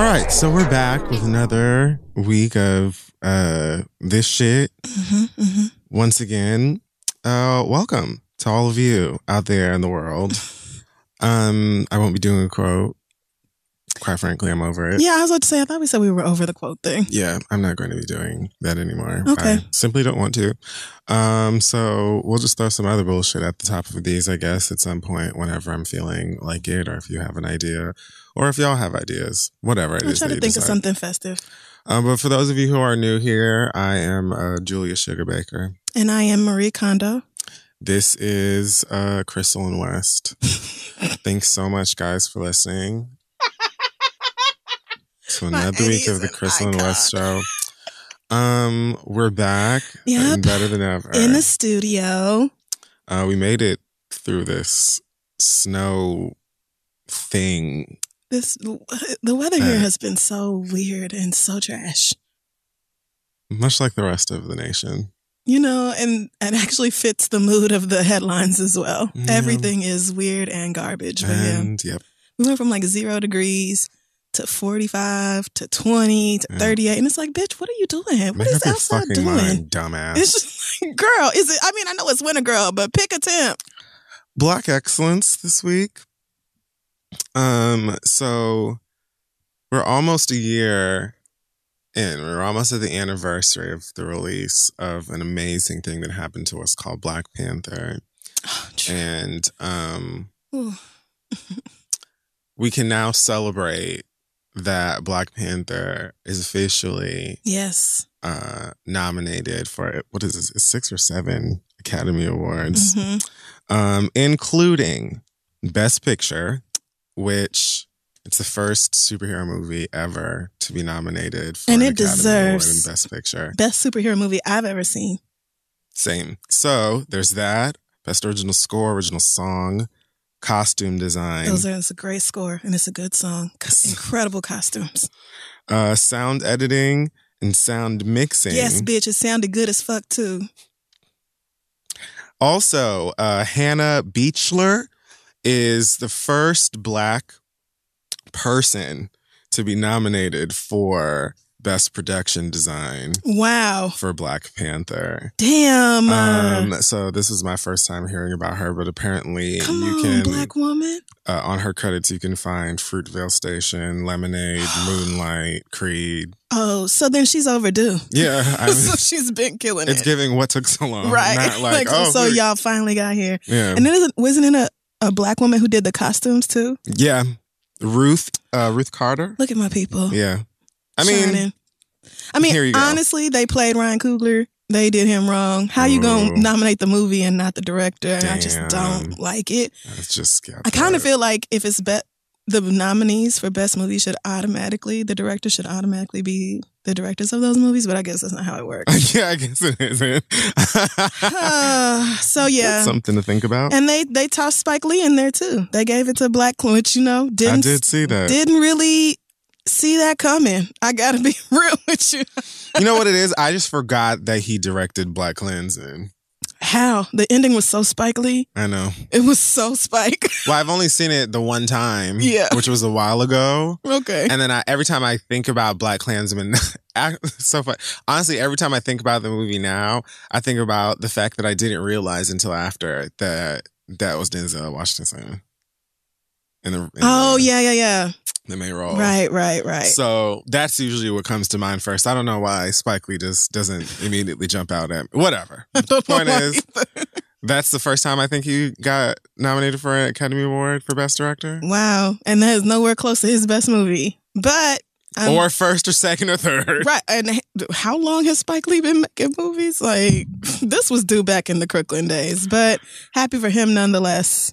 All right, so we're back with another week of uh this shit. Once again, uh welcome to all of you out there in the world. Um I won't be doing a quote. Quite frankly, I'm over it. Yeah, I was about to say, I thought we said we were over the quote thing. Yeah, I'm not going to be doing that anymore. Okay. I simply don't want to. Um, so we'll just throw some other bullshit at the top of these, I guess, at some point whenever I'm feeling like it, or if you have an idea, or if y'all have ideas, whatever it I'm is to think of something festive. Um, but for those of you who are new here, I am uh, Julia Sugarbaker. And I am Marie Kondo. This is uh, Crystal and West. Thanks so much, guys, for listening to another week of the Crystal and West show. Um, we're back Yep. and better than ever. In the studio. uh, we made it through this snow thing. This the weather here has been so weird and so trash. Much like the rest of the nation. You know, and it actually fits the mood of the headlines as well. Yeah. Everything is weird and garbage for him. And yep, We went from like zero degrees to 45 to 20 to Yeah. 38. And it's like, bitch, what are you doing? What is outside doing? mind, dumbass. It's just like, girl, is it? I mean, I know it's winter, girl, but pick a temp. Black Excellence this week. Um, so we're almost a year in. We're almost at the anniversary of the release of an amazing thing that happened to us called Black Panther. And um we can now celebrate that Black Panther is officially Yes. uh nominated for what is this, six or seven Academy Awards. hmm um, including Best Picture, which it's the first superhero movie ever to be nominated for And it deserves- Best Picture. Best superhero movie I've ever seen. Same. So there's that. Best original score, original song, costume design, Those are, it's a great score and it's a good song. Incredible costumes. uh, sound editing, and sound mixing. Yes, bitch, it sounded good as fuck too. Also, uh, Hannah Beachler is the first black person to be nominated for Best Production Design Wow. for Black Panther. Damn. Um, so this is my first time hearing about her, but apparently come you on, can black woman. uh, on her credits you can find Fruitvale Station, Lemonade, Moonlight, Creed. Oh, so then she's overdue. Yeah, I mean, so she's been killing it's it. giving what took so long, right. Not like, oh, so we're- y'all finally got here. yeah, And then isn't, wasn't it a, a black woman who did the costumes too? yeah. Ruth, uh, Ruth Carter. Look at my people. Yeah. I mean, shining. I mean, here you go. honestly, they played Ryan Coogler. They did him wrong. How you gonna nominate the movie and not the director? And I just don't like it. it's just I kind of feel like if it's bet the nominees for best movie should automatically the director should automatically be the directors of those movies, but I guess that's not how it works. yeah, I guess it isn't. Uh, so yeah. That's something to think about. And they they tossed Spike Lee in there too. They gave it to Black, which you know I didn't did see that. didn't really see that coming. I gotta be real with you. you know what it is? I just forgot that he directed Black Klansman. How the ending was so Spike Lee. I know. It was so Spike. Well, I've only seen it the one time, Yeah. which was a while ago. okay. And then I, every time I think about Black Klansman, so fun. Honestly, every time I think about the movie now, I think about the fact that I didn't realize until after that that was Denzel Washington in the in oh the, yeah, yeah, yeah. the main role. Right, right, right. So that's usually what comes to mind first. I don't know why Spike Lee just doesn't immediately jump out at me. Whatever. the point is- either. That's the first time I think he got nominated for an Academy Award for Best Director. wow, and that is nowhere close to his best movie. But um, or first or second or third. right, and how long has Spike Lee been making movies? Like this was due back in the Crooklyn days. But happy for him nonetheless.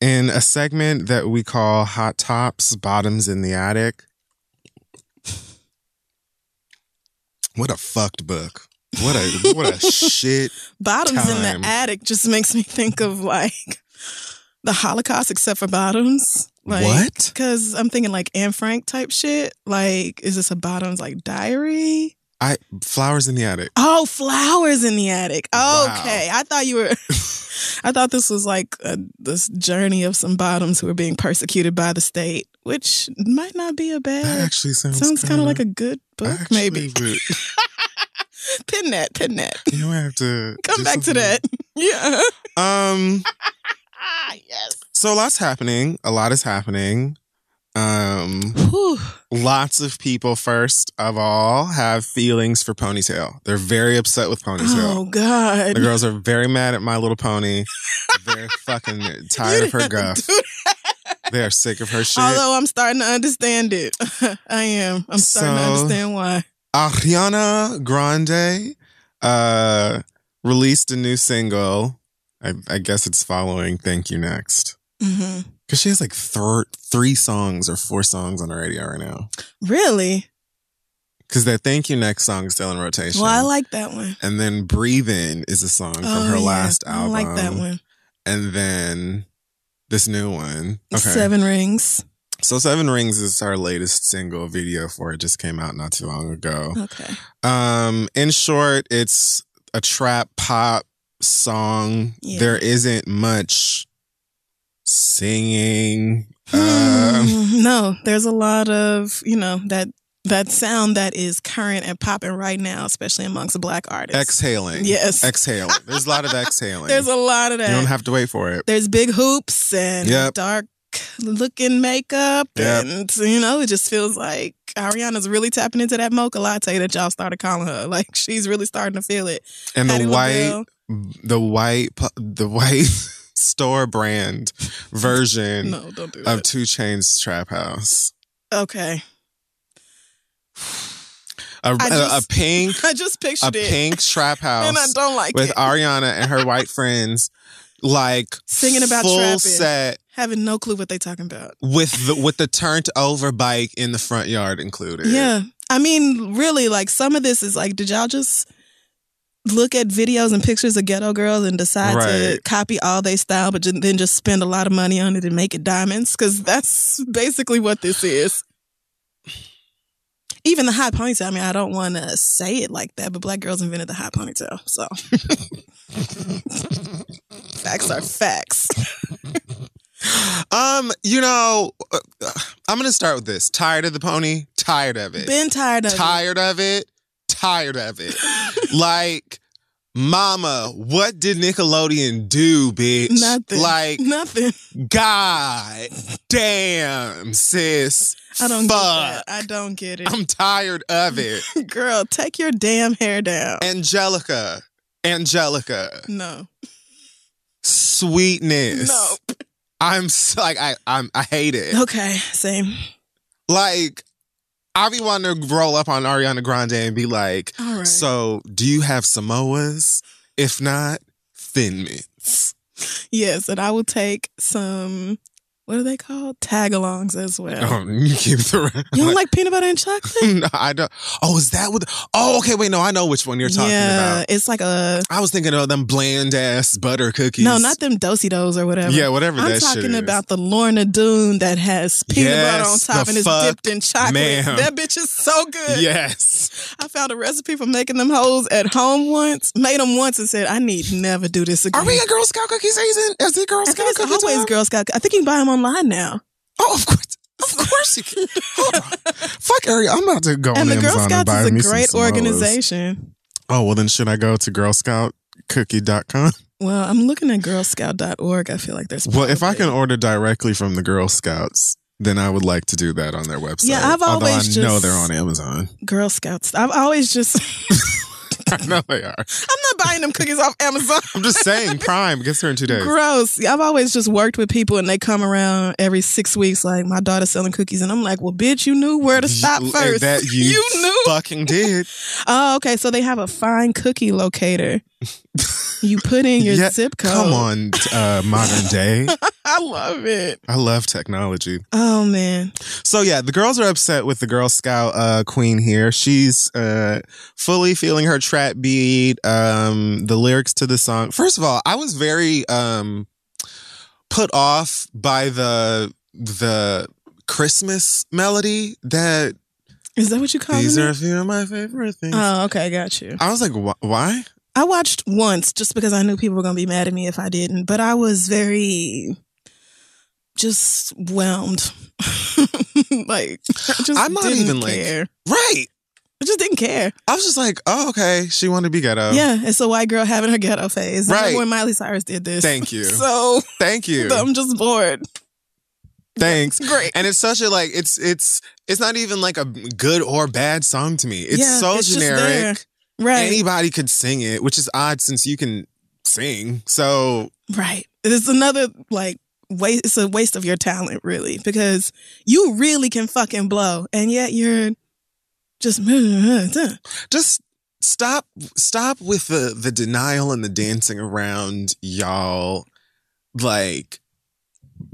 in a segment that we call Hot Tops, Bottoms in the Attic. What a fucked book. What a what a shit. Bottoms in the attic just makes me think of like the Holocaust, except for bottoms. Like, What? Because I'm thinking like Anne Frank type shit. Like, is this a bottoms like diary? I flowers in the attic. Oh, flowers in the attic. Wow. Okay, I thought you were. I thought this was like a, this journey of some bottoms who are being persecuted by the state, which might not be a That bad. actually sounds Sounds kind of like a good book, maybe. would- Pin that, pin that. You know, I have to Come back to that. Yeah. Um. Yes. So a lot's happening. A lot is happening. Um. Whew. Lots of people, first of all, have feelings for Ponytail. They're very upset with Ponytail. Oh God. The girls are very mad at My Little Pony. They're fucking tired of her guff. They are sick of her shit. Although I'm starting to understand it. I am. I'm starting to understand why. Ariana Grande uh, released a new single. I, I guess it's following Thank You Next. hmm Because she has like thir- three songs or four songs on the radio right now. Really? Because that Thank You Next song is still in rotation. Well, I like that one. and then Breathe In is a song from Oh, her yeah. last album. I like that one. And then this new one. Okay. Seven Rings. So Seven Rings is our latest single video for it just came out not too long ago. Okay. Um, in short, it's a trap pop song. Yeah. There isn't much singing. Um, Hmm, no, there's a lot of you know that that sound that is current and popping right now, especially amongst black artists. exhaling. Yes. Exhaling. There's a lot of exhaling. There's a lot of that. you don't have to wait for it. There's big hoops and Yep. dark looking makeup, Yep. and you know it just feels like Ariana's really tapping into that mocha latte that y'all started calling her. Like she's really starting to feel it. And Patti the white, LaBelle. the white, the white store brand version No, don't do of. 2 Chainz Trap House. Okay, A, a- just- a pink, I just a pictured it, pink trap house. and I don't like with it. Ariana and her white friends, like Singing about full trapping. set Having no clue what they talking about. with the with the turned over bike in the front yard included. Yeah. I mean, really, like some of this is like, did y'all just look at videos and pictures of ghetto girls and decide to copy all they style, but then just spend a lot of money on it and make it diamonds? Because that's basically what this is. Even the high ponytail. I mean, I don't want to say it like that, but black girls invented the high ponytail. So facts are facts. Um, you know, uh, I'm gonna start with this. Tired of the pony? Tired of it. Been tired of it. tired of it. Tired of it. like, mama, what did Nickelodeon do, bitch? Nothing. Like, Nothing. God damn, sis. I don't Fuck. get that. I don't get it. I'm tired of it. Girl, take your damn hair down. Angelica. Angelica. No. Sweetness. No. I'm s- like I I'm I hate it. Okay, same. Like I be wanting to roll up on Ariana Grande and be like, All right. so do you have Samoas? If not, thin mints. yes, and I will take some. What are they called? Tag-alongs as well. Oh, you keep the You don't like peanut butter and chocolate? no, I don't. Oh, is that what? Oh, okay. Wait, no, I know which one you're talking about. yeah, about. it's like a I was thinking of them bland ass butter cookies. no, not them Do-si-dos or whatever. Yeah, whatever I'm that shit talking about the Lorna Doone that has peanut butter on top and is dipped in chocolate. ma'am. That bitch is so good. Yes. I found a recipe for making them hoes at home once. Made them once and said, I need never do this again. Are we in Girl Scout cookie season? Is it Girl I Scout think it's always time? Girl Scout. I think you can buy them online now. Oh, of course. Of course you can. Hold on. Fuck Ari, I'm about to go and on the Girl Amazon and Scouts buy is me a some great Samoas. organization. Oh, well then should I go to girlscoutcookie.com? Well, I'm looking at girlscout.org. I feel like there's Well, if I can order directly from the Girl Scouts, then I would like to do that on their website. Yeah, I've Although always I know they're on Amazon. Girl Scouts. I've always just I know they are. I'm not buying them cookies off Amazon. I'm just saying, Prime gets here in two days. Gross. I've always just worked with people and they come around every six weeks like my daughter's selling cookies and I'm like, well, bitch, you knew where to stop You- first. That you, knew. fucking did. Oh, okay. So they have a fine cookie locator. You put in your Yeah, zip code. Come on, uh, modern day. I love it. I love technology. Oh man. So yeah, the girls are upset with the Girl Scout uh, queen here. She's uh, fully feeling her trap beat. Um, the lyrics to the song. First of all, I was very um, put off by the the Christmas melody that Is that what you call these it? are a few of my favorite things. Oh, okay, got you. I was like, wh- why? I watched once just because I knew people were going to be mad at me if I didn't, but I was very just whelmed. like, I just I'm not didn't even, like- care. Right. I just didn't care. I was just like, oh, okay. She wanted to be ghetto. Yeah, it's a white girl having her ghetto phase. Right. when Miley Cyrus did this. Thank you. So Thank you. I'm just bored. Thanks. Great. And it's such a like it's it's it's not even like a good or bad song to me. It's Yeah, so it's generic. Right. Anybody could sing it, which is odd since you can sing. So Right. It's another like waste it's a waste of your talent really because you really can fucking blow and yet you're just just stop stop with the the denial and the dancing around y'all like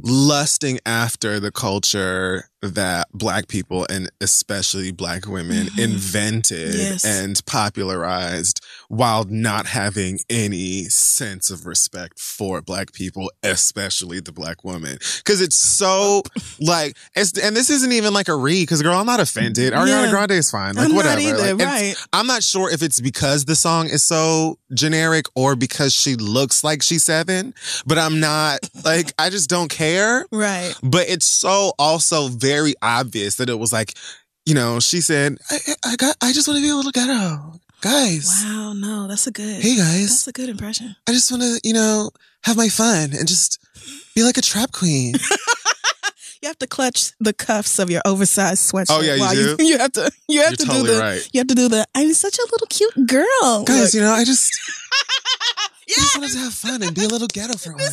lusting after the culture that black people and especially black women Mhm. invented Yes. and popularized while not having any sense of respect for black people, especially the black woman. Cause it's so like, it's, and this isn't even like a read, cause girl, I'm not offended. Ariana Yeah. Grande is fine. Like, I'm whatever. either, Like, right? I'm not sure if it's because the song is so generic or because she looks like she's seven, but I'm not like, I just don't care. Right. But it's so also very obvious that it was like, you know, she said, I, I got, I just want to be a little ghetto. Guys, Wow, no, that's a good. hey guys, That's a good impression. I just want to, you know, have my fun and just be like a trap queen. You have to clutch the cuffs of your oversized sweatshirt. Oh, yeah, you while do? You, have to. You have You're to totally do the. right. You have to do the. I'm such a little cute girl. Guys, Look. you know, I just, I just wanted to have fun and be a little ghetto for once.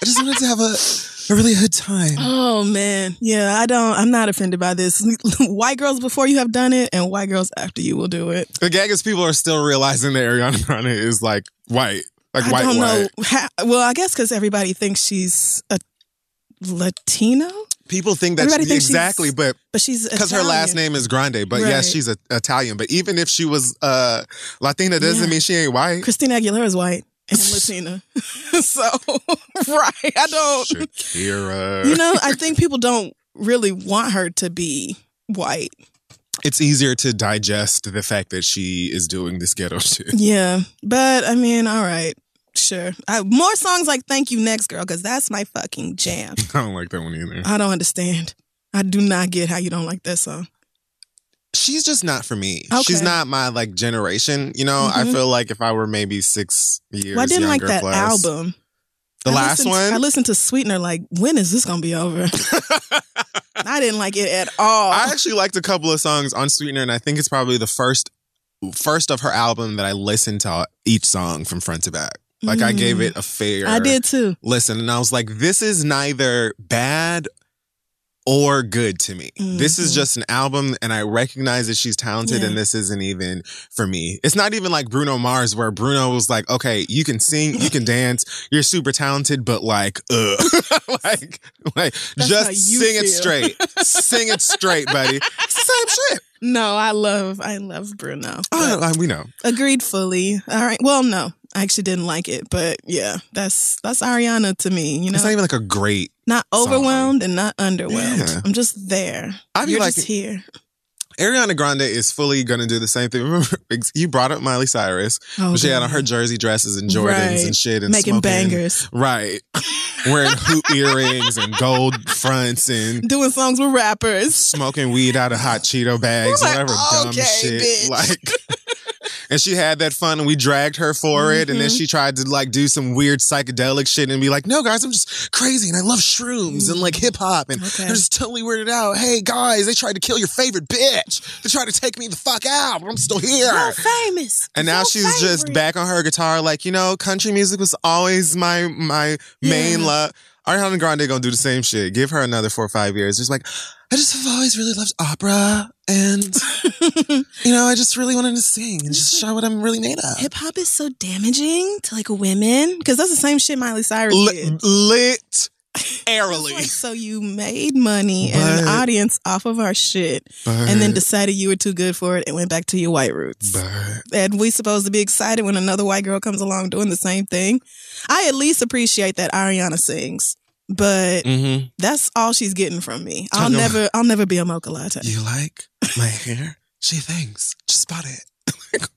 This is it. I just wanted to have a, a really good time. Oh man, yeah. I don't. I'm not offended by this. white girls before you have done it, and white girls after you will do it. The gag is people are still realizing that Ariana Grande is like white, like I white, don't white. know. How, well, I guess because everybody thinks she's a Latino, People think that she, thinks she's exactly, but but she's because her last name is Grande, but yes, she's a, Italian. But even if she was uh, Latina, doesn't Yeah. mean she ain't white. Christina Aguilera is white and Latina. so, right. I don't. Shakira. You know, I think people don't really want her to be white. it's easier to digest the fact that she is doing this ghetto shit. Yeah. But I mean, all right. Sure. I, more songs like Thank You Next Girl, because that's my fucking jam. I don't like that one either. I don't understand. I do not get how you don't like that song. She's just not for me. Okay. She's not my like generation. You know, I Mhm. feel like if I were maybe six years, Well, I didn't like that plus- album. The I last one. I listened to Sweetener like, when is this going to be over? I didn't like it at all. I actually liked a couple of songs on Sweetener, and I think it's probably the first first of her album that I listened to each song from front to back. Like I gave Mm. it a fair I did too. listen, and I was like, this is neither bad or good to me. This is Mhm. just an album, and I recognize that she's talented, Yeah. and this isn't even for me. It's not even like Bruno Mars, where Bruno was like, okay, you can sing, you can dance, you're super talented, but like, ugh. like, like That's just sing it straight. sing it straight, buddy. Same shit. No, I love, I love Bruno. Oh, uh, we know. agreed fully. All right. Well, no, I actually didn't like it, but yeah, that's that's Ariana to me. You know, It's not even like a great. not song. overwhelmed and not underwhelmed. Yeah. I'm just there. I feel You're like just here. Ariana Grande is fully going to do the same thing. Remember, you brought up Miley Cyrus. Oh, she had on her jersey dresses and Jordans Right. and shit and making smoking- bangers, Right. Wearing hoop earrings and gold fronts and doing songs with rappers. smoking weed out of hot Cheeto bags, Like, whatever dumb shit. bitch. Like And she had that fun and we dragged her for it. And then Mhm. she tried to like do some weird psychedelic shit and be like, no, guys, I'm just crazy and I love shrooms and like hip hop. And Okay. I'm just totally weirded out. Hey, guys, they tried to kill your favorite bitch. They tried to take me the fuck out, but I'm still here. You're famous. And now You're she's just back on her guitar, like you know, country music was always my my main Yeah. love. Ariana Grande gonna do the same shit. Give her another four or five years. Just like I just have always really loved opera, and you know, I just really wanted to sing and just show what I'm really made of. Hip hop is so damaging to like women because that's the same shit Miley Cyrus Lit, did. lit airily, like, so you made money and an audience off of our shit, and then decided you were too good for it and went back to your white roots. but and we supposed to be excited when another white girl comes along doing the same thing. I at least appreciate that Ariana sings, but hmm that's all she's getting from me. I'll never, I'll never be a mocha latte. you like my hair? She thinks. Just bought it.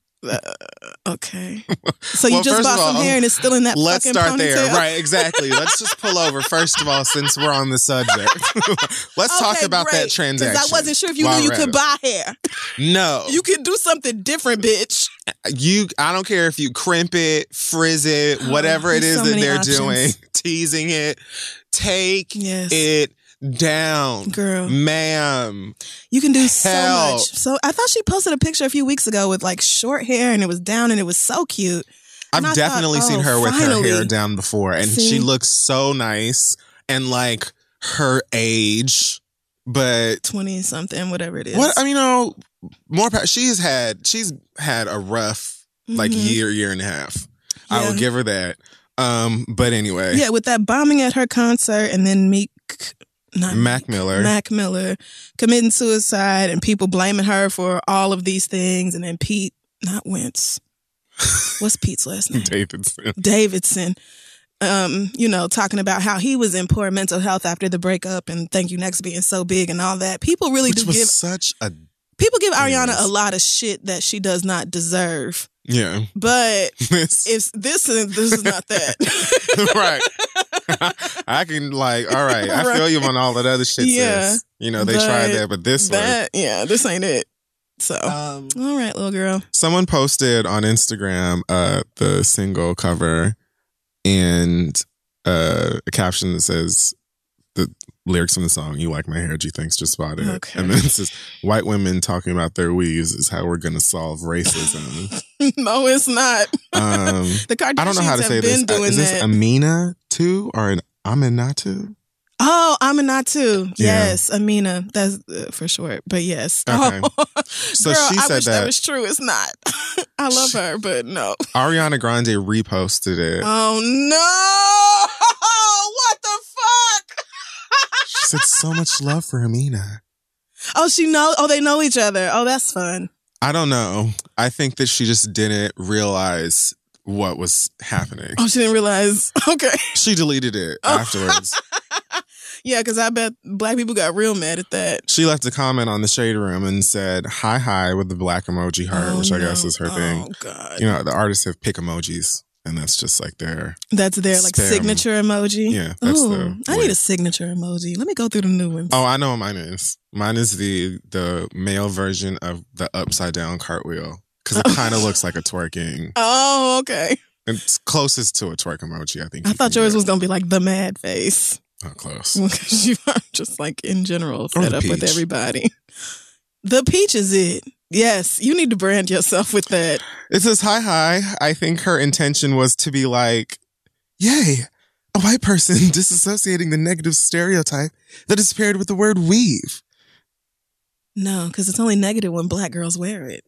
Okay, so you Well, just bought of all, some hair and it's still in that. Let's start there. Right, exactly. Let's just pull over first of all, since we're on the subject. Let's talk about great. that transaction. I wasn't sure if you knew you could buy hair. No, You could do something different, bitch. you. I don't care if you crimp it, frizz it, whatever it There's is so that they're options. doing, teasing it. Take Yes, it down, girl. ma'am. You can do so much. So I thought she posted a picture a few weeks ago with like short hair and it was down and it was so cute. I've And definitely thought, seen oh, her with her hair down before, and See? she looks so nice and like her age, but 20 something, whatever it is. What I mean, you know, more. She's had she's had a rough like Mhm. year, year and a half. I Yeah. will give her that. Um, but anyway, Yeah, with that bombing at her concert and then Meek not Mac Miller. Mac Miller committing suicide and people blaming her for all of these things. And then Pete, not Wentz. What's Pete's last name? Davidson. Davidson. Um, you know, talking about how he was in poor mental health after the breakup and thank you next being so big and all that. People really Which do was give such a people give Ariana a lot of shit that she does not deserve. Yeah. But This- if this is this is not that. right. I can like, all right. I feel you on all that other shit. Yeah. sis. You know they But tried that, but this one. yeah, this ain't it. So Um, all right, little girl. someone posted on Instagram uh the single cover and uh a caption that says the lyrics from the song "You Like My Hair, G Thanks Just Bought It," Okay. and then it says "White women talking about their weaves is how we're gonna solve racism." no, it's not. um, the Kardashians I don't know how to say been this. Uh, is this that. Amina too or an Aminatu? oh, Aminatu. Yeah. Yes, Amina. That's uh, for short. But yes. Okay. Oh, So girl, she I said wish that. that- was true. It's not. I love her, but no. Ariana Grande reposted it. Oh no! What the fuck? Said so much love for Amina. Oh, she know. Oh, they know each other. Oh, that's fun. I don't know. I think that she just didn't realize what was happening. Oh, she didn't realize. Okay. She deleted it Oh. afterwards. Yeah, because I bet black people got real mad at that. She left a comment on the shade room and said hi hi with the black emoji heart, Oh, which I no. guess is her Oh thing. God. You know, the artists have pick emojis, and that's just like their That's their like signature emoji. Yeah, that's Ooh, the I need a signature emoji. Let me go through the new ones. Oh, I know what mine is. Mine is the the male version of the upside down cartwheel because it oh. kind of looks like a twerking. Oh, okay. It's closest to a twerk emoji, I think. I thought yours get. was gonna be like the mad face not close. because you are just like in general fed up with everybody. The peach is it. Yes, you need to brand yourself with that. It says hi hi. I think her intention was to be like, yay, a white person disassociating the negative stereotype that is paired with the word weave. No, because it's only negative when black girls wear it.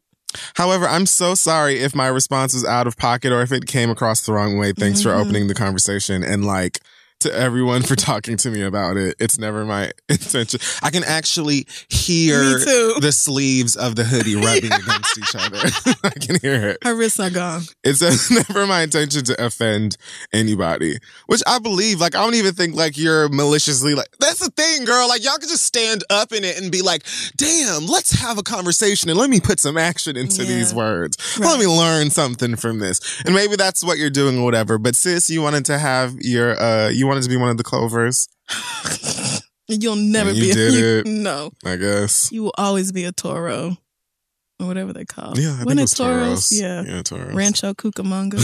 However, I'm so sorry if my response was out of pocket or if it came across the wrong way. Thanks for Mhm. opening the conversation and like to everyone for talking to me about it. It's never my intention. I can actually hear the sleeves of the hoodie rubbing against each other. I can hear it. Her wrists are gone. It's never my intention to offend anybody, which I believe. Like, I don't even think like you're maliciously like, that's the thing, girl. Like, y'all could just stand up in it and be like, damn, let's have a conversation and let me put some action into Yeah. these words. Right. Let me learn something from this. And maybe that's what you're doing or whatever. But sis, you wanted to have your, uh, you wanted to be one of the clovers, You'll never And you be. a, did you- it. No, I guess. you will always be a Toro or whatever they call. Yeah, I When think it it Toros. Yeah. Yeah, Toros. Rancho Cucamonga.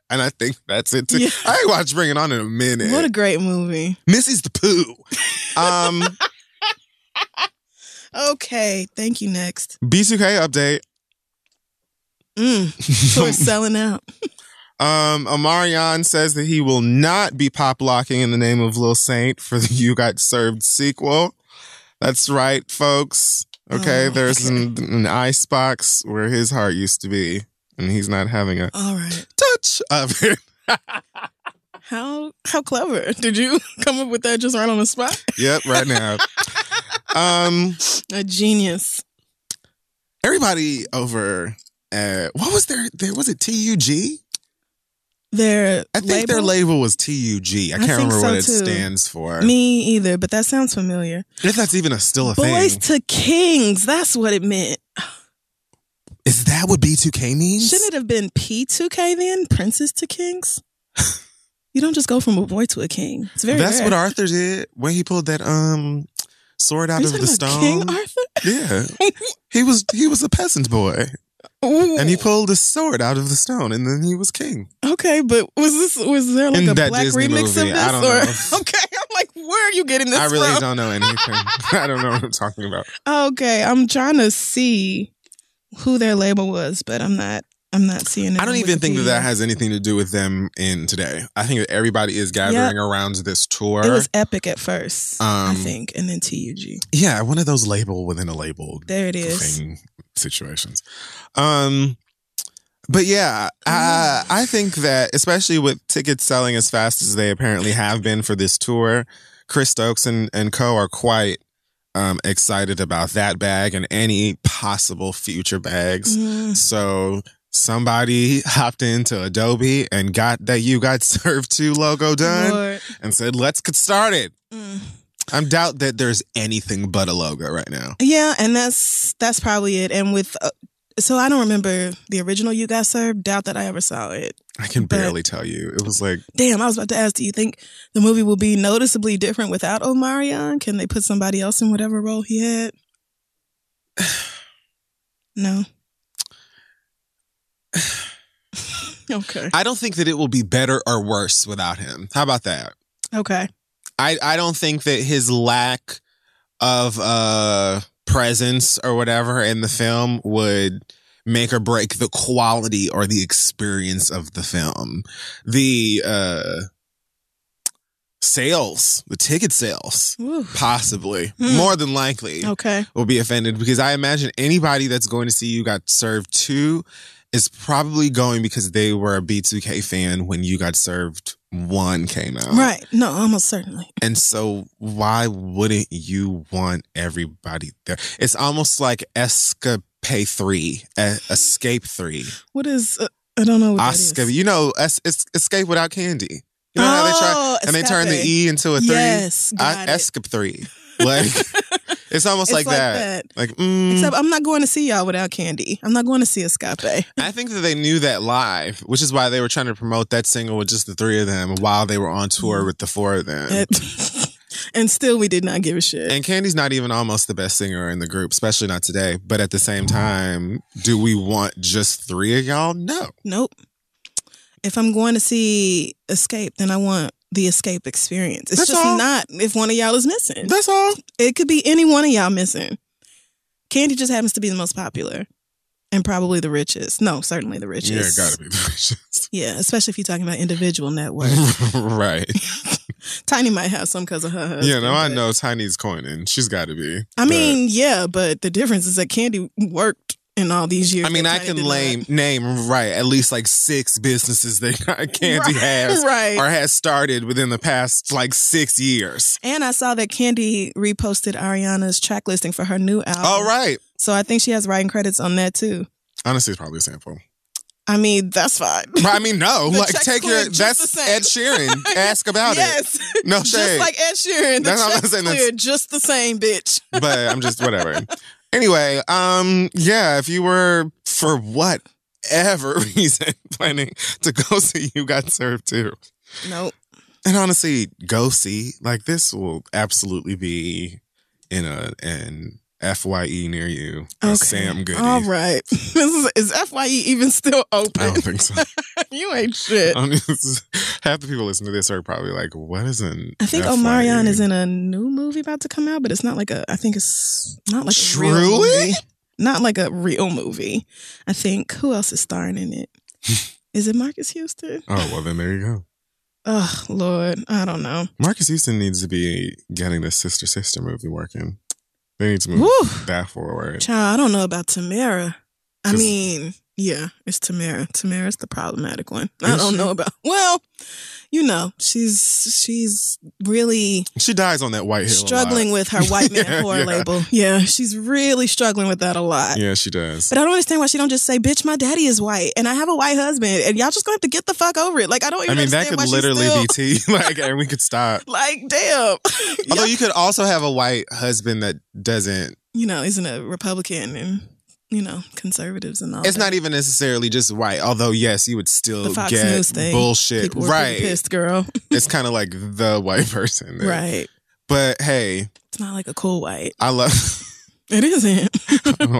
and I think that's it too. Yeah. I ain't watched Bring It On in a minute. what a great movie. Missy's the poo. Um, Okay, thank you. Next, B2K update. mm, tour selling out. Um, Omarion says that he will not be pop locking in the name of Lil Saint for the You Got Served sequel. That's right, folks. Okay, Oh, there's okay. An, an ice box where his heart used to be, and he's not having a All right. touch of it. How how clever did you come up with that just right on the spot? yep, right now. um, A genius. everybody over at what was there? there was it TUG? Their I think their label was TUG. I I can't remember so, what it too. stands for. Me either, but that sounds familiar. if that's even a still a Boys thing. to Kings. That's what it meant. Is that what B2K means? Shouldn't it have been P2K then? Princes to Kings? you don't just go from a boy to a king. It's very That's rare. what Arthur did when he pulled that um sword out of the stone. King Arthur? yeah. He was he was a peasant boy. Ooh. And he pulled a sword out of the stone and then he was king. Okay, but was this was there like In a that black Disney remix movie, of this? I don't or know. okay, I'm like, where are you getting this I really from? don't know anything. I don't know what I'm talking about. Okay, I'm trying to see who their label was, but I'm not. I'm not seeing it. I don't on even think that that has anything to do with them in today. I think that everybody is gathering around this tour. It was Epic at first, I Um, think, and then TUG. yeah, one of those label within a label There it is. thing situations. Um, but yeah, I, I think that especially with tickets selling as fast as they apparently have been for this tour, Chris Stokes and, and co are quite um, excited about that bag and any possible future bags. Mm. So somebody hopped into Adobe and got that you got served to logo done Lord. and said, let's get started. Mm. I doubt that there's anything but a logo right now. Yeah, and that's that's probably it. And with uh, so I don't remember the original you got served. Doubt that I ever saw it. I can But- barely tell you. It was like, Damn, I was about to ask. Do you think the movie will be noticeably different without Omarion? Can they put somebody else in whatever role he had? No. okay. I don't think that it will be better or worse without him. How about that? Okay. I, I don't think that his lack of uh presence or whatever in the film would make or break the quality or the experience of the film. The uh sales, the ticket sales, Woo. possibly, Hmm. more than likely Okay. will be offended because I imagine anybody that's going to see you got served two is probably going because they were a B2K fan when you got served one came out. Right. No, almost certainly. And so why wouldn't you want everybody there? It's almost like Escape 3, uh, Escape 3. What is? Uh, I don't know what Oscar, is. you know, es- es- Xscape without Kandi. You know how they try Oh, and they turn the. E into a 3? Yes, I- got it. Escape 3. Like it's almost It's like, like that. that. Like mm, Except I'm not going to see y'all without Kandi. I'm not going to see Xscape. I think that they knew that live, which is why they were trying to promote that single with just the three of them while they were on Mm. tour with the four of them. It- and still, we did not give a shit. and Kandi's not even almost the best singer in the group, especially not today. But at the same time, do we want just three of y'all? No. Nope. If I'm going to see Xscape, then I want the Xscape experience. It's That's just all. not if one of y'all is missing. That's all. it could be any one of y'all missing. Kandi just happens to be the most popular and probably the richest. No, certainly the richest. Yeah, it gotta be the richest. Yeah, especially if you're talking about individual net worth. right. Tiny might have some because of her husband. Yeah, no, I know Tiny's coining. She's gotta be. I But- mean, yeah, but the difference is that Kandi worked in all these years. I mean, I can name name right at least like six businesses that Kandi Right, has right. or has started within the past like six years. And I saw that Kandi reposted Ariana's track listing for her new album. All right. So I think she has writing credits on that too. Honestly, it's probably a sample. I mean, that's fine. I mean, no, like take your that's. Ed Sheeran. Ask about it. yes. No just like Ed Sheeran. The That's all I'm check's saying, cleared just the same, bitch. but I'm just whatever. Anyway, um, yeah, if you were for whatever reason planning to go see you got served too. Nope. And honestly, go see. Like this will absolutely be in a an FYE near you. A Sam Goody. All right. This is, is FYE even still open? I don't think so. you ain't shit. I mean, is- half the people listening to this are probably like, "What is an?" I think? Omarion is in a new movie about to come out, but it's not like a. I think it's not like a real Truly? movie. Not like a real movie. I think who else is starring in it? is it Marques Houston? Oh well, then there you go. Oh Lord, I don't know. Marques Houston needs to be getting the sister sister movie working. They need to move Woo. that forward. Child, I don't know about Tamera. I mean, yeah, it's Tamera. Tamera's the problematic one. I don't she? know about. Well, you know, she's she's really She dies on that white hill. struggling with her white man Yeah, horror yeah. label. Yeah, she's really struggling with that a lot. Yeah, she does. But I don't understand why she don't just say, "Bitch, my daddy is white, and I have a white husband, and y'all just gonna have to get the fuck over it." Like I don't I even. mean, that could literally still- be tea. Like, and we could stop. Like, damn. Although you could also have a white husband that doesn't. you know, isn't a Republican and you know conservatives and all. It's that. not even necessarily just white. Although, yes, you would still get bullshit. Right. pissed, girl. It's kind of like the white person. that- right. But hey, It's not like a cool white. I love. It isn't.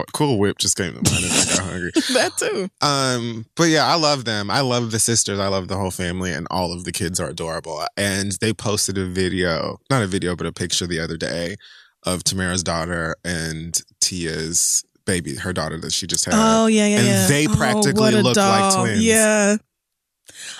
cool whip just came to mind and I got hungry. that too. Um, but yeah, I love them. I love the sisters. I love the whole family, and all of the kids are adorable. And they posted a video, not a video, but a picture the other day of Tamera's daughter and Tia's baby, her daughter that she just had. Oh yeah, yeah, and yeah. they Oh, practically a look like twins. Yeah.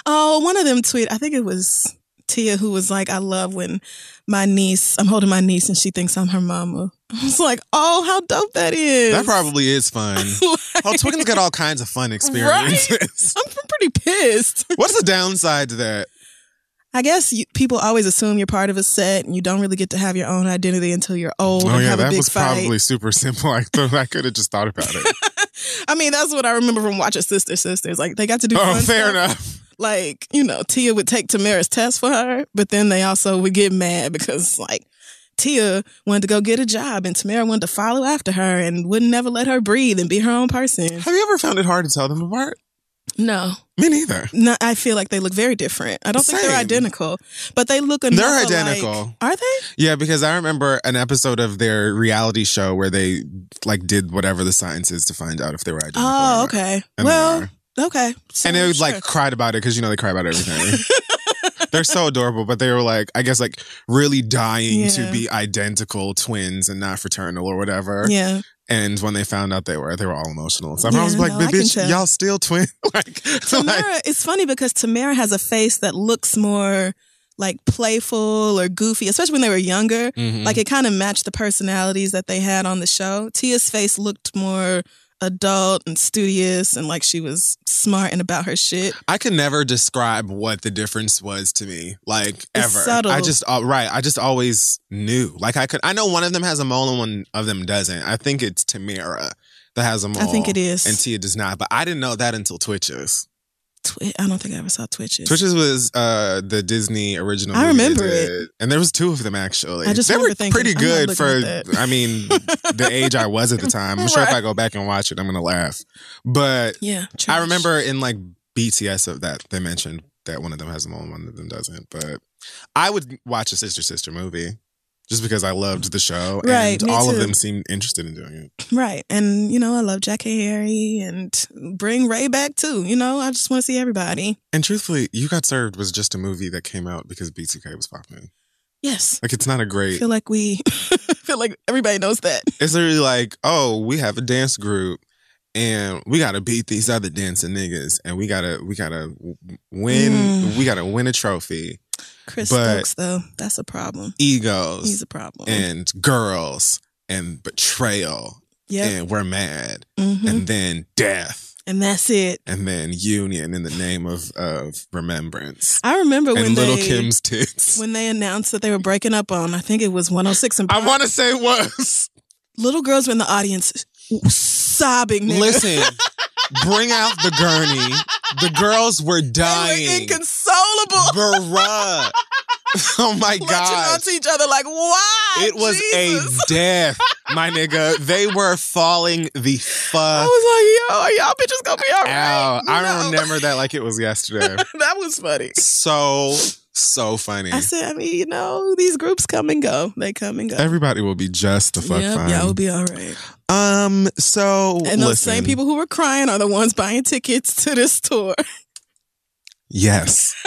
Oh, one of them tweet. I think it was Tia who was like, "I love when my niece. I'm holding my niece and she thinks I'm her mama." I was like, "Oh, how dope that is." That probably is fun. Like, oh, twins get all kinds of fun experiences. I'm pretty pissed. What's the downside to that? I guess you, people always assume you're part of a set and you don't really get to have your own identity until you're old Oh and yeah, have a that was fight. probably super simple. I thought I could have just thought about it. I mean, that's what I remember from watching Sister Sisters. Like they got to do oh, fun fair stuff. enough. Like, you know, Tia would take Tamera's test for her, but then they also would get mad because like Tia wanted to go get a job and Tamera wanted to follow after her and wouldn't never let her breathe and be her own person. Have you ever found it hard to tell them apart? No. Me neither. No, I feel like they look very different. I don't think they're identical, but they look enough They're alike. identical. Are they? Yeah, because I remember an episode of their reality show where they like did whatever the science is to find out if they were identical. Oh, okay. And well, okay. So, and they would sure. like cried about it because you know they cry about everything. They're so adorable, but they were like, I guess, like really dying to be identical twins and not fraternal or whatever. yeah. And when they found out they were, they were all emotional. So I was like, no, "But bitch, y'all still twin? like, Tamera, like, it's funny because Tamera has a face that looks more like playful or goofy, especially when they were younger. Mhm. Like it kind of matched the personalities that they had on the show. Tia's face looked more adult and studious and like she was smart and about her shit. I can never describe what the difference was to me, like It's ever. subtle. I just uh, right. I just always knew. Like I could. I know one of them has a mole and one of them doesn't. I think it's Tamera that has a mole. I think it is. and Tia does not. But I didn't know that until Twitches. Twi- I don't think I ever saw Twitches. Twitches was uh the Disney original. I remember it. and there was two of them actually. I just they were thinking, pretty good for. I mean, the age I was at the time. I'm sure if I go back and watch it, I'm gonna laugh. But Yeah. I remember in like BTS of that they mentioned that one of them has a mole and one of them doesn't. But I would watch a sister sister movie just because I loved the show Right, and all of them seemed interested in doing it. Right. And, you know, I love Jackée Harry and bring Ray back too. You know, I just want to see everybody. And truthfully, You Got Served was just a movie that came out because B2K was popping. Yes. Like it's not a great. I feel like we feel like everybody knows that. It's literally like, oh, we have a dance group. And we gotta beat these other dancing niggas, and we gotta we gotta win. Mm. We gotta win a trophy. Chris But- Stokes, though, that's a problem. Egos. He's a problem. and girls and betrayal yeah. and we're mad hmm and then death And that's it. and then union in the name of of remembrance I remember when little they Kim's tits. when they announced that they were breaking up on, I think it was 106 and I want to say it was. little girls were in the audience sobbing. Nigga. Listen, bring out the gurney. The girls were they were dying. inconsolable. Bruh. Oh my god. onto each other like, why? It was Jesus. a death, my nigga. They were falling the fuck. I was like, yo, are y'all bitches gonna be all right? out. I No. remember that like it was yesterday. that was funny. so so funny. I said, I mean, you know, these groups come and go. They come and go. Everybody will be just the fuck Yep, fine. y'all will be all right. um. So And those listen, same people who were crying are the ones buying tickets to this tour. Yes.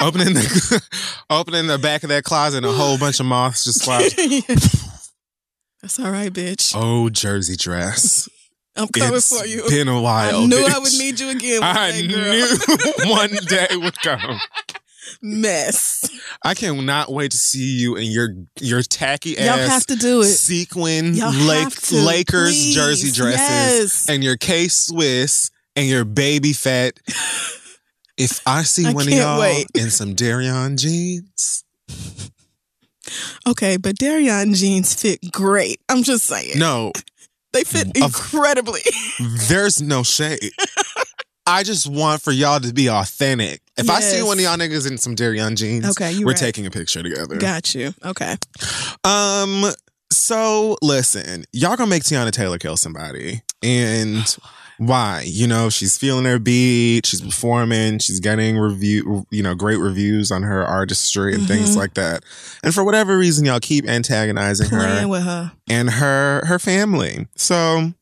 opening the opening the back of that closet, and a whole bunch of moths just fly. That's all right, bitch. Oh, jersey dress. I'm coming It's for you. It's Been a while. I knew I would need you again. One I day, knew one day would come. Mess. I cannot wait to see you in your your tacky Y'all ass have to do it. sequin Y'all Lake, to, Lakers please. jersey dresses Yes. and your K Swiss and your baby fat. If I see I one of y'all wait. in some Dereon jeans, Okay, but Dereon jeans fit great. I'm just saying. no, They fit incredibly. there's no shade. I just want for y'all to be authentic. If I see one of y'all niggas in some Dereon jeans, Okay, we're right. taking a picture together. Got you. Okay. Um. So listen, y'all gonna make Teyana Taylor kill somebody, and why? You know, she's feeling her beat. She's performing. She's getting review, you know, great reviews on her artistry and things Mhm. like that. And for whatever reason, y'all keep antagonizing Playing her with her. and her her family. So.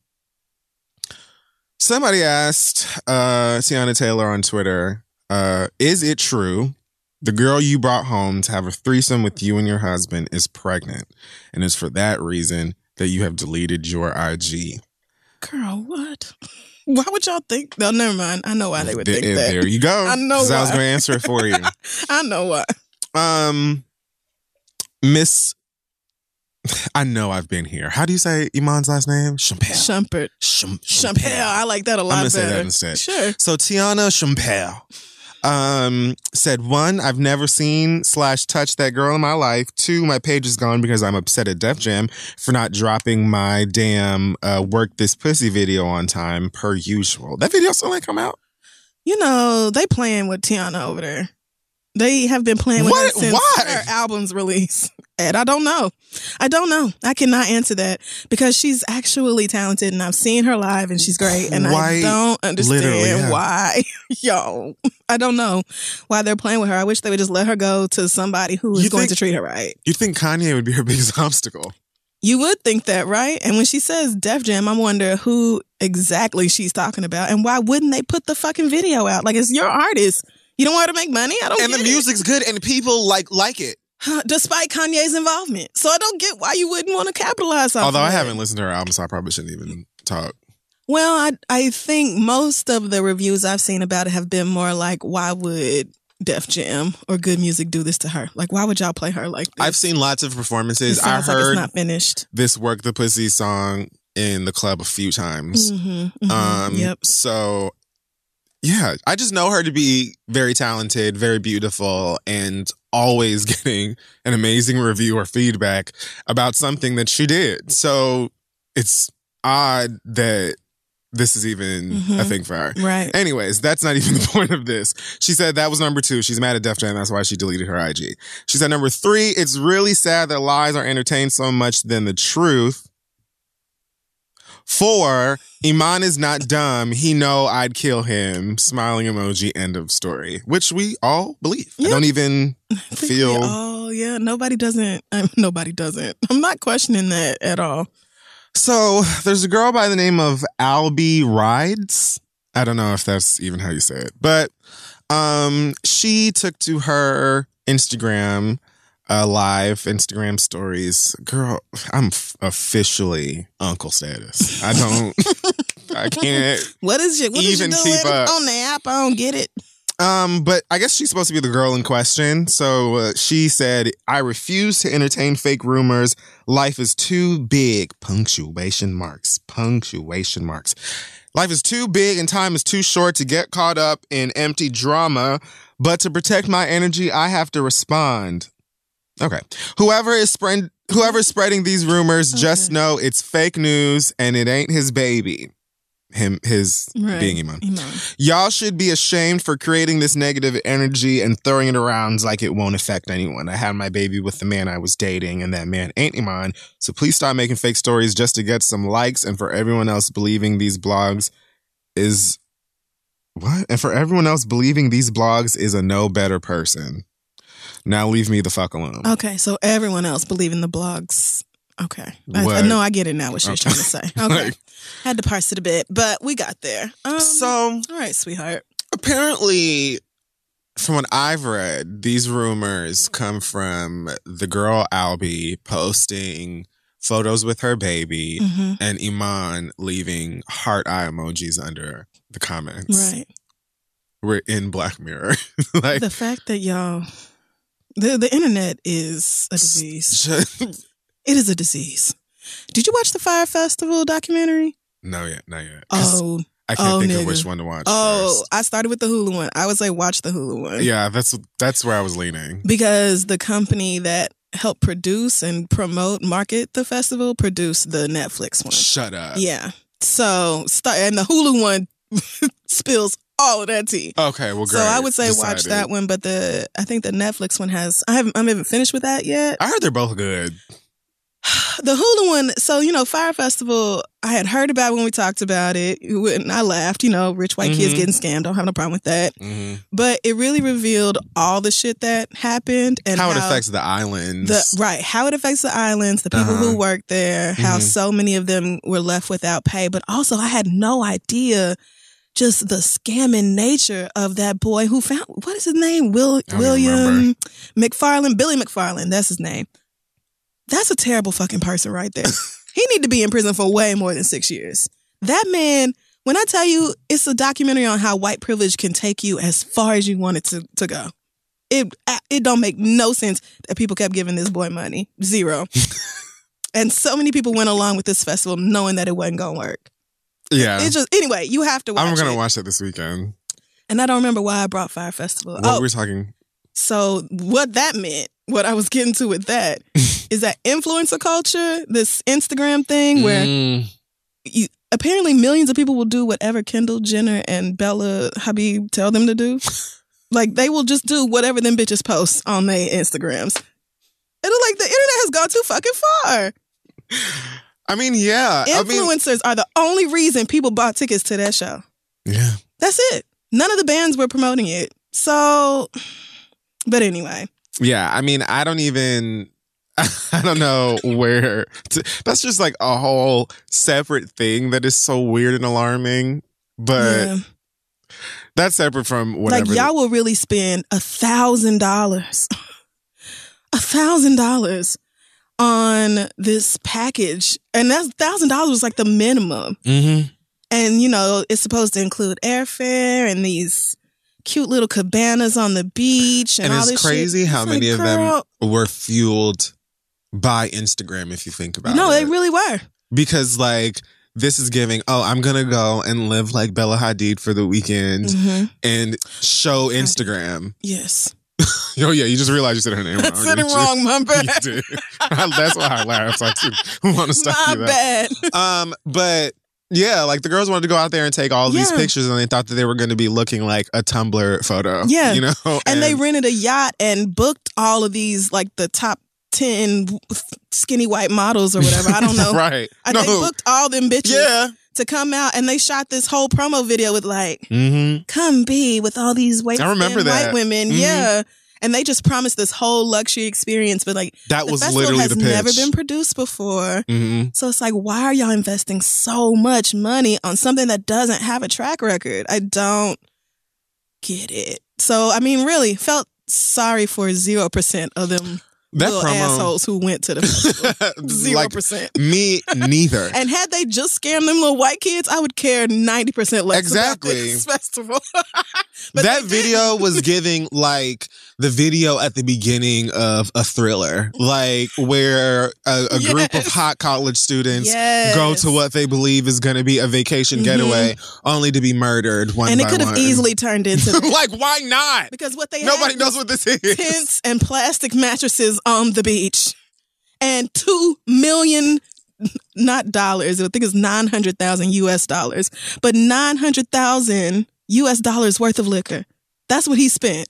Somebody asked uh, Teyana Taylor on Twitter, uh, "Is it true the girl you brought home to have a threesome with you and your husband is pregnant, and it's for that reason that you have deleted your IG?" Girl, what? Why would y'all think? No, never mind. I know why they would There, think that. there you go. I know 'Cause I was going to answer it for you. I know why. um, Miss, I know I've been here. How do you say Iman's last name? Champel. Shumpert. Cham- Champel. I like that a lot I'm gonna say that instead. Sure. So Teyana Champel Um, said one, I've never seen slash touched that girl in my life. Two, my page is gone because I'm upset at Def Jam for not dropping my damn uh, work this pussy video on time per usual. That video still ain't come out. You know, they playing with Teyana over there. They have been playing with What? her since Why? her album's release. And I don't know. I don't know. I cannot answer that because she's actually talented and I've seen her live and she's great. And I don't understand yeah. why. Yo, I don't know why they're playing with her. I wish they would just let her go to somebody who is You going think- to treat her right. You'd think Kanye would be her biggest obstacle. You would think that, right? And when she says Def Jam, I wonder who exactly she's talking about and why wouldn't they put the fucking video out? Like, it's your artist. You don't want to make money? I don't and the it. music's good, and people like like it. despite Kanye's involvement. So I don't get why you wouldn't want to capitalize off. Although I haven't listened to her album, so I probably shouldn't even talk. Well, I I think most of the reviews I've seen about it have been more like, why would Def Jam or Good Music do this to her? Like, why would y'all play her like this? I've seen lots of performances. I like heard it's not finished. this "Work the Pussy" song in the club a few times. Mm-hmm, Um, yep. So, yeah, I just know her to be very talented, very beautiful, and always getting an amazing review or feedback about something that she did. So it's odd that this is even a Mhm. thing for her. Right. Anyways, that's not even the point of this. She said that was number two. She's mad at Def Jam. That's why she deleted her IG. She said number three, it's really sad that lies are entertained so much than the truth. Four, Iman is not dumb. He know I'd kill him. Smiling emoji. End of story. Which we all believe. I don't even I feel. Oh yeah, nobody doesn't. Nobody doesn't. I'm not questioning that at all. So there's a girl by the name of Albie Rides. I don't know if that's even how you say it, but um, she took to her Instagram uh, live Instagram stories. Girl, I'm f- officially uncle status. I don't. I can't. What is your what is Even you keep up. on the app? I don't get it. Um, but I guess she's supposed to be the girl in question. So uh, she said, "I refuse to entertain fake rumors. Life is too big." Punctuation marks. Punctuation marks. Life is too big and time is too short to get caught up in empty drama. But to protect my energy, I have to respond. Okay. Whoever is spreading whoever is spreading these rumors, just know it's fake news and it ain't his baby. Him, his Right. being Iman. Iman. Y'all should be ashamed for creating this negative energy and throwing it around like it won't affect anyone. I had my baby with the man I was dating, and that man ain't Iman. So please stop making fake stories just to get some likes and for everyone else believing these blogs is what? And for everyone else believing these blogs is a no better person. Now leave me the fuck alone. Okay, so everyone else believing the blogs. Okay, I, What? I get it now. What she was Okay. trying to say. Okay, Like- had to parse it a bit, but we got there. Um, so all right, sweetheart. apparently from what I've read, these rumors come from the girl Albie posting photos with her baby hmm and Iman leaving heart eye emojis under the comments. Right. We're in Black Mirror. like the fact that y'all, the the internet is a disease. just- It is a disease. Did you watch the Fyre Festival documentary? no yet, not yet. Oh, I can't oh, think nigga. of which one to watch. oh! first. I started with the Hulu one. I would say watch the Hulu one. Yeah, that's that's where I was leaning. because the company that helped produce and promote market the festival produced the Netflix one. Shut up. Yeah. So start and the Hulu one spills all of that tea. Okay, well, great. So I would say watch that one, but the I think the Netflix one has I haven't I haven't finished with that yet. I heard they're both good. The Hulu one, so you know, Fyre Festival, I had heard about when we talked about it, and I laughed. You know, rich white kids Mhm. getting scammed. Don't have no problem with that. hmm But it really revealed all the shit that happened and how it affects the islands. the right how it affects the islands, the people Uh-huh. who work there, how Mhm. so many of them were left without pay. But also, I had no idea just the scamming nature of that boy who found what is his name? Will William McFarland, Billy McFarland. That's his name. That's a terrible fucking person right there. he need to be in prison for way more than six years. That man. When I tell you, it's a documentary on how white privilege can take you as far as you want it to, to go. It uh, it don't make no sense that people kept giving this boy money. Zero. and so many people went along with this festival knowing that it wasn't gonna work. yeah, It's just anyway, you have to watch it. I'm gonna it. watch it this weekend. And I don't remember why I brought Fyre Festival. What oh, were we talking? so what that meant, what I was getting to with that, is that influencer culture, this Instagram thing where Mm, you, apparently millions of people will do whatever Kendall Jenner and Bella Habib tell them to do. like they will just do whatever them bitches post on their Instagrams. And like the internet has gone too fucking far. I mean, yeah. I mean, Influencers are the only reason people bought tickets to that show. yeah. That's it. None of the bands were promoting it. So, but anyway, Yeah, I mean, I don't even. I don't know where. To, that's just like a whole separate thing that is so weird and alarming. But yeah. that's separate from whatever. like y'all will really spend a thousand dollars, a thousand dollars on this package, and that's thousand dollars was like the minimum. Mhm. And you know, it's supposed to include airfare and these cute little cabanas on the beach, and, And all it's this shit. crazy how It's many like, of them were fueled by Instagram. If you think about No, it, No, they really were. because like this is giving. Oh, I'm gonna go and live like Bella Hadid for the weekend Mhm. and show Instagram. Yes, Oh yeah, you just realized you said her name wrong. I said it wrong. My You did. That's why I laughed. I want to stop My you there. bad. Um, but yeah, like the girls wanted to go out there and take all these pictures, and they thought that they were going to be looking like a Tumblr photo. Yeah. you know, and, they rented a yacht and booked all of these like the top 10 skinny white models or whatever i don't know right? I, no, they booked all them bitches yeah. to come out and they shot this whole promo video with like Mm-hmm. come be with all these white I remember that. white women Mhm. yeah and they just promised this whole luxury experience but like That the was literally has the pitch. never been produced before hmm so it's like why are y'all investing so much money on something that doesn't have a track record i don't get it so i mean really felt sorry for 0% of them That little promo, assholes who went to the festival. Zero like percent. me neither. And had they just scammed them little white kids, I would care ninety percent less Exactly. about this festival. That video was giving like the video at the beginning of a thriller, like where a, a group of hot college students Yes. go to what they believe is going to be a vacation Mhm. getaway, only to be murdered one and it could have easily turned into like, why not? because what they Nobody knows what this is. tents and plastic mattresses on the beach, and two million. Not dollars. I think it's nine hundred thousand U.S. dollars, but nine hundred thousand U.S. dollars worth of liquor. That's what he spent.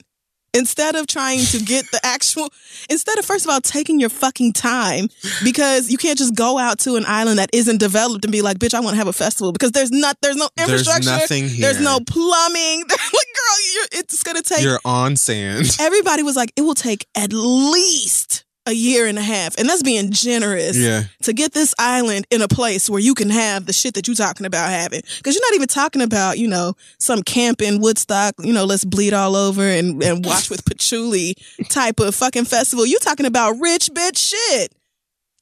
Instead of trying to get the actual, instead of first of all taking your fucking time, because you can't just go out to an island that isn't developed and be like, "Bitch, I want to have a festival," because there's not, there's no infrastructure. There's nothing here. there's no plumbing. like, girl, you're, it's gonna take. You're on sand. Everybody was like, it will take at least a year and a half, and that's being generous Yeah. to get this island in a place where you can have the shit that you're talking about having. Because you're not even talking about, you know, some camp in Woodstock, you know, let's bleed all over and, and watch with patchouli type of fucking festival. You're talking about rich bitch shit.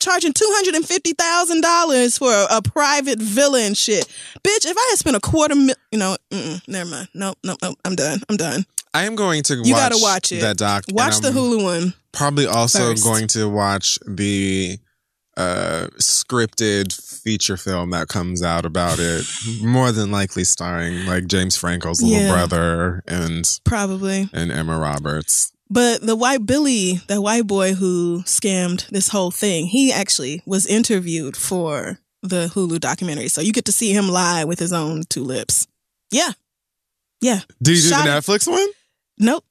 Charging two hundred and fifty thousand dollars for a, a private villa and shit, bitch. If I had spent a quarter, mil- you know, never mind. Nope, nope, nope. I'm done. I'm done. I am going to You watch gotta watch it. that doc. Watch the Hulu one. Probably also first. going to watch the uh scripted feature film that comes out about it more than likely starring like James Franco's little Yeah. brother and Probably. and Emma Roberts. But the white Billy, the white boy who scammed this whole thing, he actually was interviewed for the Hulu documentary. So you get to see him lie with his own two lips. Yeah. Yeah. Did you do Shot the it. Netflix one? Nope.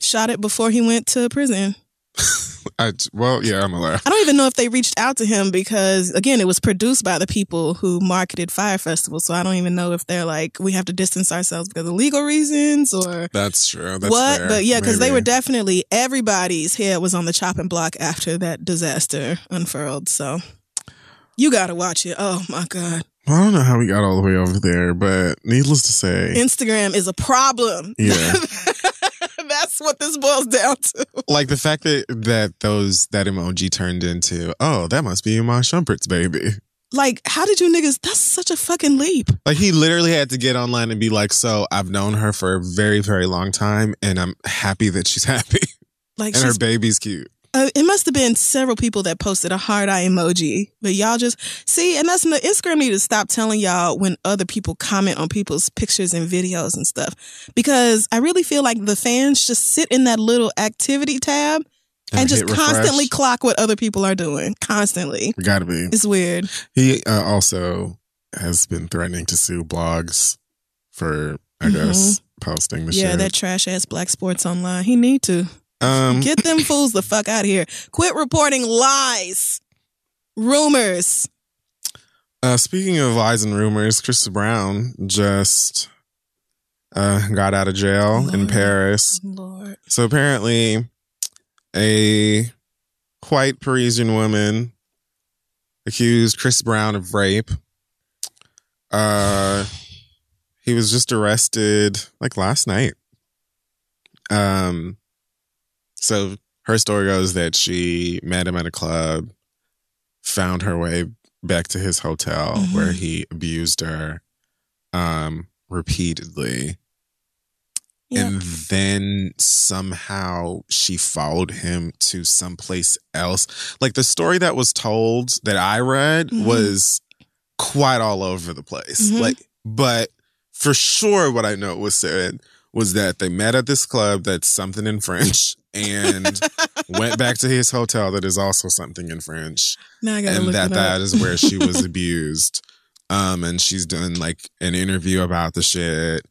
Shot it before he went to prison. I, well, yeah, I'm aware. I don't even know if they reached out to him because, again, it was produced by the people who marketed Fyre Festival. So I don't even know if they're like, we have to distance ourselves because of legal reasons or That's true. That's what? fair. But yeah, because they were definitely everybody's head was on the chopping block after that disaster unfurled. So you got to watch it. Oh my god, Well, I don't know how we got all the way over there, but needless to say, Instagram is a problem. Yeah. That's what this boils down to. like the fact that that those that emoji turned into, oh, that must be my Shumpert's baby. Like, how did you niggas? That's such a fucking leap. Like he literally had to get online and be like, "So I've known her for a very, very long time, and I'm happy that she's happy Like, and her baby's cute." Uh, it must have been several people that posted a hard eye emoji, but y'all just see, and that's the Instagram need to stop telling y'all when other people comment on people's pictures and videos and stuff, because I really feel like the fans just sit in that little activity tab and, just refresh. constantly clock what other people are doing, constantly. Gotta be. It's weird. He uh, also has been threatening to sue blogs for, I Mhm. guess, posting the shit. yeah, shit. that trash ass Black Sports Online. He need to. Um, Get them fools the fuck out of here. Quit reporting lies, rumors. uh, speaking of lies and rumors, Chris Brown just uh, got out of jail in Paris. Lord. So apparently, a white Parisian woman accused Chris Brown of rape. Uh, he was just arrested like last night. Um, so her story goes that she met him at a club, found her way back to his hotel Mhm. where he abused her, um, repeatedly. Yeah. And then somehow she followed him to someplace else. Like the story that was told that I read Mhm. was quite all over the place. Mhm. Like, but for sure, what I know was said was that they met at this club that's something in French and went back to his hotel that is also something in French now I gotta and look that that is where she was abused. Um, and she's done like an interview about the shit.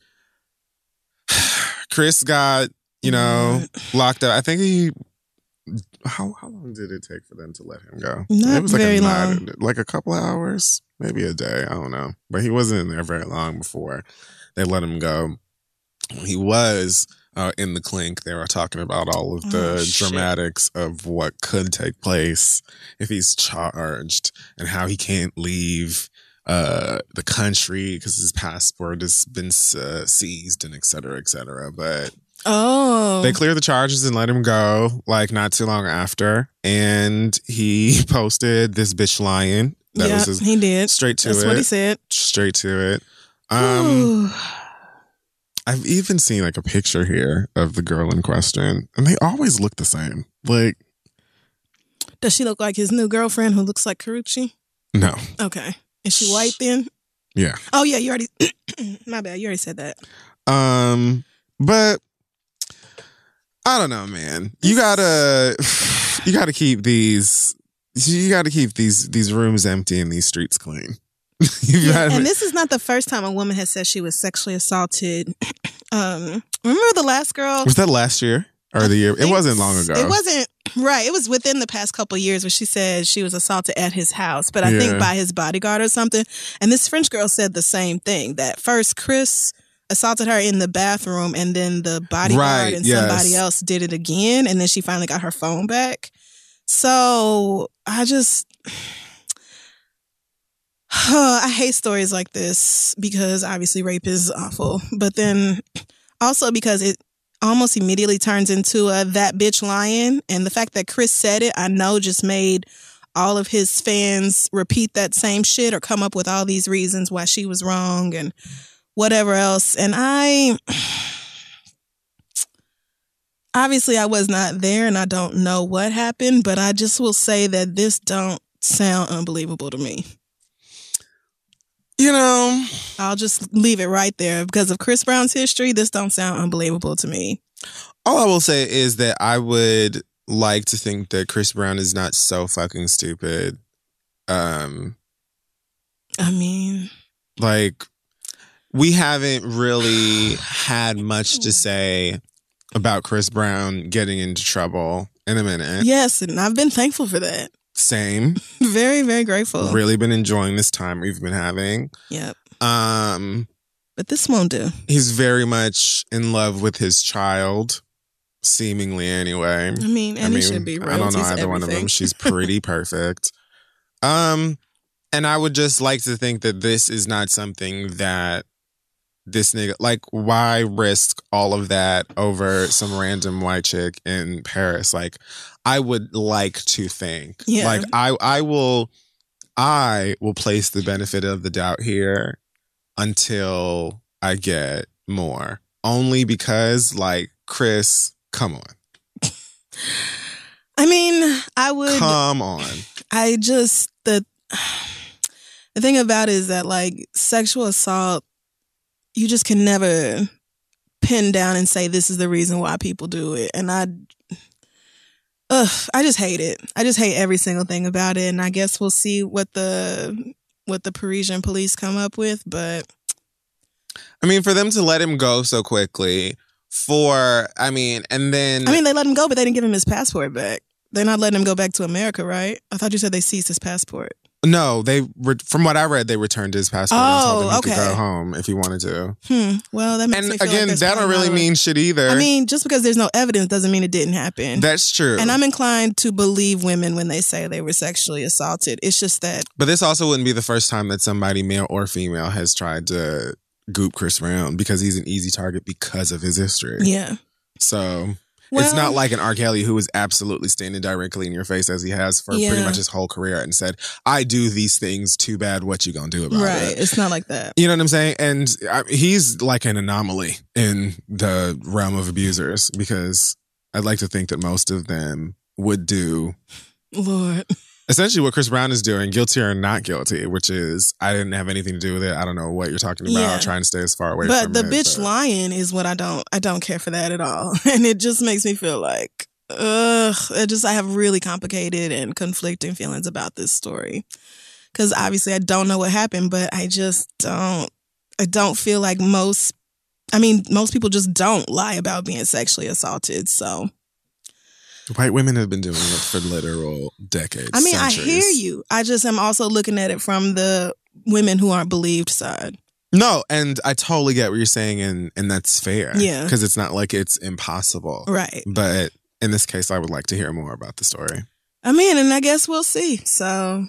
Chris got, you know, locked up. I think he. How how long did it take for them to let him go? Not it was like very a long. like a couple of hours, maybe a day. I don't know, but he wasn't in there very long before they let him go. He was uh, in the clink, they were talking about all of the Oh, dramatics of what could take place if he's charged and how he can't leave uh, the country because his passport has been uh, seized and et cetera, et cetera. But Oh. they clear the charges and let him go like not too long after. And he posted this bitch lying. That yeah, was his he did. straight to That's it. what he said. Straight to it. Um, I've even seen like a picture here of the girl in question, and they always look the same. Like, Does she look like his new girlfriend who looks like Karrueche? no, Okay. Is she white then? yeah. Oh yeah, you already my bad, you already said that. Um, but I don't know, man. You gotta, you gotta keep these. You gotta keep these these rooms empty and these streets clean. Yeah, and this is not the first time a woman has said she was sexually assaulted. Um, remember the last girl? was that last year or the year? It wasn't long ago. It wasn't right. It was within the past couple of years where she said she was assaulted at his house, but I Yeah. think by his bodyguard or something. And this French girl said the same thing. That first Chris assaulted her in the bathroom, and then the bodyguard Right, and yes. somebody else did it again, and then she finally got her phone back. So I just. I hate stories like this because obviously rape is awful, but then also because it almost immediately turns into a that bitch lying. And the fact that Chris said it, I know just made all of his fans repeat that same shit or come up with all these reasons why she was wrong and whatever else. And I obviously I was not there and I don't know what happened, but I just will say that this don't sound unbelievable to me. You know, I'll just leave it right there because of Chris Brown's history. This don't sound unbelievable to me. all I will say is that I would like to think that Chris Brown is not so fucking stupid. Um, I mean, like we haven't really had much to say about Chris Brown getting into trouble in a minute. yes, and I've been thankful for that. Same. Very, very grateful. Really been enjoying this time we've been having. Yep. Um, But this won't do. he's very much in love with his child, seemingly anyway. I mean, and I he mean, should be. I don't know either one of them. She's pretty perfect. Um, and I would just like to think that this is not something that this nigga like. Why risk all of that over some random white chick in Paris? Like, I would like to think, Yeah. like I, I will, I will place the benefit of the doubt here until I get more. Only because, like, Chris, come on. I mean, I would. Come on. I just the the thing about it is that like sexual assault, you just can never pin down and say this is the reason why people do it, and I. Ugh, I just hate it. I just hate every single thing about it, and I guess we'll see what the what the Parisian police come up with. But I mean, for them to let him go so quickly, for I mean, and then I mean, they let him go, but they didn't give him his passport back. They're not letting him go back to America, right? I thought you said they seized his passport. No, they re- from what I read, they returned his passport and Oh, told him he could go home if he wanted to. Hmm. Well, that makes And me feel like again, there's that don't really mean shit either. I mean, just because there's no evidence doesn't mean it didn't happen. that's true. and I'm inclined to believe women when they say they were sexually assaulted. It's just that, But this also wouldn't be the first time that somebody, male or female, has tried to goop Chris Brown because he's an easy target because of his history. yeah. So Well, it's not like an R. Kelly who is absolutely standing directly in your face as he has for pretty much his whole career and said, "I do these things. Too bad. What you gonna do about right. it?" Right. It's not like that. You know what I'm saying? And I, he's like an anomaly in the realm of abusers because I'd like to think that most of them would do Lord. Essentially what Chris Brown is doing, guilty or not guilty, which is I didn't have anything to do with it. I don't know what you're talking about. Yeah. Trying to stay as far away But from the it, bitch but- lying is what I don't. I don't care for that at all, and it just makes me feel like, ugh. It just I have really complicated and conflicting feelings about this story because obviously I don't know what happened, but I just don't. I don't feel like most. I mean, most people just don't lie about being sexually assaulted. So White women have been doing it for literal decades. I mean, I hear you. I just am also looking at it from the women who aren't believed side. No, and I totally get what you're saying, and and that's fair. Yeah. because it's not like it's impossible. Right. But in this case, I would like to hear more about the story. I mean, and I guess we'll see. So,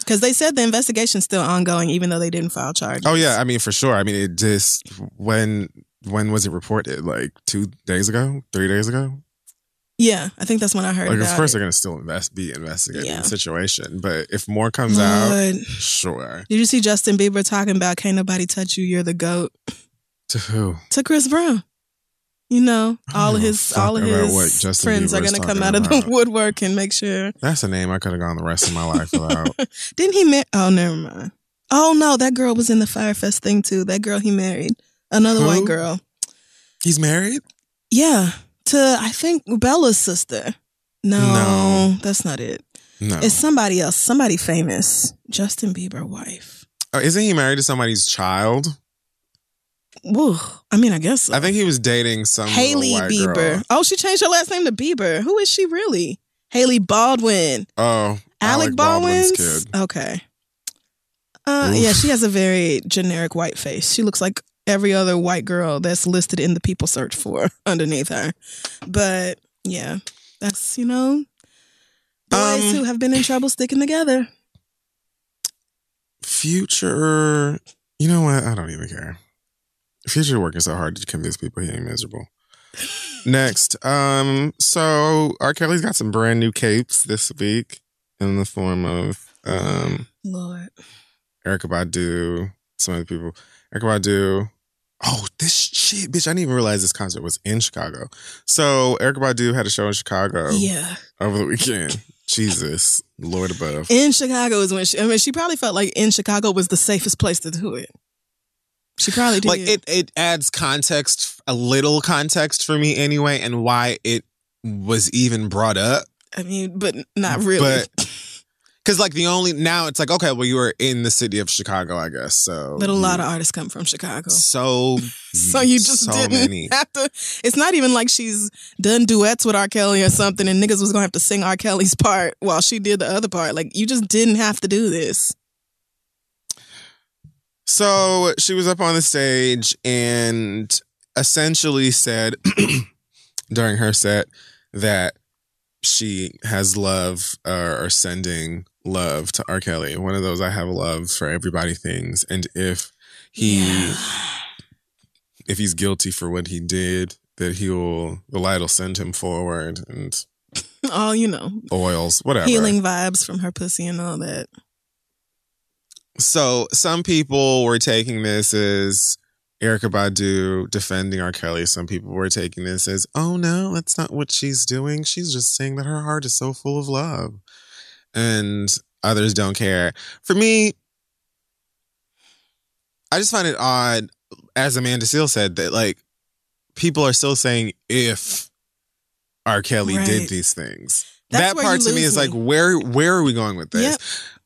because they said the investigation's still ongoing, even though they didn't file charges. Oh yeah, I mean for sure. I mean it just when when was it reported? Like two days ago, three days ago. Yeah. I think that's when I heard Like of about course it. they're gonna still invest be investigating Yeah. the situation, but if more comes out, sure. Did you see Justin Bieber talking about "Can't nobody touch you, you're the goat" To who? to Chris Brown? You know, all of his all of his friends are Bieber is going to come out of the woodwork and make sure. That's a name I could have gone the rest of my life without. Didn't he marry? Oh, never mind. Oh no, that girl was in the Fyre Fest thing too. That girl he married, another Who? white girl. He's married? Yeah, to I think Bella's sister. No, No. that's not it. No. It's somebody else, somebody famous. Justin Bieber wife. Oh, isn't he married to somebody's child? Woo. I mean, I guess so. I think he was dating some Hailey Bieber. girl. Oh, she changed her last name to Bieber. Who is she really? Hailey Baldwin. Oh, Alec, Baldwin's Baldwin's. kid. Okay. Uh, Oof. yeah, she has a very generic white face. She looks like every other white girl that's listed in the people search for underneath her. But yeah, that's, you know, boys Um, who have been in trouble sticking together. Future, you know what? I don't even care. Future working so hard to convince people he ain't miserable. Next, um, so R. Kelly's got some brand new capes this week in the form of um Lord. Erykah Badu, some other people. Erykah Badu. Oh, this shit, bitch! I didn't even realize this concert was in Chicago. So Erykah Badu had a show in Chicago Yeah. over the weekend. Jesus, Lord above. In Chicago is when she, I mean, she probably felt like in Chicago was the safest place to do it. She probably did. like it it adds context a little context for me anyway and why it was even brought up I mean, but not really. But- because like the only now it's like okay well you were in the city of chicago i guess so but a lot of artists come from Chicago. so So you just so didn't many have to. It's not even like she's done duets with R. Kelly or something, and niggas was gonna have to sing R. Kelly's part while she did the other part. Like you just didn't have to do this. so she was up on the stage and essentially said during her set that she has love uh, or sending love to R. Kelly. One of those I have love for everybody things. And if he Yeah. if he's guilty for what he did, that he'll the light will send him forward and all oh, you know, oils, whatever. healing vibes from her pussy and all that. So some people were taking this as Erykah Badu defending R. Kelly. Some people were taking this as, oh no, that's not what she's doing. She's just saying that her heart is so full of love. And others don't care. For me, I just find it odd, as Amanda Seales said, that like people are still saying if R. Kelly Right. did these things. That's that part to me is me. like, where where are we going with this? Yep.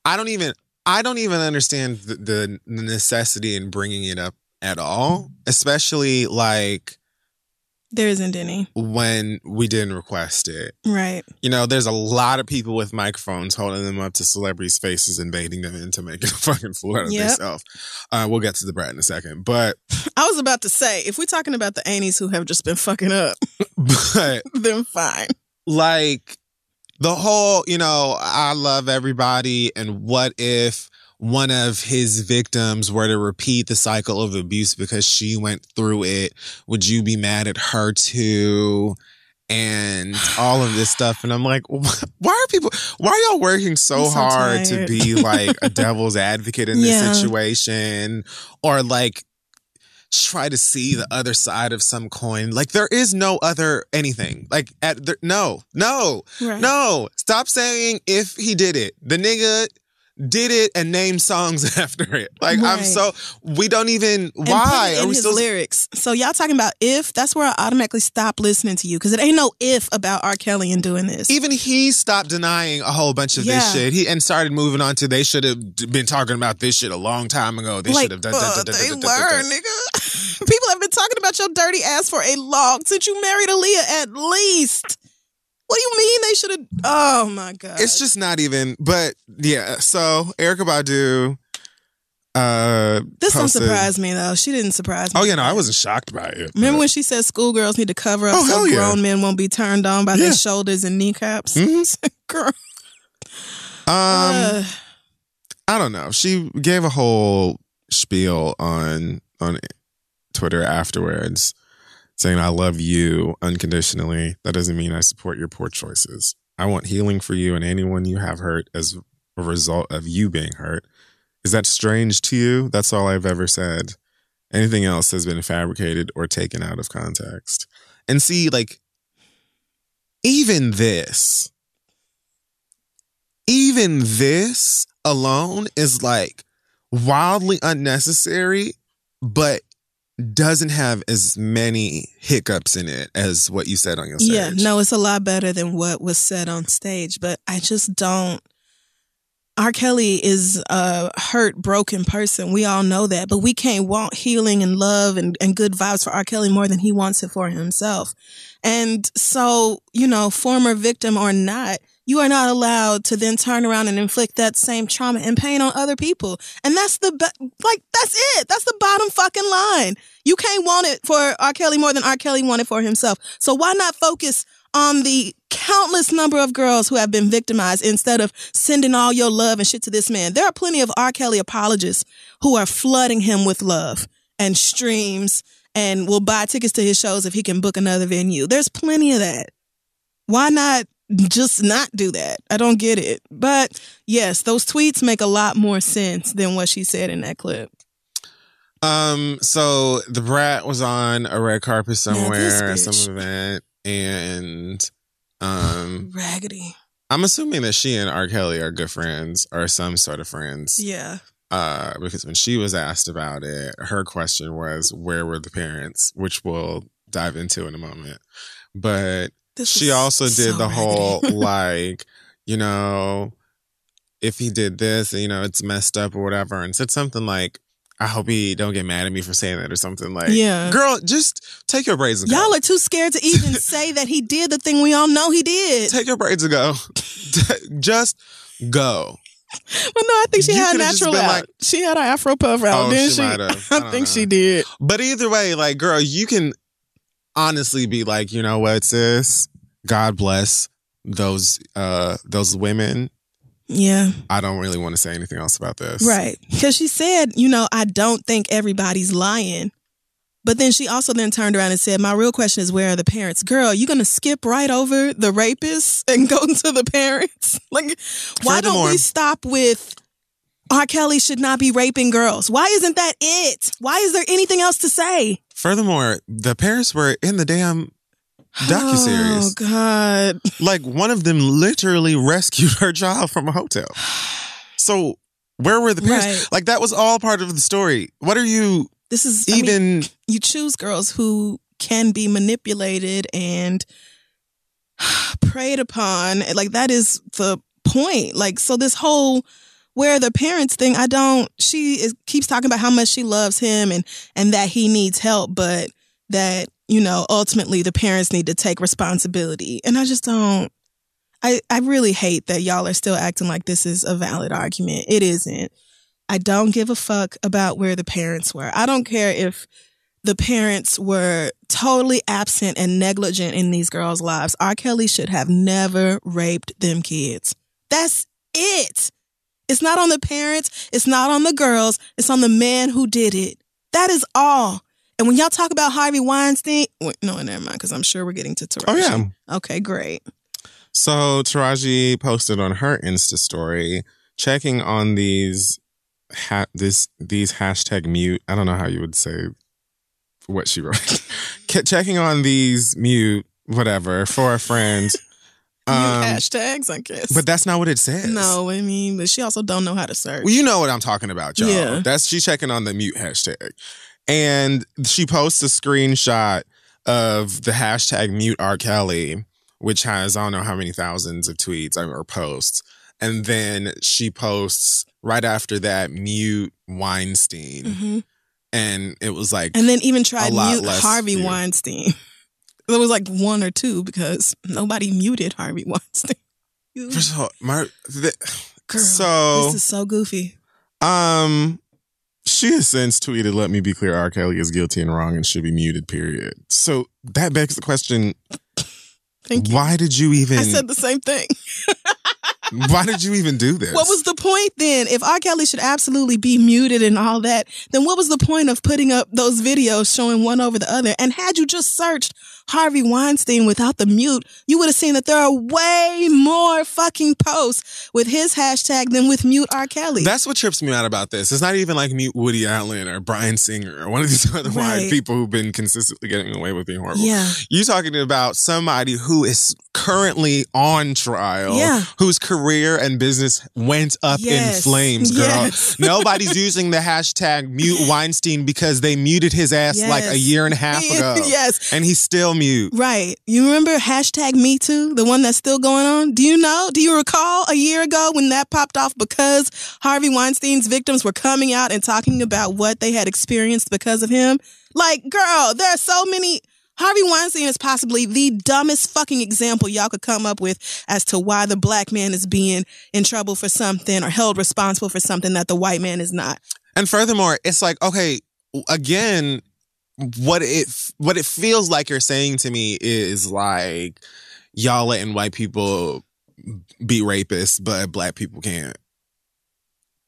I don't even I don't even understand the, the necessity in bringing it up at all, especially like There isn't any. when we didn't request it. Right. You know, there's a lot of people with microphones holding them up to celebrities' faces and baiting them into making a fucking fool out of Yep. themselves. Uh, we'll get to the brat in a second, but I was about to say, if we're talking about the Aanies who have just been fucking up, but then fine. like the whole, you know, I love everybody, and what if one of his victims were to repeat the cycle of abuse because she went through it? Would you be mad at her too? And all of this stuff, and I'm like, why are people? Why are y'all working so, so hard to be like a devil's advocate in this situation, or like try to see the other side of some coin. Like there is no other anything. Like at there, no, no, Right. no. Stop saying if he did it. The nigga did it and named songs after it. Like I'm so we don't even And why put it in are we his still lyrics? So y'all talking about if? That's where I automatically stop listening to you because it ain't no if about R. Kelly and doing this. even he stopped denying a whole bunch of Yeah. this shit. He and started moving on to they should have been talking about this shit a long time ago. They like, should have done. uh, done, done, they done, were, nigga. People have been talking about your dirty ass for a long since you married Aaliyah. At least, what do you mean they should have? Oh my god! It's just not even. But yeah, so Erykah Badu. Uh, this don't surprise me though. She didn't surprise me. Oh yeah, no, I wasn't shocked by it. Remember but- when she said schoolgirls need to cover up Oh, so yeah. grown men won't be turned on by Yeah. their shoulders and kneecaps? Mhm. Girl, Um, uh, I don't know. She gave a whole spiel on on Twitter afterwards, saying I love you unconditionally. That doesn't mean I support your poor choices. I want healing for you and anyone you have hurt as a result of you being hurt. Is that strange to you? That's all I've ever said. Anything else has been fabricated or taken out of context. And see, like, even this, even this alone is like wildly unnecessary, but doesn't have as many hiccups in it as what you said on your stage. yeah, no, it's a lot better than what was said on stage, but I just don't. R. Kelly is a hurt, broken person. We all know that, but we can't want healing and love and, and good vibes for R. Kelly more than he wants it for himself. And so, you know, former victim or not, you are not allowed to then turn around and inflict that same trauma and pain on other people. And that's the, like, that's it. That's the bottom fucking line. You can't want it for R. Kelly more than R. Kelly wanted for himself. So why not focus on the countless number of girls who have been victimized instead of sending all your love and shit to this man? There are plenty of R. Kelly apologists who are flooding him with love and streams and will buy tickets to his shows if he can book another venue. There's plenty of that. Why not just not do that? I don't get it. But yes, those tweets make a lot more sense than what she said in that clip. Um, so the brat was on a red carpet somewhere, some event, and um Raggedy. I'm assuming that she and R. Kelly are good friends or some sort of friends. Yeah. Uh, because when she was asked about it, her question was, "Where were the parents?" Which we'll dive into in a moment. But This she also did so the whole like, you know, if he did this, you know, it's messed up or whatever, and said something like, "I hope he don't get mad at me for saying that" or something like, Yeah. girl, just take your braids and go. Y'all are too scared to even say that he did the thing we all know he did. take your braids and go. just go. But no, I think she You had natural out. like- she had her Afro puff out, Oh, didn't she she? I I, think know. she did. But either way, like, girl, you can honestly be like, you know what, sis? God bless those uh those women. Yeah, I don't really want to say anything else about this. right. Because she said, you know, I don't think everybody's lying. But then she also then turned around and said, My real question is where are the parents? Girl, you gonna skip right over the rapists and go to the parents? Like, why don't we stop with R. Kelly should not be raping girls. Why isn't that it? Why is there anything else to say? Furthermore, the parents were in the damn docuseries. Oh God. Like one of them literally rescued her child from a hotel. So where were the parents? Right. Like that was all part of the story. What are you This is I mean, even? you choose girls who can be manipulated and preyed upon. Like that is the point. Like so, this whole where the parents thing, I don't. She is, keeps talking about how much she loves him and and that he needs help, but that you know ultimately the parents need to take responsibility. And I just don't. I I really hate that y'all are still acting like this is a valid argument. It isn't. I don't give a fuck about where the parents were. I don't care if the parents were totally absent and negligent in these girls' lives. R. Kelly should have never raped them kids. That's it. It's not on the parents. It's not on the girls. It's on the man who did it. That is all. And when y'all talk about Harvey Weinstein, wait, no, never mind, because I'm sure we're getting to Taraji. Oh yeah. Okay, great. So Taraji posted on her Insta story checking on these ha- this these hashtag mute. I don't know how you would say what she wrote. Checking on these mute whatever for a friend. Mute Um, hashtags, I guess. but that's not what it says. no, I mean, but she also don't know how to search. Well, you know what I'm talking about, y'all. Yeah. That's she's checking on the mute hashtag. And she posts a screenshot of the hashtag mute R. Kelly, which has I don't know how many thousands of tweets or posts. And then she posts right after that mute Weinstein. Mhm. And it was like And then even tried mute Harvey. Weinstein. There was like one or two because nobody muted Harvey Weinstein. first of all, my the, Girl, so this is so goofy. um she has since tweeted, let me be clear, R. Kelly is guilty and wrong and should be muted, period. So that begs the question, Thank you. why did you even I said the same thing. why did you even do this? What was the point then? If R. Kelly should absolutely be muted and all that, then what was the point of putting up those videos showing one over the other? And had you just searched Harvey Weinstein without the mute, you would have seen that there are way more fucking posts with his hashtag than with mute R. Kelly. That's what trips me out about this. It's not even like mute Woody Allen or Bryan Singer or one of these other white Right. people who've been consistently getting away with being horrible. yeah. You're talking about somebody who is currently on trial, Yeah. whose career and business went up in flames, girl. Yes. Nobody's using the hashtag mute Weinstein because they muted his ass like a year and a half ago. yes. And he's still mute. Right. You remember hashtag Me Too, the one that's still going on? Do you know? Do you recall a year ago when that popped off because Harvey Weinstein's victims were coming out and talking about what they had experienced because of him? Like, girl, there are so many. Harvey Weinstein is possibly the dumbest fucking example y'all could come up with as to why the black man is being in trouble for something or held responsible for something that the white man is not. And furthermore, it's like, okay, again, what it what it feels like you're saying to me is like y'all letting white people be rapists, but black people can't.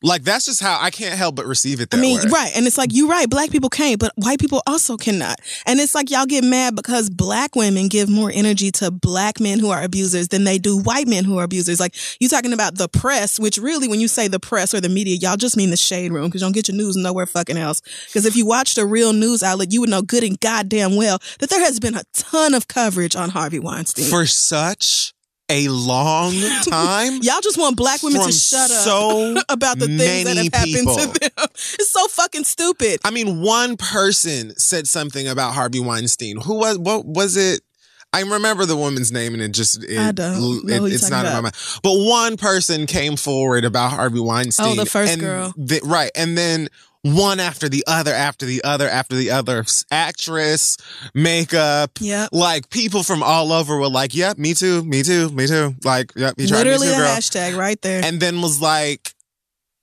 Like that's just how I can't help but receive it that I mean, way. right. And it's like, you're right. Black people can't, but white people also cannot. And it's like, y'all get mad because black women give more energy to black men who are abusers than they do white men who are abusers. Like, you talking about the press, which really, when you say the press or the media, y'all just mean the shade room because you don't get your news nowhere fucking else. Because if you watched a real news outlet, you would know good and goddamn well that there has been a ton of coverage on Harvey Weinstein. For such a long time. Y'all just want black women to shut up so about the things that have happened people. to them. It's so fucking stupid. I mean, one person said something about Harvey Weinstein. Who was what was it? I remember the woman's name and it just it, I don't know it, it's not in my mind. But one person came forward about Harvey Weinstein. Oh, the first and girl. the- right. And then one after the other, after the other, after the other. Actress, makeup. yeah, Like people from all over were like, Yep, me too, me too, me too. Like, yep, you tried Literally me too, girl. hashtag right there. And then was like,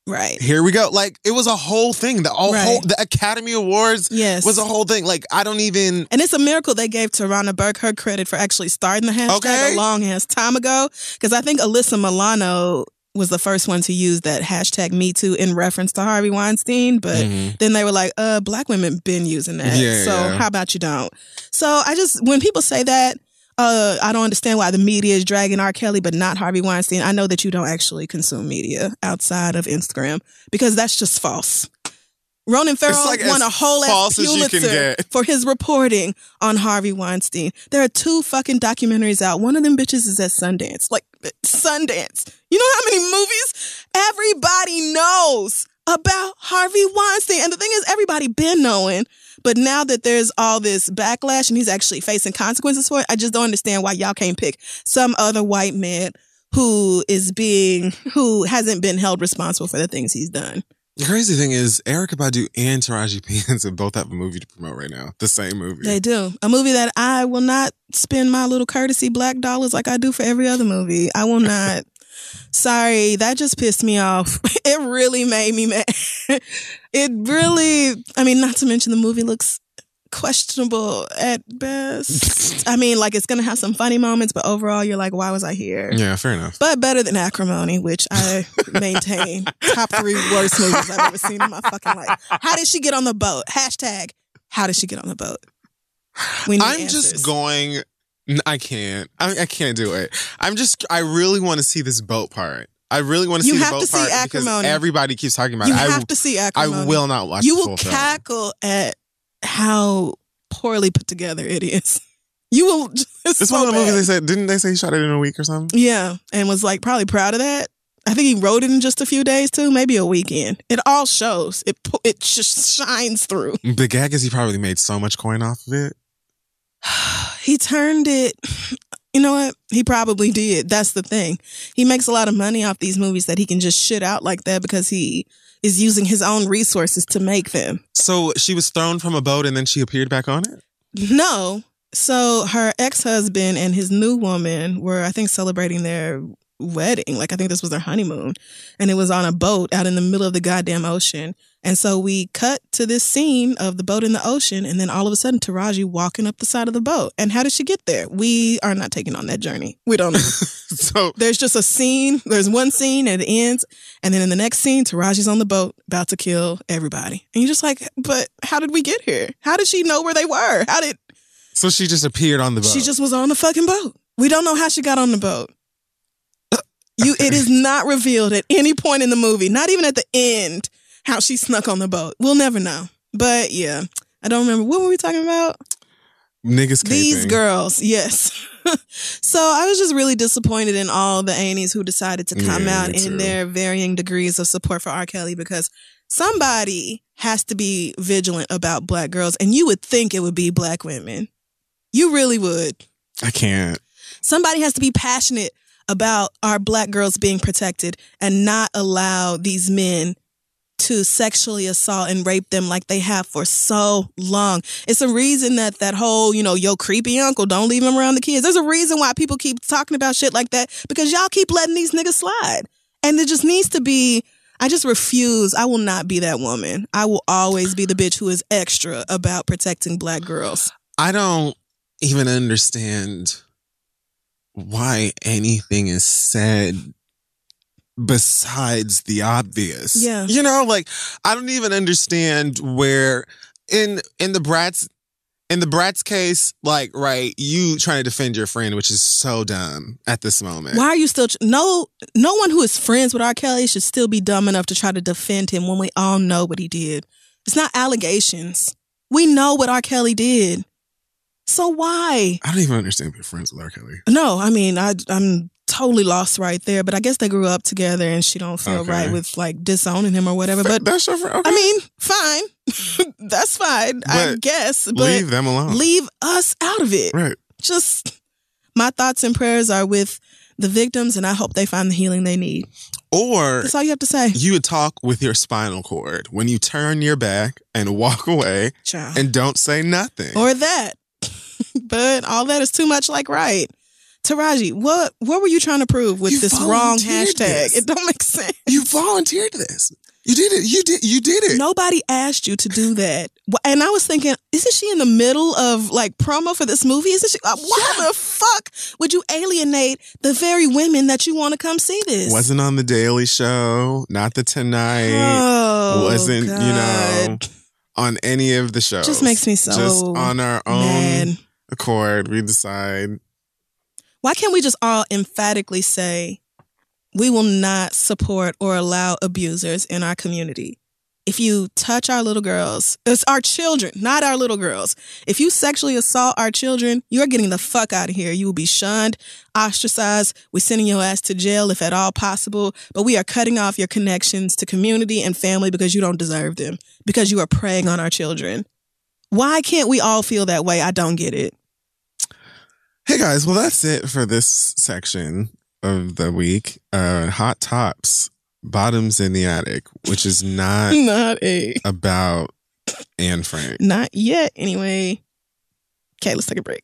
right. here we go. Like it was a whole thing. The whole, whole the Academy Awards Yes. was a whole thing. Like I don't even and it's a miracle they gave Tarana Burke her credit for actually starting the hashtag Okay. a long ass time ago. Because I think Alyssa Milano was the first one to use that hashtag Me Too in reference to Harvey Weinstein. But then they were like, uh, black women been using that. Yeah, so yeah. how about you don't? So I just, when people say that, uh, I don't understand why the media is dragging R. Kelly, but not Harvey Weinstein. I know that you don't actually consume media outside of Instagram because that's just false. Ronan Farrow like won a whole ass false as you can Pulitzer for his reporting on Harvey Weinstein. There are two fucking documentaries out. One of them bitches is at Sundance. Like Sundance. You know how many movies everybody knows about Harvey Weinstein? And the thing is, everybody been knowing. But now that there's all this backlash and he's actually facing consequences for it, I just don't understand why y'all can't pick some other white man who is being who hasn't been held responsible for the things he's done. The crazy thing is, Erykah Badu and Taraji P. Henson both have a movie to promote right now. The same movie. They do. A movie that I will not spend my little courtesy black dollars like I do for every other movie. I will not. Sorry, that just pissed me off. It really made me mad. It really, I mean, not to mention the movie looks questionable at best. I mean, like it's going to have some funny moments, but overall, you're like, why was I here? yeah, fair enough. But better than Acrimony, which I maintain top three worst movies I've ever seen in my fucking life. How did she get on the boat? Hashtag, how did she get on the boat? We need I'm answers. just going. I can't. I, I can't do it. I'm just. I really want to see this boat part. I really want to You see the have boat to see part because Acrimony. everybody keeps talking about You it. I, have to see acrimony. I will not watch. You the will full film. cackle at how poorly put together it is. You will. It's, It's so one of the movies they said. Didn't they say he shot it in a week or something? Yeah, and was like probably proud of that. I think he wrote it in just a few days too, maybe a weekend. It all shows. It it just shines through. The gag is he probably made so much coin off of it. he turned it. You know what? He probably did. That's the thing. He makes a lot of money off these movies that he can just shit out like that because he is using his own resources to make them. So she was thrown from a boat and then she appeared back on it. No. So her ex husband and his new woman were, I think, celebrating their wedding. Like, I think this was their honeymoon. And it was on a boat out in the middle of the goddamn ocean. And so we cut to this scene of the boat in the ocean. And then all of a sudden, Taraji walking up the side of the boat. And how did she get there? We are not taking on that journey. We don't know. So There's just a scene. There's one scene and it ends. And then in the next scene, Taraji's on the boat about to kill everybody. And you're just like, but how did we get here? How did she know where they were? How did so she just appeared on the boat. she just was on the fucking boat. We don't know how she got on the boat. You it is not revealed at any point in the movie, not even at the end, how she snuck on the boat. We'll never know. But yeah. I don't remember what were we talking about? niggas. These girls, yes. so I was just really disappointed in all the Annies who decided to come Yeah, out in their varying degrees of support for R. Kelly because somebody has to be vigilant about black girls, and you would think it would be black women. You really would. I can't. Somebody has to be passionate about our black girls being protected and not allow these men to sexually assault and rape them like they have for so long. It's a reason that that whole, you know, yo creepy uncle, don't leave him around the kids. There's a reason why people keep talking about shit like that because y'all keep letting these niggas slide. And there just needs to be I just refuse. I will not be that woman. I will always be the bitch who is extra about protecting black girls. I don't even understand why anything is said besides the obvious. Yeah. You know, like I don't even understand where in in the brats in the brats case, like, right, you trying to defend your friend, which is so dumb at this moment. Why are you still no no one who is friends with R. Kelly should still be dumb enough to try to defend him when we all know what he did. It's not allegations. We know what R. Kelly did. So why? I don't even understand being friends with R. Kelly. No, I mean I I'm totally lost right there, but I guess they grew up together and she don't feel Okay. right with like disowning him or whatever. But that's your friend. Okay. I mean, fine. That's fine, I guess. But leave them alone. leave us out of it. Right. Just my thoughts and prayers are with the victims and I hope they find the healing they need. Or That's all you have to say. you would talk with your spinal cord when you turn your back and walk away Child. and don't say nothing. or that. but all that is too much like right. Taraji, what what were you trying to prove with You this wrong hashtag? this. It don't make sense. you volunteered this. You did it. You did. You did it. Nobody asked you to do that. And I was thinking, isn't she in the middle of like promo for this movie? Isn't she? uh, Why the fuck would you alienate the very women that you want to come see this? Wasn't on the Daily Show. Not the Tonight. Oh, wasn't you know on any of the shows. Just makes me so Just on our own mad. Accord, we decide Why can't we just all emphatically say we will not support or allow abusers in our community? If you touch our little girls, it's our children, not our little girls. If you sexually assault our children, you're getting the fuck out of here. You will be shunned, ostracized. We're sending your ass to jail if at all possible. But we are cutting off your connections to community and family because you don't deserve them, because you are preying on our children. Why can't we all feel that way? I don't get it. Hey guys, well that's it for this section of the week. Uh hot tops, bottoms in the attic, which is not Not a, about Anne Frank. not yet. Anyway. Okay, let's take a break.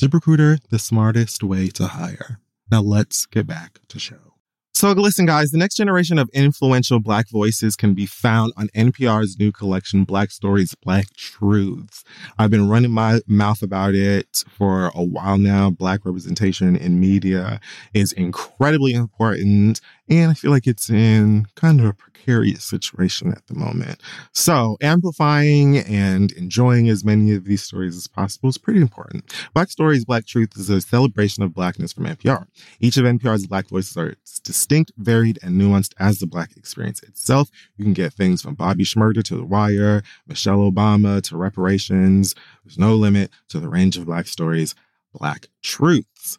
ZipRecruiter, the smartest way to hire. Now let's get back to show. So listen, guys, the next generation of influential Black voices can be found on NPR's new collection, Black Stories, Black Truths. I've been running my mouth about it for a while now. Black representation in media is incredibly important, and I feel like it's in kind of a precarious situation at the moment. So amplifying and enjoying as many of these stories as possible is pretty important. Black Stories, Black Truth is a celebration of Blackness from NPR. Each of NPR's Black voices are distinct, varied, and nuanced as the Black experience itself. You can get things from Bobby Shmurda to The Wire, Michelle Obama to reparations. There's no limit to the range of Black stories, Black truths.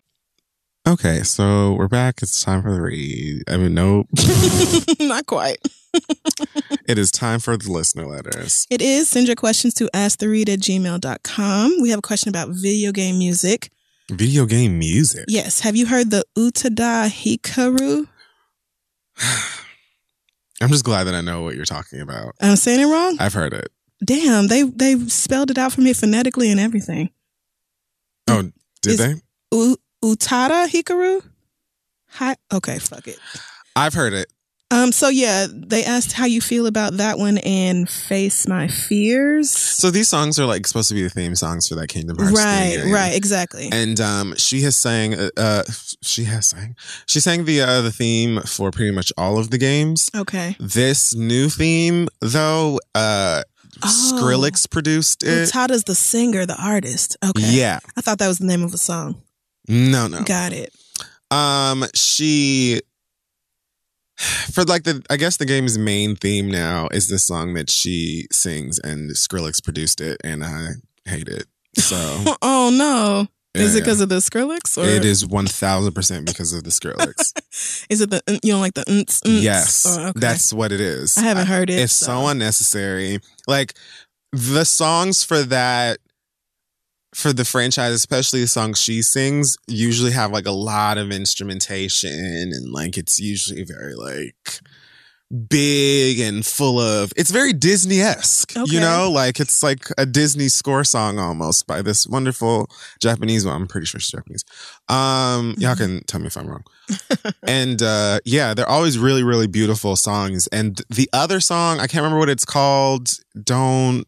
Okay, so we're back. It's time for the read. I mean, nope. Not quite. it is time for the listener letters. It is. Send your questions to asktheread at gmail.com. We have a question about video game music. Video game music. Yes. Have you heard the Utada Hikaru? I'm just glad that I know what you're talking about. I'm saying it wrong? I've heard it. Damn, they they spelled it out for me phonetically and everything. Oh, did Is- they? U- Utada Hikaru? Hi. Okay, fuck it. I've heard it. Um. So yeah, they asked how you feel about that one and face my fears. So these songs are like supposed to be the theme songs for that Kingdom Hearts right. Right. Exactly. And um, she has sang. Uh, uh, she has sang. She sang the uh, the theme for pretty much all of the games. okay. This new theme, though, uh, Oh. Skrillex produced it. Utada's the singer, the artist. Okay. Yeah. I thought that was the name of a song. No, no. Got it. Um, she for like the I guess the game's main theme now is this song that she sings and Skrillex produced it and I hate it. So oh no. is it because of the Skrillex or it is one thousand percent because of the Skrillex. Is it the you don't like the unts? yes, Oh, okay. that's what it is. I haven't heard it. It's so unnecessary. Like the songs for that for the franchise, especially the songs she sings, usually have like a lot of instrumentation and like it's usually very like big and full of it's very Disney-esque. Okay. You know, like it's like a Disney score song almost by this wonderful Japanese one. I'm pretty sure it's Japanese. Um, y'all can tell me if I'm wrong. and uh yeah, they're always really, really beautiful songs. And the other song, I can't remember what it's called. Don't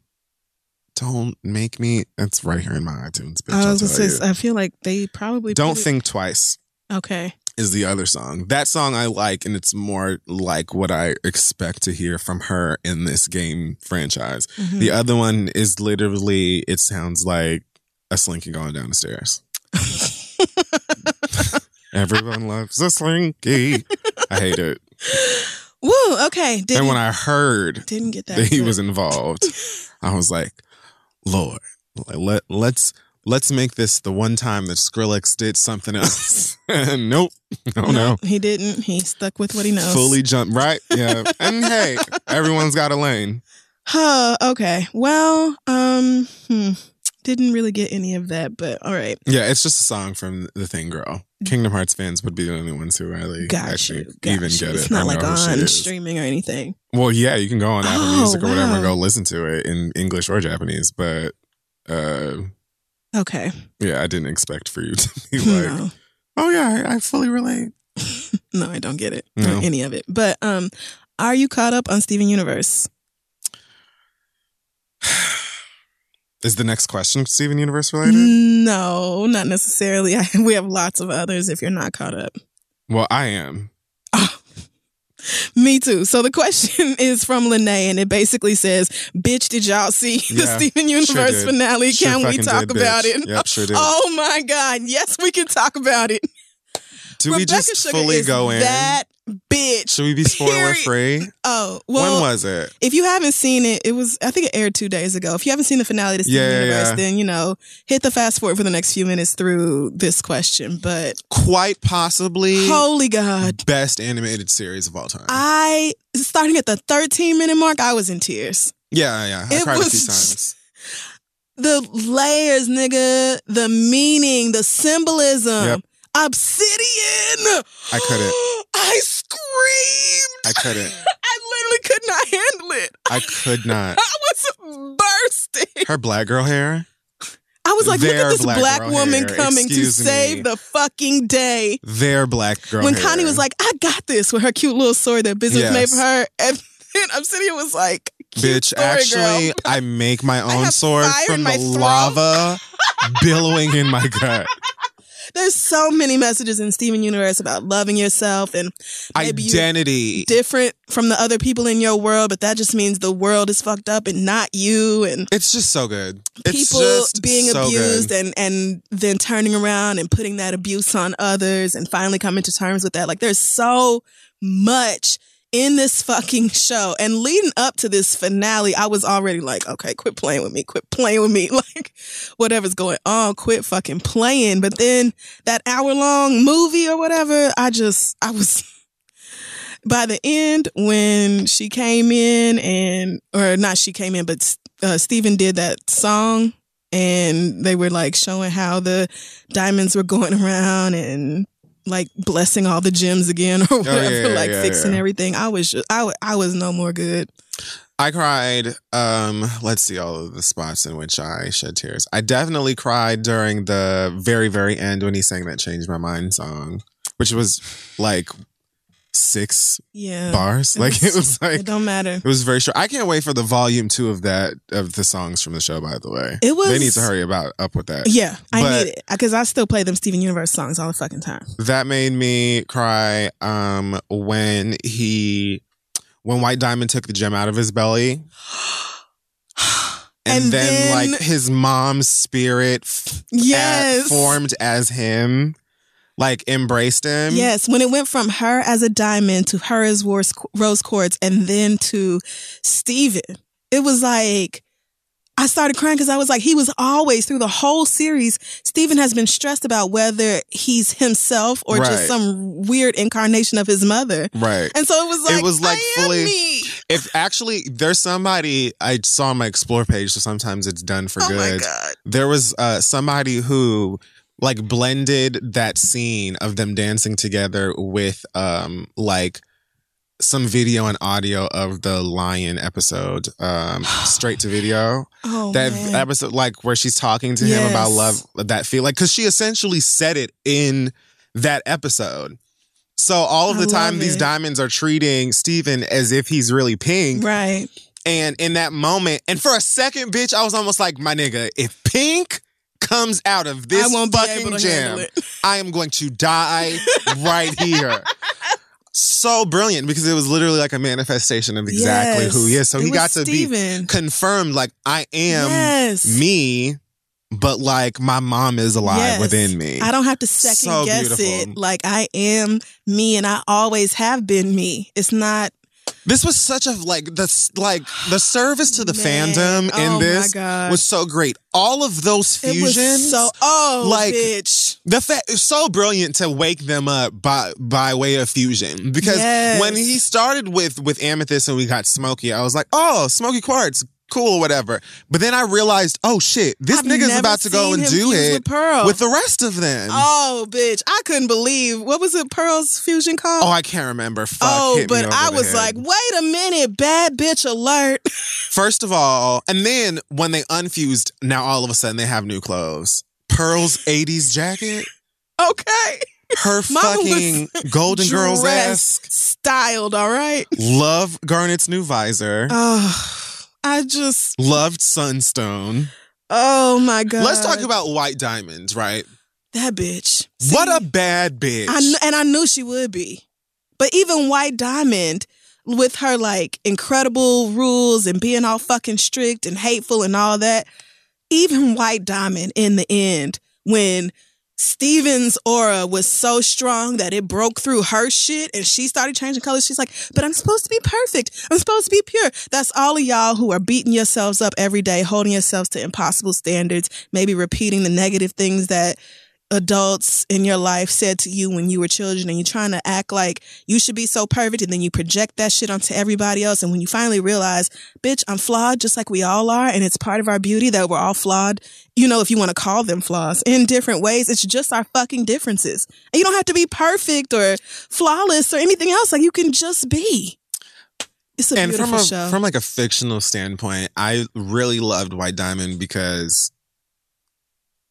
Don't make me. It's right here in my iTunes. Bitch, I was gonna say. I feel like they probably Don't think twice. Okay. is the other song. That song I like, and it's more like what I expect to hear from her in this game franchise. Mhm. The other one is literally, it sounds like a slinky going down the stairs. Everyone loves a slinky. I hate it. Woo. Okay. Didn't, and when I heard didn't get that he was involved, I was like, Lord, let, let's. Let's make this the one time that Skrillex did something else. nope. No, no. he didn't. He stuck with what he knows. fully jump right yeah and hey everyone's got a lane Huh. Okay. Well. Um. Hmm. Didn't really get any of that, but all right. yeah it's just a song from the thing girl kingdom hearts fans would be the only ones who really Got actually you. Got even you. get it It's not like know who she on streaming or anything. well yeah you can go on apple Oh, music or whatever and go listen to it in english or japanese but uh Okay. yeah i didn't expect for you to be like no. oh yeah I, I fully relate No, I don't get it. No. Or any of it. But um, are you caught up on Steven Universe? Is the next question steven universe related No, not necessarily. I, we have lots of others if you're not caught up. well i am Me too. So the question is from Lene, and it basically says, "Bitch, did y'all see the Yeah, Steven Universe did. finale? Sure Can we talk did, about bitch. it?" Yep, sure did. Oh my God! Yes, we can talk about it. do we just Sugar fully go in That bitch. should we be spoiler free Oh well. when was it if you haven't seen it, it was I think it aired two days ago. If you haven't seen the finale to Steven Yeah, Universe, yeah. then you know hit the fast forward for the next few minutes through this question. But quite possibly holy God, best animated series of all time. I starting at the 13 minute mark, I was in tears. yeah, yeah. I It cried a was- few times. The layers, nigga, the meaning, the symbolism. Yep. Obsidian. I couldn't. I screamed. I couldn't. I literally could not handle it. I could not. I was bursting. Her black girl hair. I was like, look at this black black, woman hair, coming to excuse save the fucking day. Their black girl when hair. Connie was like, I got this with her cute little sword that Business Yes. made for her. And then Obsidian was like, cute Bitch, story, actually, girl. I make my own have sword from the lava billowing in my gut. There's so many messages in Steven Universe about loving yourself and Identity. different from the other people in your world, but that just means the world is fucked up and not you. And It's just so good. It's people being so abused good. and and then turning around and putting that abuse on others and finally coming to terms with that like there's so much in this fucking show. And leading up to this finale i was already like okay quit playing with me quit playing with me. Like whatever's going on quit fucking playing. But then that hour long movie or whatever i just i was by the end when she came in and or not she came in but uh, Steven did that song and they were like showing how the diamonds were going around and like blessing all the gems again or whatever Oh, yeah, like yeah, fixing yeah. everything i was just, I, I was no more good I cried. Um, let's see all of the spots in which I shed tears. I definitely cried during the very, very end when he sang that "Change My Mind" song, which was like six yeah bars. Like it was like it don't matter it was very short. I can't wait for the volume two of that of the songs from the show. By the way, It was- they need to hurry about up with that. yeah i need it because i still play them steven universe songs all the fucking time That made me cry um when he when White Diamond took the gem out of his belly. And, And then, then- like his mom's spirit f- yes formed as him, like embraced him. Yes, when it went from her as a diamond to her as rose, rose quartz and then to Steven, it was like, I started crying because I was like, he was always through the whole series. Steven has been stressed about whether he's himself or Right. just some weird incarnation of his mother. Right. And so it was like, It was like fully-. If actually there's somebody I saw on my explore page, so sometimes it's done for Oh my good. God. There was uh somebody who like blended that scene of them dancing together with um like some video and audio of the lion episode um straight to video. Oh, that man. episode like where she's talking to him about love that feel like because she essentially said it in that episode. So all of the time these diamonds are treating Steven as if he's really pink. Right. And in that moment, and for a second, bitch, I was almost like, my nigga, if Pink comes out of this I fucking jam. I am going to die right here. So brilliant because it was literally like a manifestation of exactly Yes. who he is. So It he got to be confirmed like I am Yes. me, but like my mom is alive Yes. within me. I don't have to second So guess beautiful. it. Like I am me and I always have been me. It's not This was such a like the like the service to the Man. fandom Oh in my this God. was so great. All of those it fusions, was so oh like, bitch. the fact it's so brilliant to wake them up by by way of fusion because Yes. when he started with with Amethyst and we got Smoky, I was like, oh, Smoky Quartz. Cool, or whatever. But then I realized, oh shit, this I've nigga's about to go and do it with Pearl. with the rest of them. Oh, bitch. I couldn't believe what was it Pearl's fusion called? Oh, I can't remember. Fuck, Oh, but I was head. like, wait a minute, bad bitch alert. First of all, and then when they unfused, now all of a sudden they have new clothes. Pearl's 80s jacket, okay. her Mama fucking Golden Girls esque. styled, all right. Love Garnet's new visor. Oh, I just, Loved Sunstone. oh my God. Let's talk about White Diamond, right? that bitch. what a bad bitch. I kn- and I knew she would be. But even White Diamond, with her like incredible rules and being all fucking strict and hateful and all that, even White Diamond in the end, when Steven's aura was so strong that it broke through her shit and she started changing colors. She's like, but I'm supposed to be perfect. I'm supposed to be pure. That's all of y'all who are beating yourselves up every day, holding yourselves to impossible standards, maybe repeating the negative things that adults in your life said to you when you were children and you're trying to act like you should be so perfect and then you project that shit onto everybody else and when you finally realize bitch i'm flawed just like we all are and it's part of our beauty that we're all flawed you know if you want to call them flaws in different ways it's just our fucking differences. And you don't have to be perfect or flawless or anything else like you can just be. It's a and beautiful from a show. from like a fictional standpoint, I really loved White Diamond because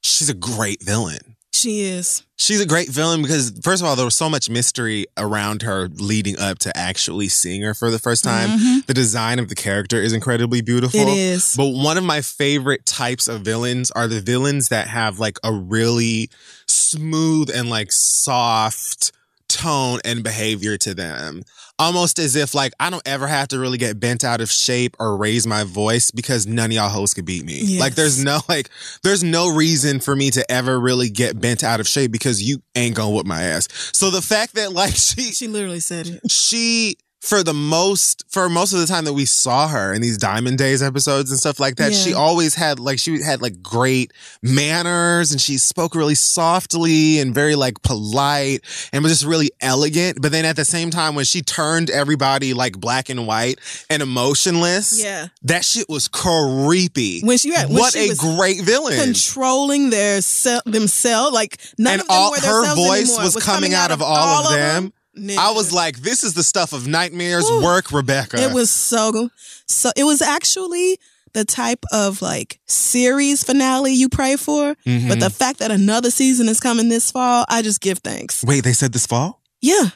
she's a great villain. She is She's a great villain because, first of all, there was so much mystery around her leading up to actually seeing her for the first time. Mhm. The design of the character is incredibly beautiful. it is But one of my favorite types of villains are the villains that have like a really smooth and like soft tone and behavior to them. Almost as if like I don't ever have to really get bent out of shape or raise my voice because none of y'all hoes could beat me. Yes. Like there's no like there's no reason for me to ever really get bent out of shape because you ain't gonna whip my ass. So the fact that like she she literally said it she for the most for most of the time that we saw her in these diamond days episodes and stuff like that Yeah. she always had like she had like great manners and she spoke really softly and very like polite and was just really elegant but then at the same time when she turned everybody like black and white and emotionless yeah that shit was creepy when she had when what she a was great villain controlling their self themselves. Like none and of them all were her voice anymore. was, coming out of all, of them. Nigga. I was like, this is the stuff of nightmares. Whew. Work, Rebecca. it was so so. It was actually the type of like series finale you pray for. Mhm. But the fact that another season is coming this fall, I just give thanks. Wait, they said this fall? Yeah.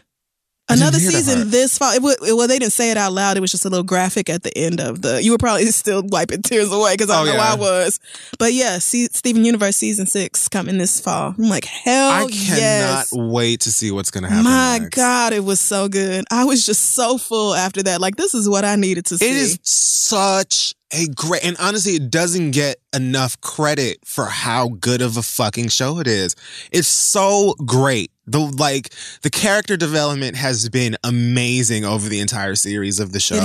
Another season this fall. It, it, well, they didn't say it out loud. It was just a little graphic at the end of the. You were probably still wiping tears away because I Oh, know yeah. I was. But yeah, see, Steven Universe season six coming this fall. I'm like, hell yeah. I cannot yes. wait to see what's going to happen. My next. God, it was so good. I was just so full after that. Like, this is what I needed to see. It is such a great, and honestly, it doesn't get enough credit for how good of a fucking show it is. It's so great. The like the character development has been amazing over the entire series of the show.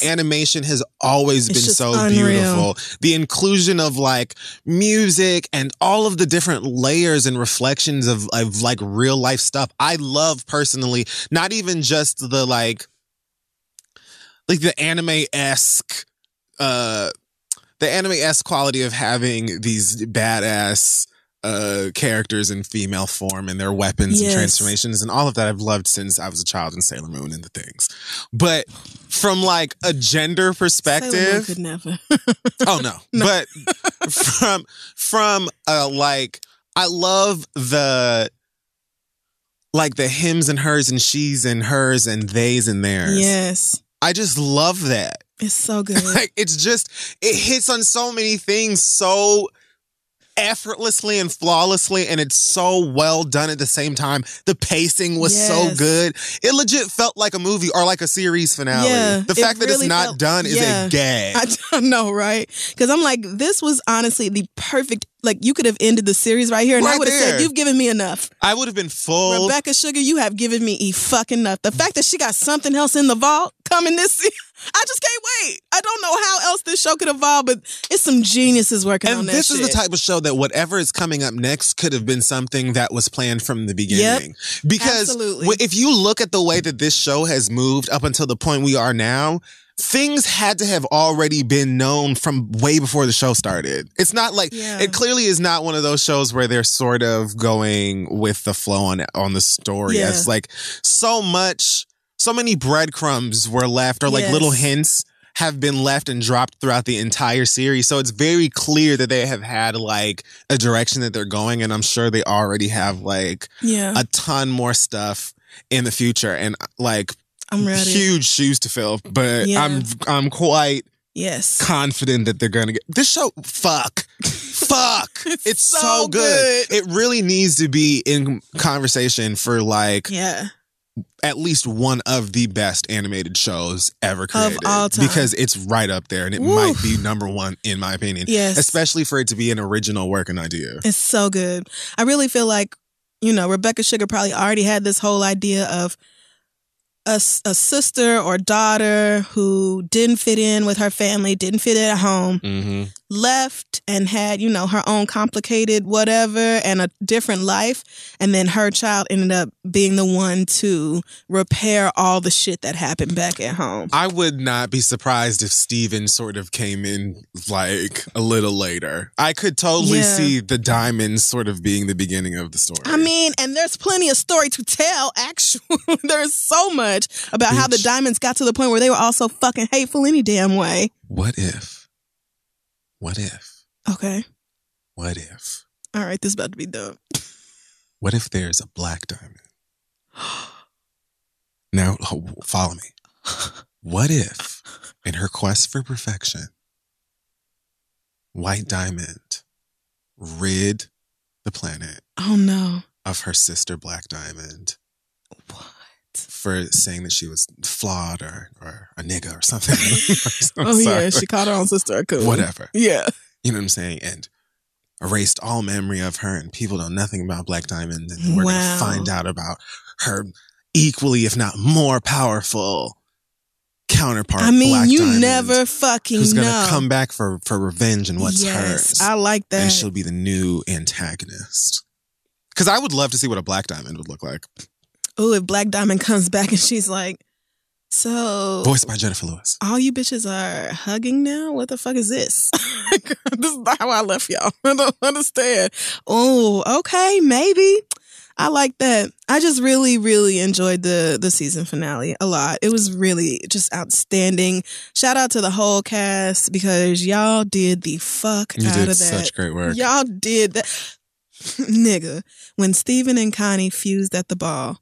The animation has always It's been so unreal. beautiful. The inclusion of like music and all of the different layers and reflections of, of like real life stuff. I love personally, not even just the like like the anime esque uh the anime esque quality of having these badass uh characters in female form and their weapons Yes. and transformations and all of that I've loved since I was a child in Sailor Moon and the things. But from like a gender perspective, could never. oh no. But from from uh like I love the like the hims and hers and she's and hers and theys and theirs. yes. I just love that It's so good. Like it's just it hits on so many things so effortlessly and flawlessly and it's so well done at the same time. The pacing was so good. It legit felt like a movie or like a series finale. Yeah, the it fact that really it's not felt- done is yeah. a gag. I don't know, right? Because I'm like, this was honestly the perfect. Like, you could have ended the series right here, and I would have said, "You've given me enough." I would have been full Rebecca Sugar, you have given me e fucking enough. The fact that she got something else in the vault coming this season, I just can't wait. I don't know how else this show could evolve, but it's some geniuses working on And that. this is the type of show that whatever is coming up next could have been something that was planned from the beginning. Because Absolutely. if you look at the way that this show has moved up until the point we are now, things had to have already been known from way before the show started. It's not like Yeah. it clearly is not one of those shows where they're sort of going with the flow on on the story. Yeah. It's like so much so many breadcrumbs were left or like Yes. little hints have been left and dropped throughout the entire series. So it's very clear that they have had like a direction that they're going and I'm sure they already have like Yeah, a ton more stuff in the future and like I'm ready. huge shoes to fill, but Yeah. I'm I'm quite Yes, confident that they're gonna get this show. Fuck, fuck, it's, so, so good. good. It really needs to be in conversation for like yeah, at least one of the best animated shows ever created all time. because it's right up there and it might be number one in my opinion. yes. especially for it to be an original work and idea. It's so good. I really feel like, you know, Rebecca Sugar probably already had this whole idea of a, a sister or daughter who didn't fit in with her family, didn't fit in at home, Mm-hmm. Left and had, you know, her own complicated whatever and a different life. And then her child ended up being the one to repair all the shit that happened back at home. I would not be surprised if Steven sort of came in like a little later. I could totally Yeah. see the diamonds sort of being the beginning of the story. I mean, and there's plenty of story to tell, actually. there's so much about how the diamonds got to the point where they were all so fucking hateful any damn way. what if? What if? Okay. What if? All right, this is about to be dope. What if there's a black diamond? Now, follow me. What if, in her quest for perfection, White Diamond rid the planet Oh no. of her sister Black Diamond? For saying that she was flawed or, or a nigga or something. Oh sorry. yeah, she called her own sister a coon. Whatever. Yeah. You know what I'm saying? And erased all memory of her, and people know nothing about Black Diamond. And we're Wow. going to find out about her equally, if not more powerful counterpart. I mean, Black you Diamond, never fucking Who's know. to come back for, for revenge and what's yes, hers. I like that. and she'll be the new antagonist. Because I would love to see what a Black Diamond would look like. Oh, if Black Diamond comes back and she's like, so Voiced by Jennifer Lewis. all you bitches are hugging now? What the fuck is this? this is not how I left y'all. I don't understand. Oh, okay, maybe. I like that. I just really, really enjoyed the the season finale a lot. It was really just outstanding. Shout out to the whole cast because y'all did the fuck You out of that. such great work. Y'all did that. Nigga, when Steven and Connie fused at the ball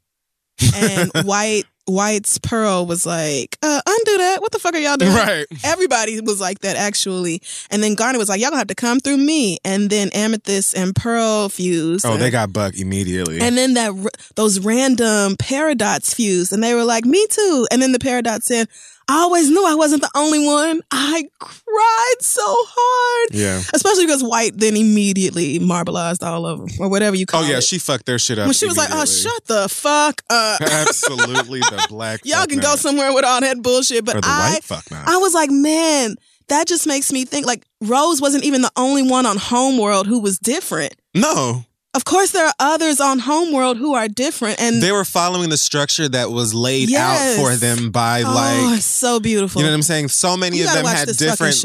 and White White's Pearl was like, uh, undo that. What the fuck are y'all doing? Right. Everybody was like that actually. And then Garnet was like, y'all gonna have to come through me. And then Amethyst and Pearl fused. Oh, they got Buck immediately. And then that those random paradots fused, and they were like, "Me too." And then the paradox said, "I always knew I wasn't the only one." I cried so hard, yeah. especially because White then immediately marbleized all of them, or whatever you oh, call it. Oh, yeah. it. She fucked their shit up. when she was like, "Oh, shut the fuck up." Absolutely the black. Y'all can go somewhere with all that bullshit, but Or the I white fuck not. I was like, man, that just makes me think like Rose wasn't even the only one on Homeworld who was different. no. Of course, there are others on Homeworld who are different, and They were following the structure that was laid Yes. out for them by oh, like it's so beautiful. you know what I'm saying? So many You of them had different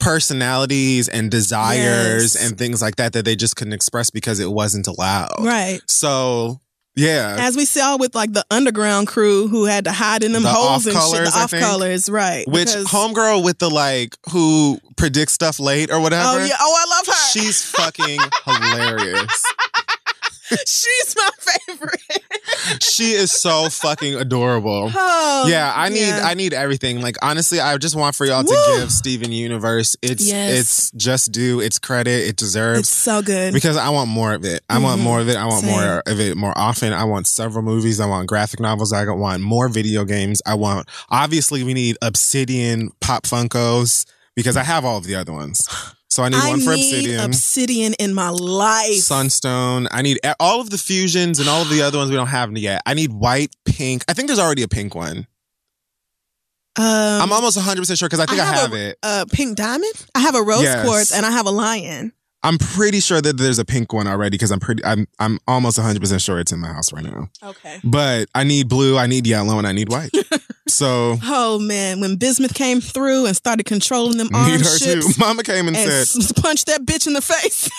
personalities and desires Yes. and things like that that they just couldn't express because it wasn't allowed. Right. So yeah. As we saw with like the underground crew who had to hide in them The holes and shit, the I off think. colors, right? Which because- homegirl with the like who predicts stuff late or oh, whatever? Oh yeah, oh I love her. She's fucking hilarious. She's my favorite. she is so fucking adorable. Oh, yeah, I need yeah. I need everything. Like honestly, I just want for y'all to give Steven Universe its Yes. its just due, its credit, it deserves. It's so good. because I want more of it. I want Mhm. more of it. I want Same. more of it more often. I want several movies. I want graphic novels. I want more video games. I want obviously we need Obsidian Pop Funkos because I have all of the other ones. So I need I one for need Obsidian. Obsidian in my life. Sunstone. I need all of the fusions and all of the other ones we don't have yet. I need white, pink. I think there's already a pink one. Um, I'm almost 100% sure because I think I have, a, it. a pink diamond. I have a rose Yes. quartz and I have a lion. I'm pretty sure that there's a pink one already because I'm pretty I'm I'm almost 100% sure it's in my house right now. Okay. But I need blue, I need yellow, and I need white. so Oh man, when Bismuth came through and started controlling them arm her too. Mama came and, and said, punched that bitch in the face.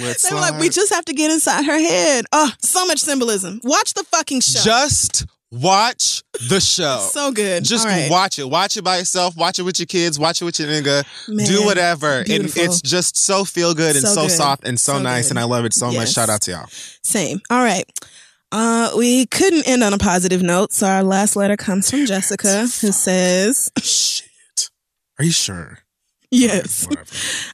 "Let's they were like, we just have to get inside her head. Oh, so much symbolism. Watch the fucking show. just watch the show." so good. just right. watch it. Watch it by yourself. Watch it with your kids. Watch it with your nigga. Man, do whatever. beautiful. And it's just so feel good and So soft and so, So nice. good. And I love it so much. Shout out to y'all. Same. All right. Uh, we couldn't end on a positive note, so our last letter comes from Jessica, who says, Shit. Are you sure? "Yes,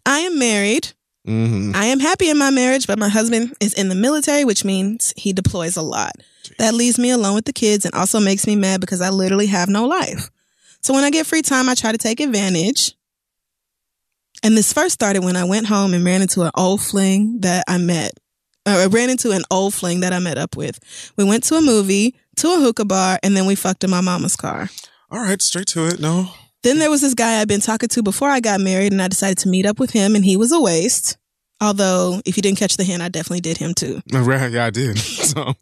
I am married. Mm-hmm. I am happy in my marriage, but my husband is in the military, which means he deploys a lot. That leaves me alone with the kids and also makes me mad because I literally have no life. So when I get free time, I try to take advantage. And this first started when I went home and ran into an old fling that I met. I ran into an old fling that I met up with. We went to a movie, to a hookah bar, and then we fucked in my mama's car. All right, straight to it. No. Then there was this guy I'd been talking to before I got married, and I decided to meet up with him, and he was a waste. Although, if you didn't catch the hint, I definitely did him too. Right, yeah, I did. So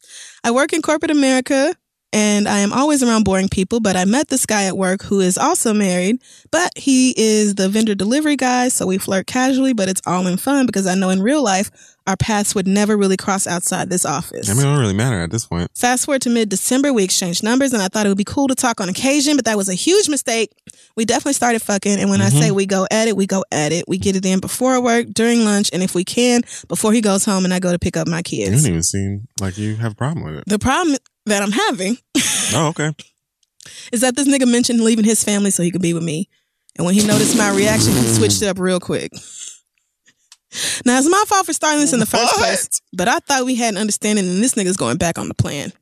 I work in corporate America and I am always around boring people, but I met this guy at work who is also married, but he is the vendor delivery guy. So we flirt casually, but it's all in fun because I know in real life our paths would never really cross outside this office. I mean, it don't really matter at this point. Fast forward to mid December, we exchanged numbers and I thought it would be cool to talk on occasion, but that was a huge mistake. We definitely started fucking. And when I say mm-hmm. we go at it, we go at it. We get it in before work, during lunch, and if we can, before he goes home and I go to pick up my kids. You kids. don't even seem like you have a problem with it. The problem that I'm having Oh, okay. is that this nigga mentioned leaving his family so he could be with me. And when he noticed my reaction, he switched it up real quick. Now, it's my fault for starting this in the first What? place, but I thought we had an understanding and this nigga's going back on the plan.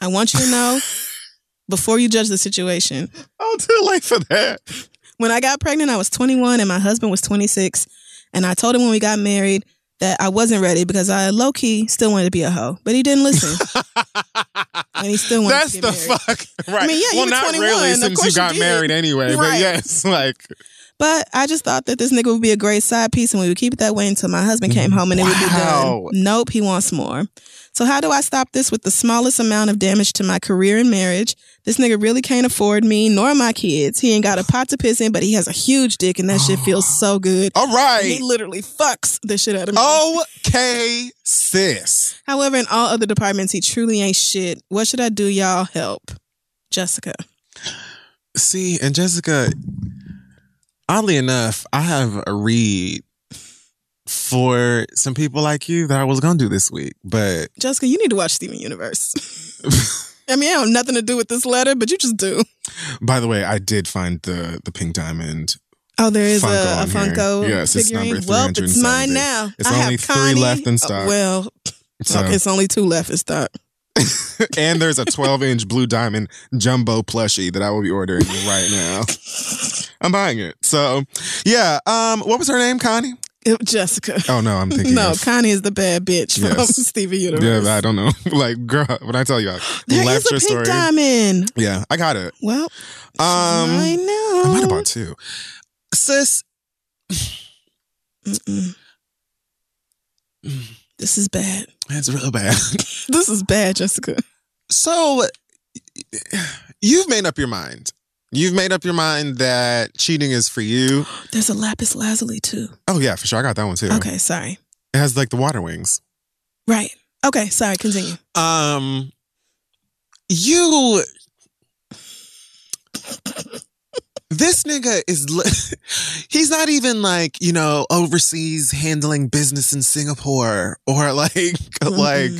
I want you to know before you judge the situation. Oh, too late for that. When I got pregnant, I was 21 and my husband was 26. And I told him when we got married that I wasn't ready because I low key still wanted to be a hoe, but he didn't listen. and he still wanted That's to the get married. fuck. Right. I mean, yeah, you well, were not 21, really since you course you got married anyway. But yes, like But I just thought that this nigga would be a great side piece and we would keep it that way until my husband came home and it would be done. Nope, he wants more. So how do I stop this with the smallest amount of damage to my career and marriage? This nigga really can't afford me nor my kids. He ain't got a pot to piss in, but he has a huge dick and that shit feels so oh. good. All right. He literally fucks the shit out of me. Okay, sis. However, in all other departments, he truly ain't shit. What should I do, y'all? Help. Jessica. See, and Jessica, oddly enough, I have a read for some people like you that I was gonna do this week, but Jessica, you need to watch Steven Universe. I mean, I have nothing to do with this letter, but you just do. by the way, I did find the the pink diamond. Oh, there is Funko a, a. Funko Yes, it's figurine. number well, it's mine now. It's I only have three Connie. left in stock. well, So, okay, it's only two left in stock. and there's a 12 inch blue diamond jumbo plushie that I will be ordering right now. I'm buying it. So, yeah. Um, what was her name, Connie? It- Jessica. Oh no, I'm thinking. no, of, Connie is the bad bitch from Yes. Steven Universe. Yeah, I don't know. like, girl, when I tell you, I There left is your a pink story. diamond. Yeah, I got it. Well, Um, I know. I might have bought two. Sis, Mm-mm. This is bad. It's real bad. This is bad, Jessica. so, you've made up your mind. You've made up your mind that cheating is for you. There's a lapis lazuli too. Oh yeah, for sure. I got that one too. Okay, sorry. It has like the water wings. Right. Okay, sorry. Continue. Um, you. This nigga is he's not even like, you know, overseas handling business in Singapore or like, like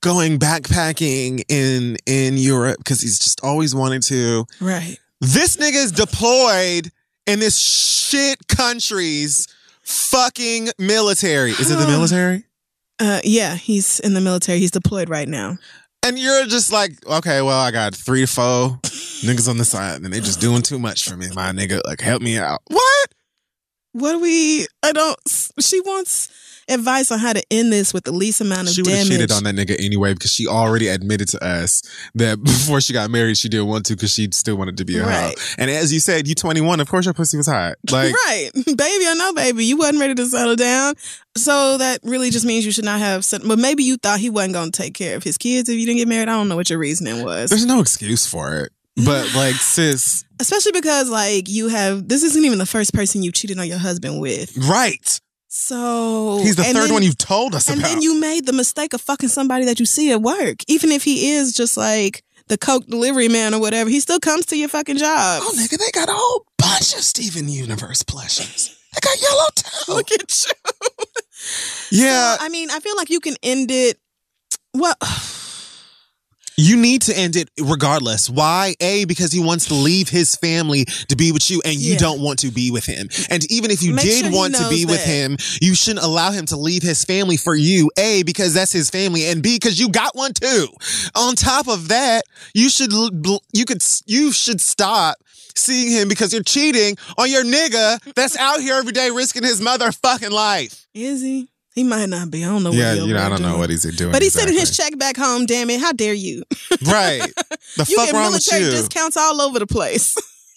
going backpacking in, in Europe because he's just always wanted to. Right. This nigga is deployed in this shit country's fucking military. Is it the military? Uh, yeah, he's in the military. He's deployed right now. And you're just like, okay, well, I got three four niggas on the side, and they just doing too much for me, my nigga. Like, help me out. What? What do we? I don't. She wants advice on how to end this with the least amount of damage. She would have cheated on that nigga anyway because she already admitted to us that before she got married, she didn't want to because she still wanted to be a hoe. And as you said, you 21. Of course, your pussy was hot. Like, right, baby or no baby, you wasn't ready to settle down. So that really just means you should not have. set- But maybe you thought he wasn't going to take care of his kids if you didn't get married. I don't know what your reasoning was. there's no excuse for it. But like, sis, Especially because like you have. This isn't even the first person you cheated on your husband with. right. So He's the third then- one you've told us about, And about. then you made the mistake of fucking somebody that you see at work. Even if he is just like the Coke delivery man or whatever, he still comes to your fucking job. oh, nigga, they got a whole bunch of Steven Universe plushies. They got Yellow Tail. Look at you. Yeah, I mean, I feel like you can end it. Well, You need to end it regardless. Why? A, because he wants to leave his family to be with you and you Yeah. don't want to be with him. And even if you Make did sure want to be with him, you shouldn't allow him to leave his family for you. A, because that's his family and B, because you got one too. On top of that, you should, you could, you should stop seeing him because you're cheating on your nigga that's out here every day risking his motherfucking life. is he? He might not be. I don't know. Yeah, you know, I don't know what he's doing. But he's sending his check back home. Damn it! How dare you? Right. The you fuck get wrong with military you? discounts all over the place.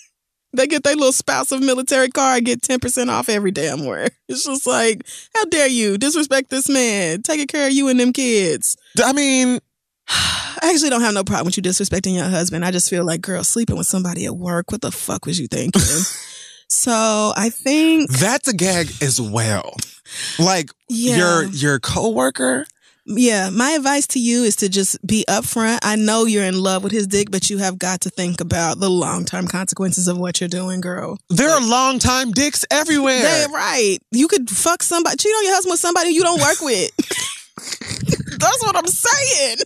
they get their little spouse of military card, get ten percent off every damn where. It's just like, how dare you disrespect this man? Taking care of you and them kids. I mean, I actually don't have no problem with you disrespecting your husband. I just feel like, girl, sleeping with somebody at work. What the fuck was you thinking? so I think, that's a gag as well. Like yeah, your your coworker. yeah. My advice to you is to just be upfront. I know you're in love with his dick, but you have got to think about the long term consequences of what you're doing, girl. There are long time dicks everywhere. They right. You could fuck somebody, cheat on your husband with somebody you don't work with. That's what I'm saying.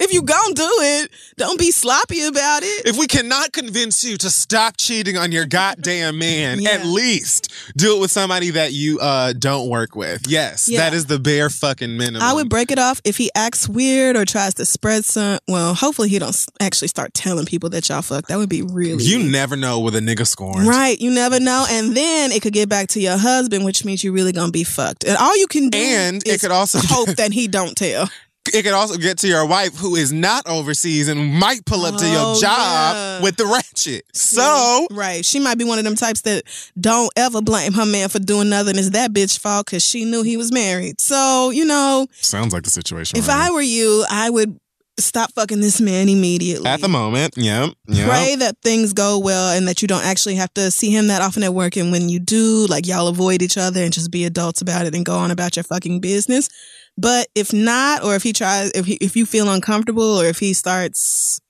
If you gonna do it, don't be sloppy about it. if we cannot convince you to stop cheating on your goddamn man, Yeah. at least do it with somebody that you uh don't work with. Yes, Yeah. that is the bare fucking minimum. I would break it off if he acts weird or tries to spread some. Well, hopefully he don't actually start telling people that y'all fuck. That would be really You never know with a nigga scorn. right. You never know, and then it could get back to your husband, which means you're really gonna be fucked. And all you can do And it is could also hope that he don't tell. It could also get to your wife who is not overseas and might pull up to Oh, your job yeah. with the ratchet. So right, she might be one of them types that don't ever blame her man for doing nothing. It's that bitch fault because she knew he was married. So you know, sounds like the situation. if I were you, I would stop fucking this man immediately. at the moment, yeah, yeah. Pray that things go well and that you don't actually have to see him that often at work. And when you do, like y'all avoid each other and just be adults about it and go on about your fucking business. But if not, or if he tries, if he, if you feel uncomfortable or if he starts,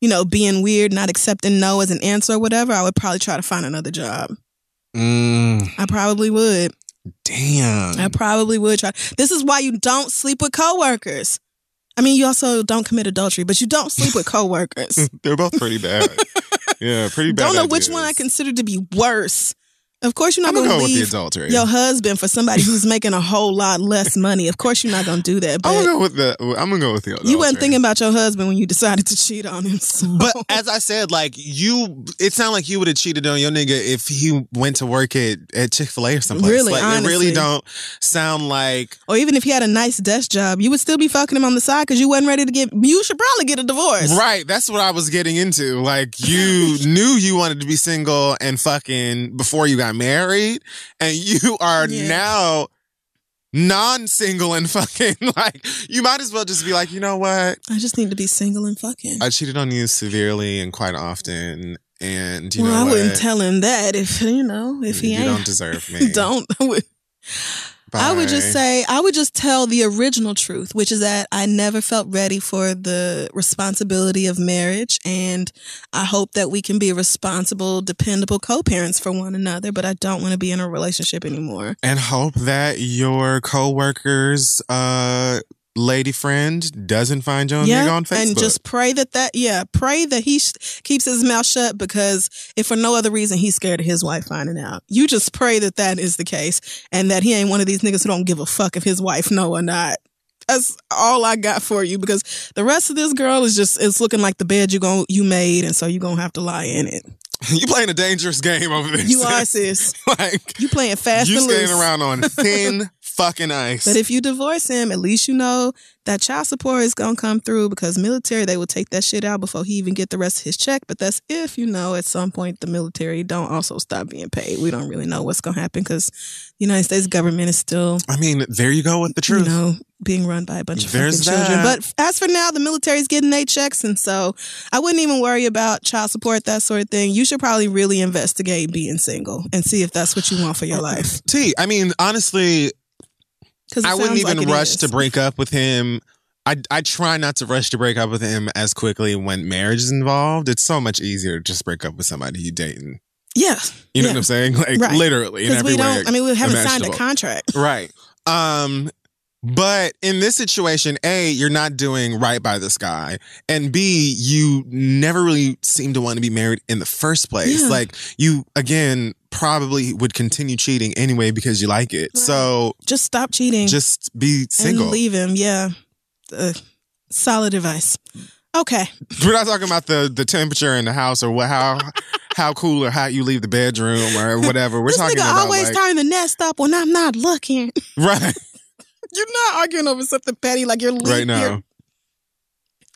you know, being weird, not accepting no as an answer or whatever, I would probably try to find another job. Mm, I probably would. damn. I probably would try. This is why you don't sleep with coworkers. I mean, you also don't commit adultery, but you don't sleep with coworkers. They're both pretty bad. yeah, pretty bad. don't know which one I consider to be worse. Of course, you're not I'm gonna gonna with the leave adultery. your husband for somebody who's making a whole lot less money. Of course, you're not going to do that. I'm But gonna go with the. I'm gonna go with the. Adultery. you wasn't thinking about your husband when you decided to cheat on him. So. But as I said, like you, it sounded like you would have cheated on your nigga if he went to work at, at Chick Fil A or someplace. Really, like it really don't sound like. or even if he had a nice desk job, you would still be fucking him on the side because you wasn't ready to get. You should probably get a divorce. Right, that's what I was getting into. Like you knew you wanted to be single and fucking before you got married, and you are Yeah. now non-single and fucking like you might as well just be like, you know what? I just need to be single and fucking. I cheated on you severely and quite often, and you well, know I what? wouldn't tell him that if you know if he you ain't. don't deserve me. don't. I would- I would just say, I would just tell the original truth, which is that I never felt ready for the responsibility of marriage. And I hope that we can be responsible, dependable co parents for one another, but I don't want to be in a relationship anymore. and hope that your coworker's uh lady friend doesn't find your nigga on Facebook. and just pray that that, yeah, pray that he sh- keeps his mouth shut because if for no other reason he's scared of his wife finding out. You just pray that that is the case and that he ain't one of these niggas who don't give a fuck if his wife know or not. That's all I got for you because the rest of this girl is just it's looking like the bed you gon' you made and so you gonna have to lie in it. you playing a dangerous game over there. You are sis. like You playing fast you skating loose. around on thin fucking ice. But if you divorce him, at least you know that child support is gonna come through because military they will take that shit out before he even get the rest of his check. But that's if you know at some point the military don't also stop being paid. We don't really know what's gonna happen because the United States government is still I mean, there you go with the truth. you know being run by a bunch of There's fucking children. that. But as for now, the military's getting their checks, and so I wouldn't even worry about child support that sort of thing. You should probably really investigate being single and see if that's what you want for your uh, life. T, I mean, honestly, Because I wouldn't even rush to break up with him. I, I try not to rush to break up with him as quickly when marriage is involved. It's so much easier to just break up with somebody you dating. Yeah, You know Yeah. what I'm saying? Like Right. literally in because every we don't. I mean, we haven't signed a contract. Right. Um, but in this situation, A, you're not doing right by this guy. And B, you never really seem to want to be married in the first place. Yeah. Like you again probably would continue cheating anyway because you like it. Right. So Just stop cheating. just be single. and leave him. Yeah, uh, solid advice. Okay, We're not talking about the the temperature in the house or what how how cool or hot you leave the bedroom or whatever. We're this talking nigga about always like, turn the nest up when I'm not looking. right You're not arguing over something petty like you're right now.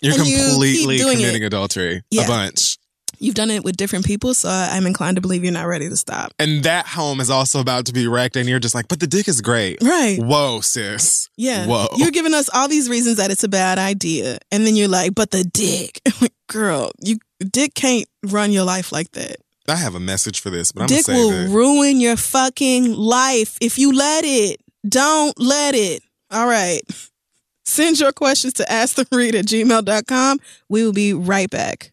You're you keep completely doing committing it. adultery Yeah. a bunch. You've done it with different people, so I'm inclined to believe you're not ready to stop. And that home is also about to be wrecked, and you're just like, but the dick is great. Right. Whoa, sis. Yeah. Whoa. You're giving us all these reasons that it's a bad idea. And then you're like, but the dick. Girl, you dick can't run your life like that. I have a message for this, but I'm dick gonna will ruin your fucking life if you let it. Don't let it. All right. Send your questions to asktheread at gmail.com. We will be right back.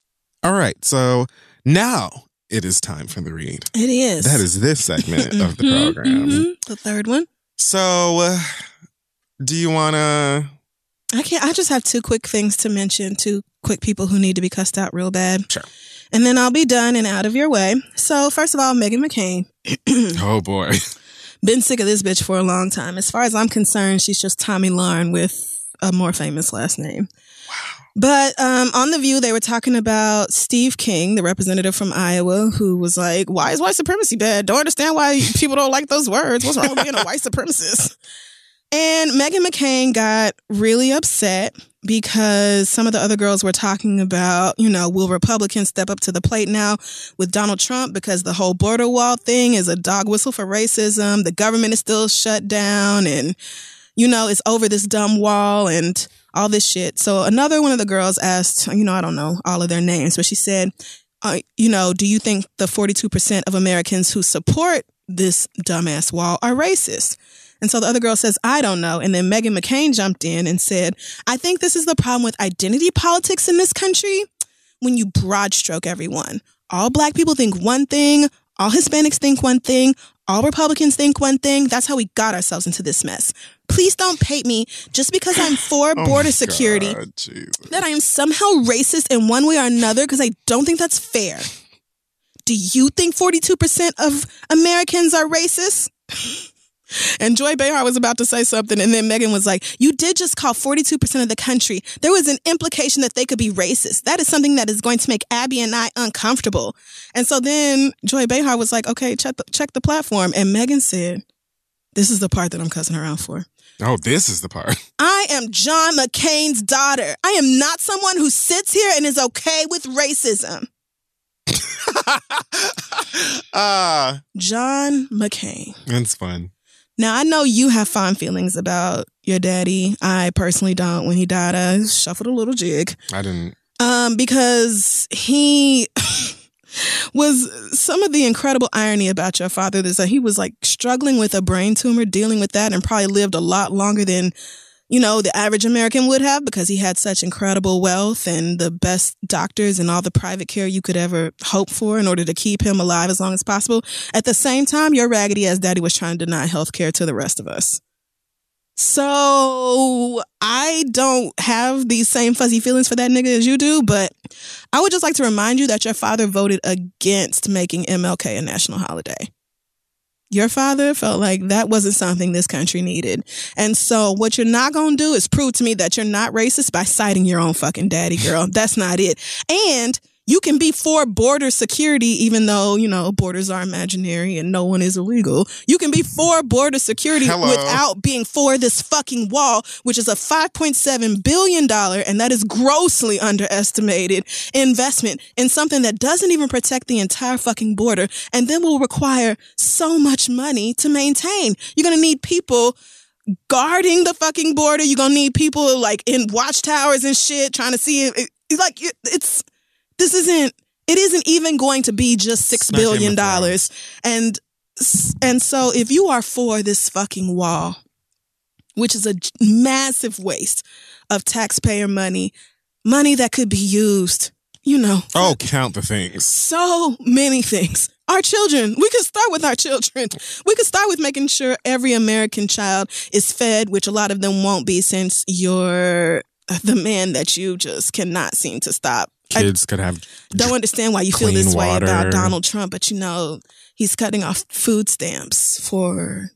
All right, so now it is time for the read. It is. That is this segment of the Mhm, program. mhm. The third one. So, uh, do you want to? I can't. I just have two quick things to mention. Two quick people who need to be cussed out real bad. Sure. And then I'll be done and out of your way. So first of all, Meghan McCain. Oh boy, Been sick of this bitch for a long time. As far as I'm concerned, she's just Tomi Lahren with a more famous last name. But um, on The View, they were talking about Steve King, the representative from Iowa, who was like, Why is white supremacy bad? Don't understand why people don't like those words. What's wrong with being a white supremacist? And Meghan McCain got really upset because some of the other girls were talking about, you know, will Republicans step up to the plate now with Donald Trump because the whole border wall thing is a dog whistle for racism. The government is still shut down and you know, it's over this dumb wall and all this shit. So another one of the girls asked, you know, I don't know all of their names, but she said, uh, you know, do you think the 42% of Americans who support this dumbass wall are racist? And so the other girl says, I don't know. And then Meghan McCain jumped in and said, I think this is the problem with identity politics in this country when you broad stroke everyone. All black people think one thing, all Hispanics think one thing, all Republicans think one thing. That's how we got ourselves into this mess. Please don't paint me just because I'm for Oh border security God, that I am somehow racist in one way or another because I don't think that's fair. Do you think 42% of Americans are racist? And Joy Behar was about to say something, and then Meghan was like, You did just call 42% of the country. There was an implication that they could be racist. That is something that is going to make Abby and I uncomfortable. And so then Joy Behar was like, Okay, check the, check the platform. And Meghan said, This is the part that I'm cussing her out for. Oh, this is the part. I am John McCain's daughter. I am not someone who sits here and is okay with racism. Ah, John McCain. That's fun. Now, I know you have fond feelings about your daddy. I personally don't. When he died, I shuffled a little jig. I didn't. Um, because he was some of the incredible irony about your father is that he was like struggling with a brain tumor, dealing with that, and probably lived a lot longer than you know the average American would have because he had such incredible wealth and the best doctors and all the private care you could ever hope for in order to keep him alive as long as possible. At the same time, your raggedy ass daddy was trying to deny health care to the rest of us. So I don't have these same fuzzy feelings for that nigga as you do, but I would just like to remind you that your father voted against making MLK a national holiday. Your father felt like that wasn't something this country needed. And so what you're not going to do is prove to me that you're not racist by citing your own fucking daddy, girl. That's not it. And you can be for border security, even though, you know, borders are imaginary and no one is illegal. You can be for border security Hello. without being for this fucking wall, which is a $5.7 billion, and that is grossly underestimated investment in something that doesn't even protect the entire fucking border and then will require so much money to maintain. You're going to need people guarding the fucking border. You're gonna need people like in watchtowers and shit trying to see it. it- like it's this isn't. It isn't even going to be just six It's not Game of billion dollars. And and so if you are for this fucking wall, which is a massive waste of taxpayer money, money that could be used, you know, Oh, count the things. so many things. Our children, we could start with our children. We could start with making sure every American child is fed, which a lot of them won't be since you're the man that you just cannot seem to stop. I Kids could have. don't understand why you feel this way about. Donald Trump, but you know, he's cutting off food stamps for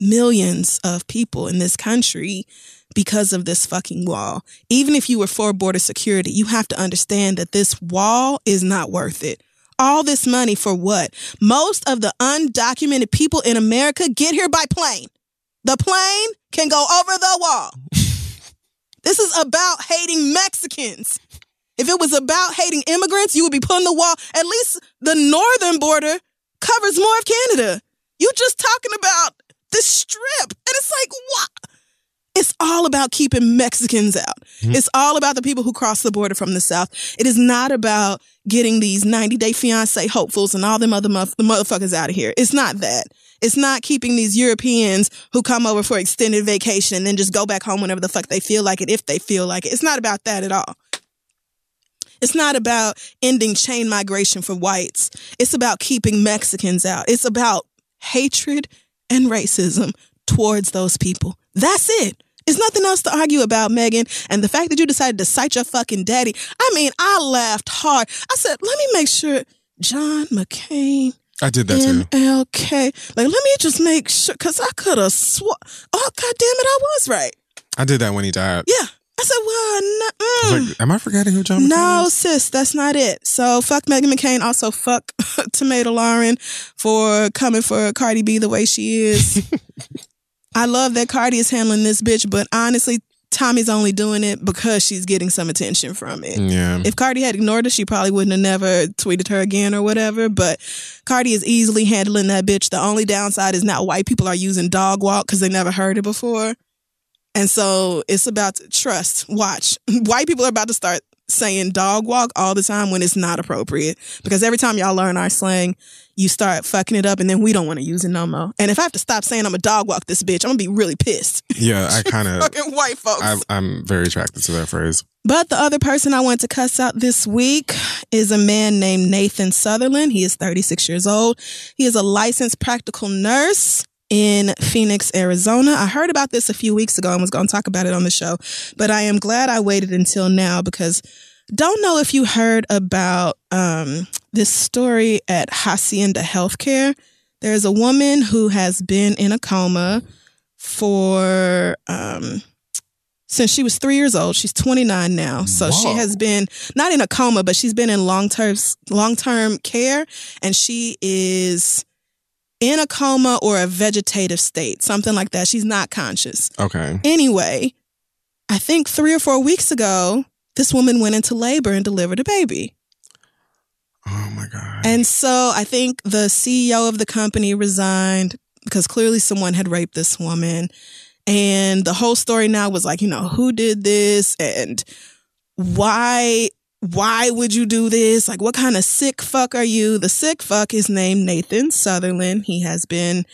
millions of people in this country because of this fucking wall. Even if you were for border security, you have to understand that this wall is not worth it. All this money for what? Most of the undocumented people in America get here by plane. The plane can go over the wall. this is about hating Mexicans. If it was about hating immigrants, you would be putting the wall. At least the northern border covers more of Canada. You're just talking about the strip. And it's like, what? It's all about keeping Mexicans out. Mm-hmm. It's all about the people who cross the border from the South. It is not about getting these 90 day fiance hopefuls and all them other the motherfuckers out of here. It's not that. It's not keeping these Europeans who come over for extended vacation and then just go back home whenever the fuck they feel like it, if they feel like it. It's not about that at all. It's not about ending chain migration for whites. It's about keeping Mexicans out. It's about hatred and racism towards those people. That's it. There's nothing else to argue about, Meghan. And the fact that you decided to cite your fucking daddy, I mean, I laughed hard. I said, let me make sure John McCain, I did that too. MLK. Like, let me just make sure, because I could have swore. Oh, God damn it, I was right. I did that when he died. Yeah. I said, well, no, I mm. like, am I forgetting who John McCain No, is? sis, that's not it. So fuck Meghan McCain. Also fuck Tomato Lahren for coming for Cardi B the way she is. I love that Cardi is handling this bitch, but honestly, Tomi's only doing it because she's getting some attention from it. Yeah. If Cardi had ignored her, she probably wouldn't have never tweeted her again or whatever. But Cardi is easily handling that bitch. The only downside is now white people are using dog walk because they never heard it before. And so it's about trust, watch. White people are about to start saying dog walk all the time when it's not appropriate. Because every time y'all learn our slang, you start fucking it up and then we don't want to use it no more. And if I have to stop saying I'm a dog walk this bitch, I'm gonna be really pissed. Yeah, I kind of. Fucking white folks. I'm, I'm very attracted to that phrase. But the other person I want to cuss out this week is a man named Nathan Sutherland. He is 36 years old. He is a licensed practical nurse in Phoenix, Arizona. I heard about this a few weeks ago and was going to talk about it on the show, but I am glad I waited until now because don't know if you heard about um, this story at Hacienda Healthcare. There's a woman who has been in a coma for um, since she was three years old. She's 29 now, so she has been not in a coma, but she's been in long term long term care, and she is in a coma or a vegetative state, something like that. She's not conscious. Okay. Anyway, I think three or four weeks ago, this woman went into labor and delivered a baby. Oh my god. And so I think the CEO of the company resigned because clearly someone had raped this woman. And the whole story now was like, you know, who did this and why why would you do this? Like what kind of sick fuck are you? The sick fuck is named Nathan Sutherland. He has been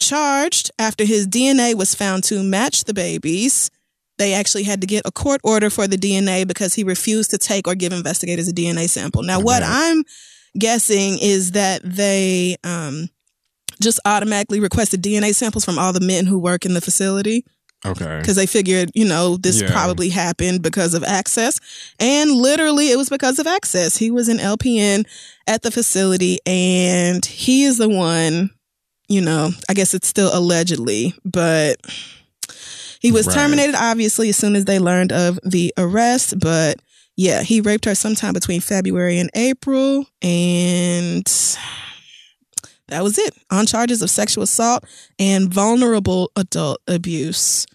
charged after his DNA was found to match the baby's. They actually had to get a court order for the DNA because he refused to take or give investigators a DNA sample. Now, what. I'm guessing is that they um, just automatically requested DNA samples from all the men who work in the facility okay. because they figured, you know, this Yeah. probably happened because of access. And literally, it was because of access. He was an LPN at the facility, and he is the one, you know, I guess it's still allegedly, but he was Right. terminated, obviously, as soon as they learned of the arrest. But yeah, he raped her sometime between February and April, and that was it on charges of sexual assault and vulnerable adult abuse.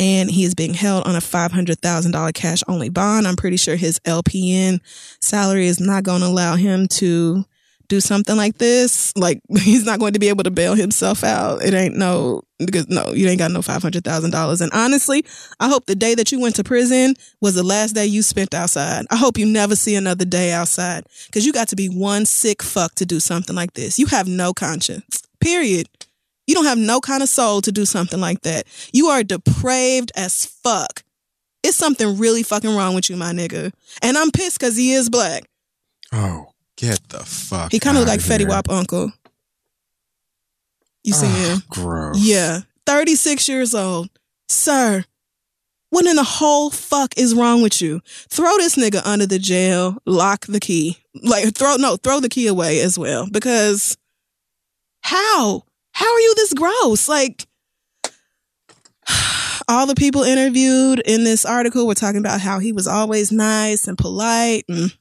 And he is being held on a $500,000 cash only bond. I'm pretty sure his LPN salary is not going to allow him to do something like this. Like, he's not going to be able to bail himself out. It ain't no, because no, you ain't got no $500,000. And honestly, I hope the day that you went to prison was the last day you spent outside. I hope you never see another day outside because you got to be one sick fuck to do something like this. You have no conscience, period. You don't have no kind of soul to do something like that. You are depraved as fuck. It's something really fucking wrong with you, my nigga. And I'm pissed because he is black. Oh, get the fuck. He kind of look like Fetty here. Wap uncle. You see Ugh, him? Gross. Yeah. 36 years old. Sir, what in the whole fuck is wrong with you? Throw this nigga under the jail, lock the key. Like, throw, no, throw the key away as well. Because how? How are you this gross? Like, all the people interviewed in this article were talking about how he was always nice and polite and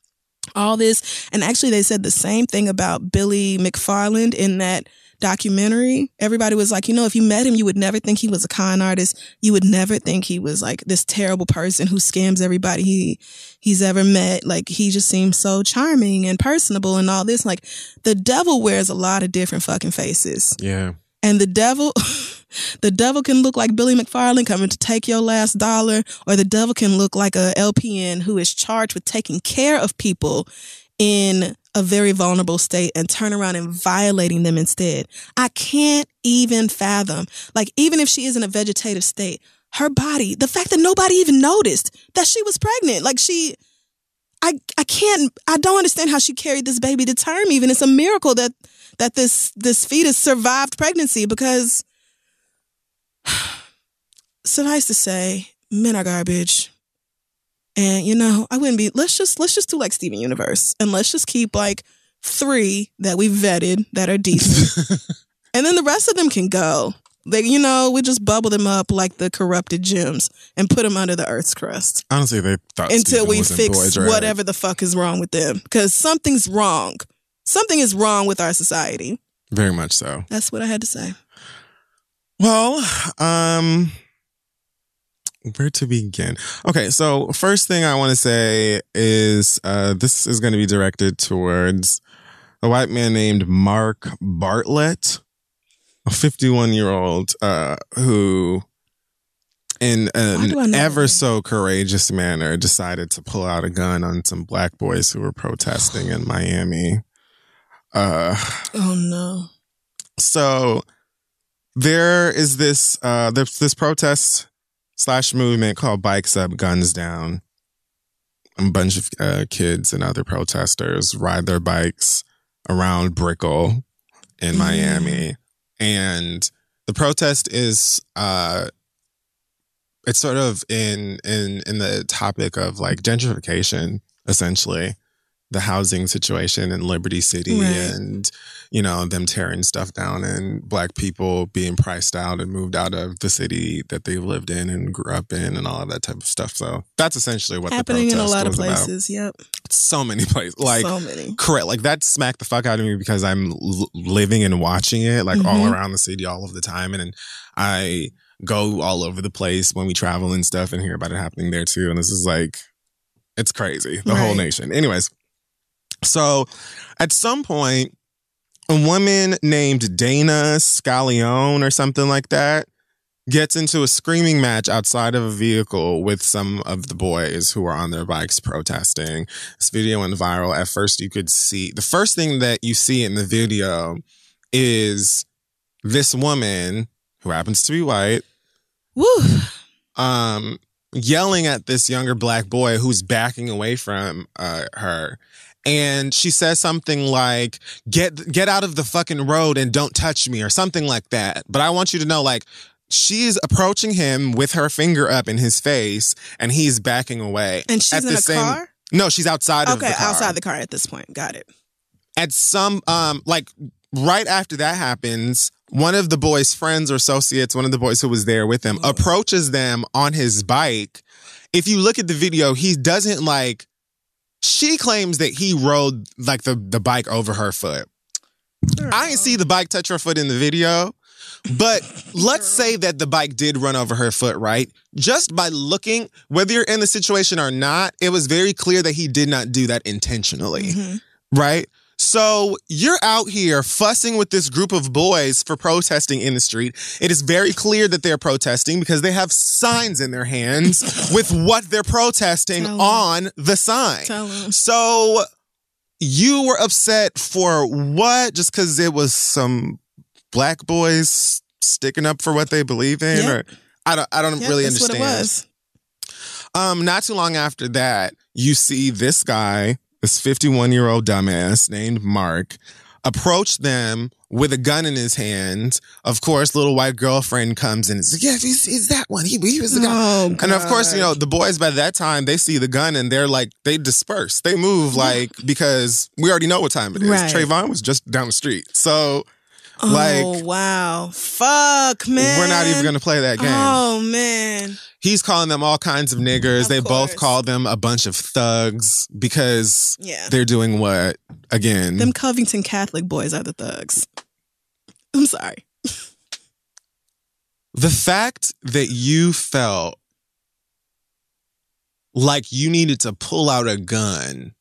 all this. And actually, they said the same thing about Billy McFarland in that documentary. Everybody was like, you know, if you met him, you would never think he was a con artist. You would never think he was like this terrible person who scams everybody he he's ever met. Like he just seems so charming and personable and all this. Like the devil wears a lot of different fucking faces. Yeah. And the devil, the devil can look like Billy McFarland coming to take your last dollar, or the devil can look like a LPN who is charged with taking care of people in a very vulnerable state and turn around and violating them instead. I can't even fathom. Like, even if she is in a vegetative state, her body, the fact that nobody even noticed that she was pregnant, like she, I, I can't, I don't understand how she carried this baby to term even. It's a miracle that, that this, this fetus survived pregnancy because suffice to say, men are garbage. And you know, I wouldn't be let's just let's just do like Steven Universe and let's just keep like three that we vetted that are decent. and then the rest of them can go. Like, you know, we just bubble them up like the corrupted gems and put them under the earth's crust Honestly, they thought until Steven we fix whatever the fuck is wrong with them. Because something's wrong. Something is wrong with our society. Very much so. That's what I had to say. Well, um, where to begin? Okay, so first thing I want to say is uh, this is going to be directed towards a white man named Mark Bartlett, a 51 year old uh, who in an do I know ever so courageous manner, decided to pull out a gun on some black boys who were protesting in Miami. Uh, Oh no. so there is this uh there's this protest slash movement called bikes up guns down. A bunch of uh, kids and other protesters ride their bikes around brickell in Mm. miami. And the protest is uh it's sort of in in in the topic of like gentrification essentially the housing situation in liberty city Right. and you know them tearing stuff down and black people being priced out and moved out of the city that they've lived in and grew up in and all of that type of stuff so that's essentially what Happening in a lot of was about. places. Yep. so many places like so many. correct like that smacked the fuck out of me because i'm l- living and watching it like all Mhm. around the city all of the time and, and i go all over the place when we travel and stuff and hear about it happening there too and this is like it's crazy the whole nation anyways so at some point a woman named dana scallione or something like that gets into a screaming match outside of a vehicle with some of the boys who are on their bikes protesting this video went viral. At first, you could see the first thing that you see in the video is this woman who happens to be white, Woo. um, yelling at this younger black boy who's backing away from uh, her. And she says something like, "Get get out of the fucking road and don't touch me," or something like that. But I want you to know, like, she's approaching him with her finger up in his face, and he's backing away. And she's At in the same- car. No, she's outside of the car. Okay, outside the car at this point. Got it. At some um like right after that happens, one of the boys' friends or associates, one of the boys who was there with him, Oh. approaches them on his bike. If you look at the video, he doesn't like she claims that he rode like the, the bike over her foot. I didn't see the bike touch her foot in the video, but let's say that the bike did run over her foot, right? Just by looking, whether you're in the situation or not, it was very clear that he did not do that intentionally, Mhm. right? So you're out here fussing with this group of boys for protesting in the street. It is very clear that they're protesting because they have signs in their hands with what they're protesting on the sign. So you were upset for what? Just because it was some black boys sticking up for what they believe in, Yep. or I don't, I don't Yep, really understand. what it was. Um, not too long after that, you see this guy, this 51 year old dumbass named Mark, approach them with a gun in his hand. Of course, little white girlfriend comes in and says, "Yeah, he's, he's that one. He, he was the guy." Oh, And of course, you know, the boys by that time, they see the gun and they're like, they disperse. They move like, because we already know what time it is. Right. Trayvon was just down the street. So Oh like- wow, fuck man. we're not even going to play that game. Oh man, He's calling them all kinds of niggers. Of they both course. call them a bunch of thugs because yeah. they're doing what? Again, Them Covington Catholic boys are the thugs. I'm sorry. the fact that you felt like you needed to pull out a gun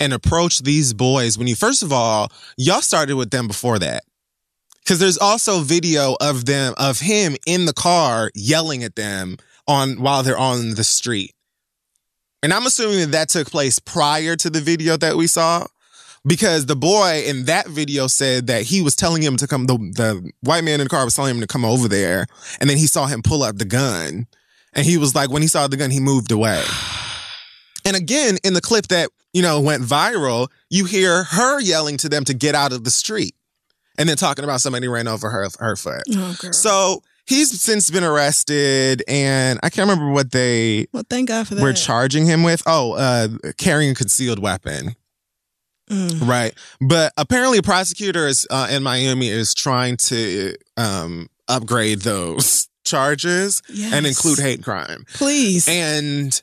and approach these boys when you first of all y'all started with them before that because there's also video of them of him in the car yelling at them on while they're on the street. And i'm assuming that that took place prior to the video that we saw because the boy in that video said that he was telling him to come the, the white man in the car was telling him to come over there and then he saw him pull out the gun and he was like when he saw the gun he moved away. And again in the clip that you know went viral you hear her yelling to them to get out of the street and then talking about somebody ran over her her foot Oh so he's since been arrested and i can't remember what they well, thank God for that. We're charging him with oh uh carrying a concealed weapon Mm. Right. But apparently, prosecutors uh, in Miami is trying to um, upgrade those charges and include hate crime. Please. And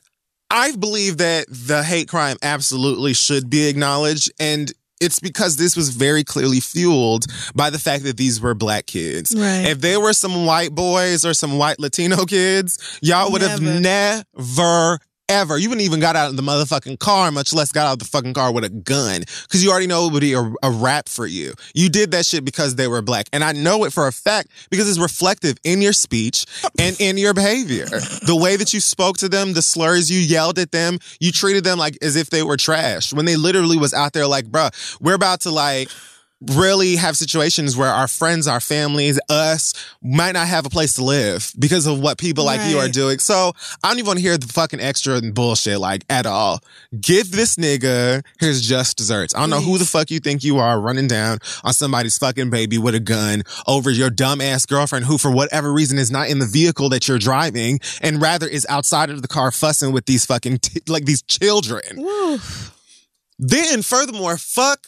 I believe that the hate crime absolutely should be acknowledged. And it's because this was very clearly fueled by the fact that these were black kids. right. If they were some white boys or some white Latino kids, y'all would have Never. Ever. You wouldn't even got out of the motherfucking car, much less got out of the fucking car with a gun. Cause you already know it would be a, a rap for you. You did that shit because they were black. And I know it for a fact because it's reflective in your speech and in your behavior. The way that you spoke to them, the slurs you yelled at them, you treated them like as if they were trash when they literally was out there like, bruh, we're about to like really have situations where our friends, our families, us might not have a place to live because of what people like you are doing. So I don't even want to hear the fucking extra and bullshit like at all. Give this nigga his just desserts. I don't know who the fuck you think you are running down on somebody's fucking baby with a gun over your dumb ass girlfriend who for whatever reason is not in the vehicle that you're driving and rather is outside of the car fussing with these fucking t- like these children. Woo. Then, furthermore, fuck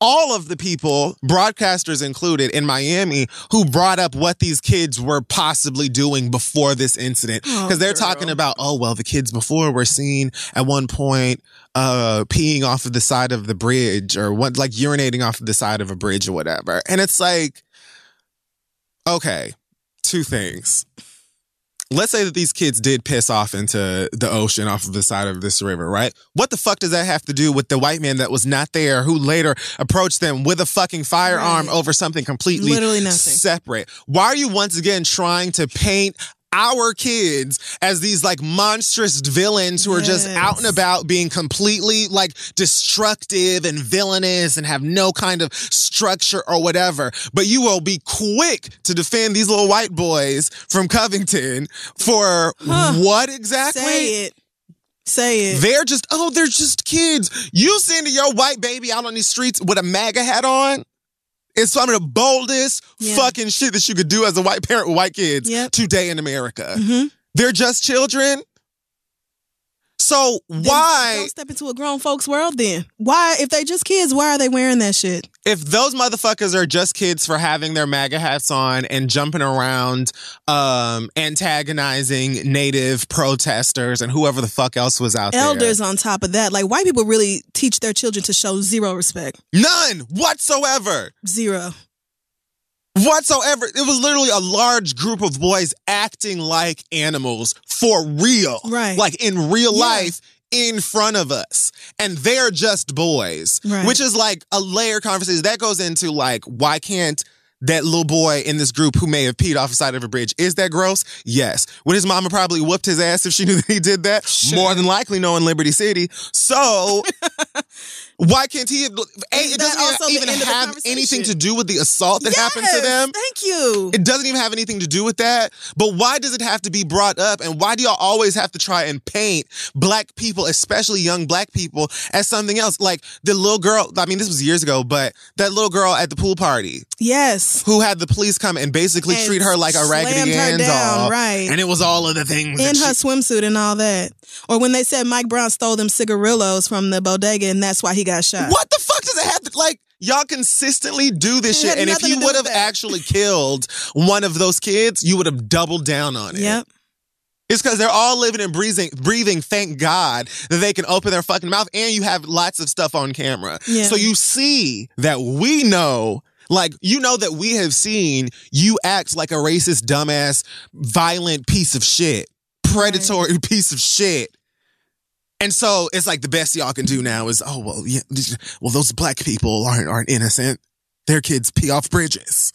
all of the people, broadcasters included, in Miami who brought up what these kids were possibly doing before this incident. Oh, Because they're girl. talking about, oh, well, the kids before were seen at one point uh peeing off of the side of the bridge or what like urinating off of the side of a bridge or whatever. And it's like, okay, two things let's say that these kids did piss off into the ocean off of the side of this river, right? What the fuck does that have to do with the white man that was not there who later approached them with a fucking firearm Right. over something completely Literally nothing. separate? Why are you once again trying to paint our kids as these like monstrous villains who are just out and about being completely like destructive and villainous and have no kind of structure or whatever. But you will be quick to defend these little white boys from Covington for Huh. what exactly? Say it. Say it. They're just, oh, they're just kids. You sending your white baby out on these streets with a MAGA hat on? It's some of the boldest Yeah. fucking shit that you could do as a white parent with white kids Yep. today in America. Mhm. They're just children. So Then why, Don't step into a grown folks world then. Why, if they just kids, why are they wearing that shit? if those motherfuckers are just kids for having their MAGA hats on and jumping around, um, antagonizing native protesters and whoever the fuck else was out there. Elders on top of that. Like white people really teach their children to show zero respect. none whatsoever. Zero. Whatsoever. It was literally a large group of boys acting like animals for real. Right. Like in real Yeah. life in front of us. And they're just boys. Right. Which is like a layer conversation. That goes into like, why can't that little boy in this group who may have peed off the side of a bridge. Is that gross? Yes. Would his mama probably whooped his ass if she knew that he did that? More than likely, knowing Liberty City. So why can't he? A, it doesn't also even the have anything to do with the assault that happened to them. Thank you. It doesn't even have anything to do with that. But why does it have to be brought up? And why do y'all always have to try and paint black people, especially young black people, as something else? Like the little girl, I mean, this was years ago, but that little girl at the pool party yes. who had the police come and basically And treat her like a raggedy Ann doll. right. And it was all of the things. In her she- swimsuit and all that. Or when they said Mike Brown stole them cigarillos from the bodega and that's why he got shot. What the fuck does it have to like? Y'all consistently do this It shit, had and if nothing you do would with have that. actually killed one of those kids, you would have doubled down on it. Yep. It's because they're all living and breathing, breathing. Thank God that they can open their fucking mouth, and you have lots of stuff on camera. Yeah. So you see that we know, like you know that we have seen you act like a racist, dumbass, violent piece of shit, predatory piece of shit. And so it's like the best y'all can do now is, oh well, yeah, well those black people aren't aren't innocent. Their kids pee off bridges.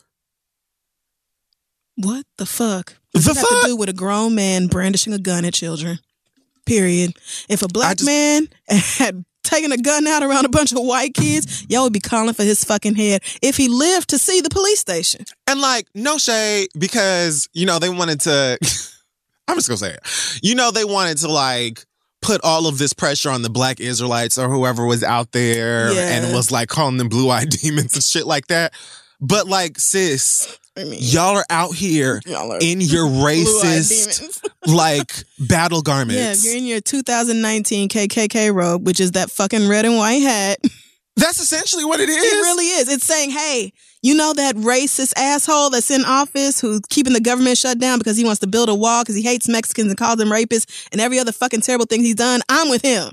What the fuck? The Does it have fuck? to do with a grown man brandishing a gun at children? Period. If a black just- man had taken a gun out around a bunch of white kids, y'all would be calling for his fucking head if he lived to see the police station. And like, no shade, because, you know, they wanted to, I'm just gonna say it. You know, they wanted to like put all of this pressure on the black Israelites or whoever was out there Yeah. and was like calling them blue eyed demons and shit like that. But like, sis, I mean, y'all are out here are in your racist, like, battle Yeah, garments. if you're in your 2019 KKK robe, which is that fucking red and white hat, That's essentially what it is. It really is. It's saying, hey, you know that racist asshole that's in office who's keeping the government shut down because he wants to build a wall because he hates Mexicans and calls them rapists and every other fucking terrible thing he's done. I'm with him.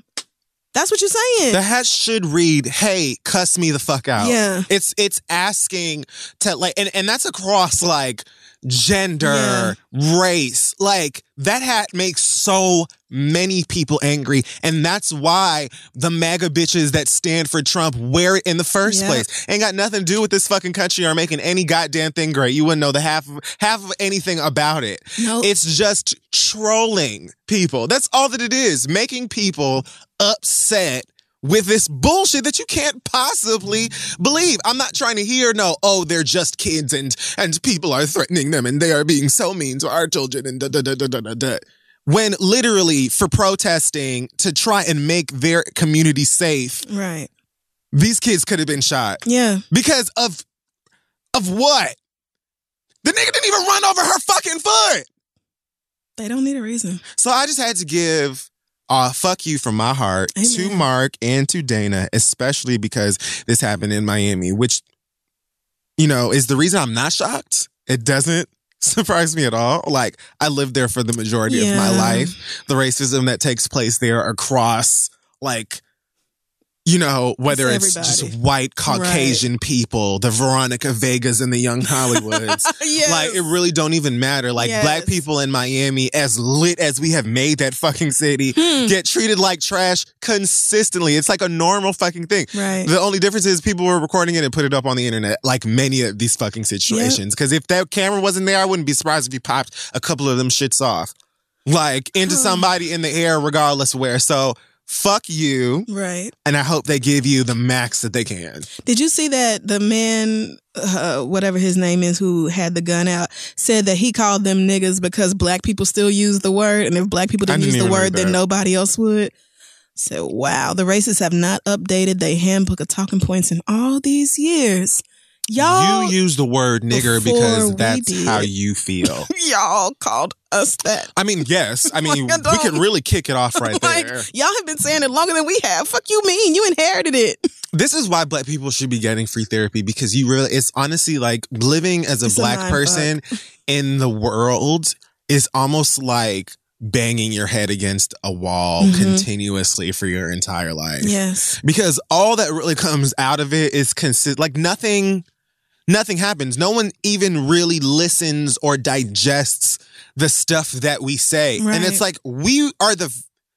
That's what you're saying. The hat should read, "Hey, cuss me the fuck out." Yeah. it's it's asking to like, and and that's across like gender, race. Like that hat makes so many people angry. And that's why the MAGA bitches that stand for Trump wear it in the first Yeah. place. Ain't got nothing to do with this fucking country or making any goddamn thing great. You wouldn't know the half of, half of anything about it. No. It's just trolling people. That's all that it is. Making people upset with this bullshit that you can't possibly believe. I'm not trying to hear no, oh, they're just kids and and people are threatening them and they are being so mean to our children and da da da da da da. da. When literally for protesting to try and make their community safe, Right. these kids could have been shot Yeah. because of of what? The nigga didn't even run over her fucking foot. They don't need a reason. So I just had to give uh fuck you from my heart to Mark and to Dana, especially because this happened in Miami, which you know is the reason I'm not shocked. It doesn't surprise me at all. Like I lived there for the majority of my life. The racism that takes place there across like you know, whether it's, just white Caucasian people, the Veronica Vegas and the young Hollywoods. Yes. Like it really don't even matter. Like Yes. black people in Miami, as lit as we have made that fucking city, Hmm. get treated like trash consistently. It's like a normal fucking thing. Right. The only difference is people were recording it and put it up on the internet, like many of these fucking situations. Because if that camera wasn't there, I wouldn't be surprised if you popped a couple of them shits off, like into somebody in the air, regardless where. So fuck you, Right. and I hope they give you the max that they can. Did you see that the man, uh, whatever his name is, who had the gun out, said that he called them niggas because black people still use the word, and if black people didn't, didn't use the word, then nobody else would. So wow, the racists have not updated their handbook of talking points in all these years. Y'all, you use the word nigger because that's how you feel. y'all called us that. I mean, yes. I mean, Like, I we could don't- really kick it off right like there. y'all have been saying it longer than we have. Fuck you, mean you inherited it. This is why black people should be getting free therapy because you really, it's honestly like living as a It's black mind person in the world is almost like banging your head against a wall Mhm. continuously for your entire life. Yes. Because all that really comes out of it is consist like nothing nothing happens. No one even really listens or digests the stuff that we say. And it's like we are the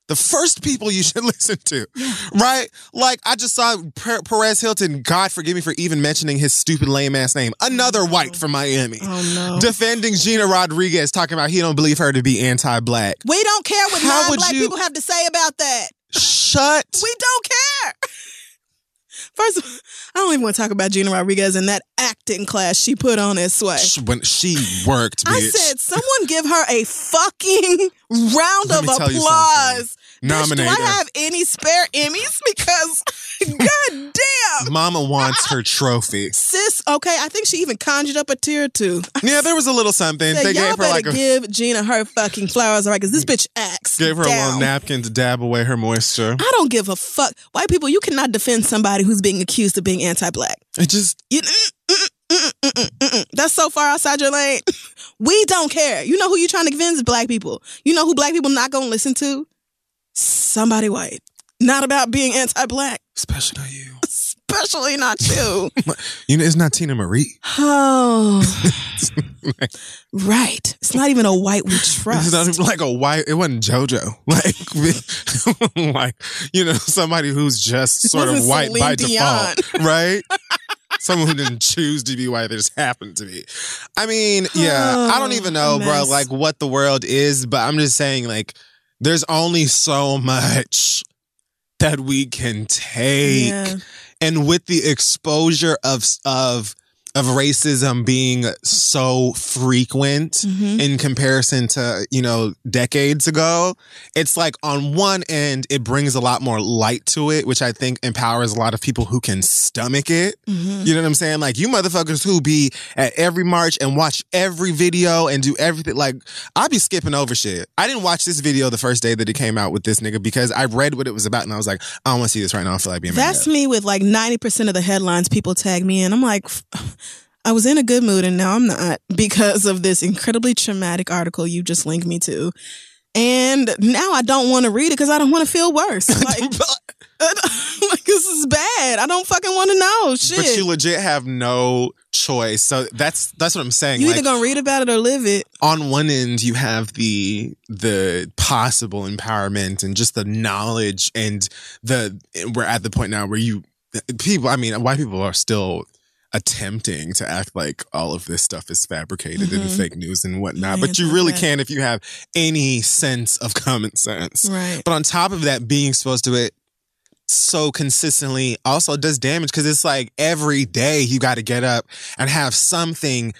the first people you should listen to. Right? Like I just saw Perez Hilton, God forgive me for even mentioning his stupid lame ass name. Another white from Miami. Oh no. Defending Gina Rodriguez, talking about he don't believe her to be anti-black. we don't care what non-black you- people have to say about that. Shut We don't care. First, of all, I don't even want to talk about Gina Rodriguez and that acting class she put on as sway. When she worked, bitch. I said, someone give her a fucking round Let of me tell you applause. Nominate do I her. have any spare Emmys? Because, god damn. Mama wants her trophy. Sis, okay, I think she even conjured up a tear or two. Yeah, there was a little something. Said, they y'all gave her like a give Gina her fucking flowers, all right? Because this bitch acts. gave her a little napkin to dab away her moisture. I don't give a fuck. White people, you cannot defend somebody who's being accused of being anti-black. It just You, mm, mm, mm, mm, mm, mm, mm. That's so far outside your lane. We don't care. You know who you're trying to convince? Black people. You know who black people not gonna listen to? Somebody white. Not about being anti-black, especially not you. especially not you. You know, it's not Teena Marie. oh, right. It's not even a white we trust. It's not even like a white. It wasn't JoJo. Like, like you know, somebody who's just sort of white by Celine default, right? Someone who didn't choose to be white, they just happened to be. I mean, yeah, I don't oh, even know, Oh, bro, like what the world is, but I'm just saying, like, there's only so much that we can take. Yeah. and with the exposure of of of racism being so frequent Mhm. in comparison to you know decades ago it's like on one end it brings a lot more light to it which i think empowers a lot of people who can stomach it Mhm. you know what i'm saying like you motherfuckers who be at every march and watch every video and do everything like i be skipping over shit i didn't watch this video the first day that it came out with this nigga because i read what it was about and i was like i don't want to see this right now i feel like being. That's me with like 90% of the headlines people tag me in. I'm like, I was in a good mood and now I'm not because of this incredibly traumatic article you just linked me to. And now I don't want to read it because I don't want to feel worse. Like, like this is bad. I don't fucking want to know. Shit. But you legit have no choice. So that's that's what I'm saying. You like, either gonna read about it or live it. on one end you have the the possible empowerment and just the knowledge and the we're at the point now where you people i mean white people are still attempting to act like all of this stuff is fabricated and Mhm. fake news and whatnot Yeah, but you really bad. can if you have any sense of common sense Right. but on top of that being exposed to it so consistently also does damage because it's like every day you got to get up and have something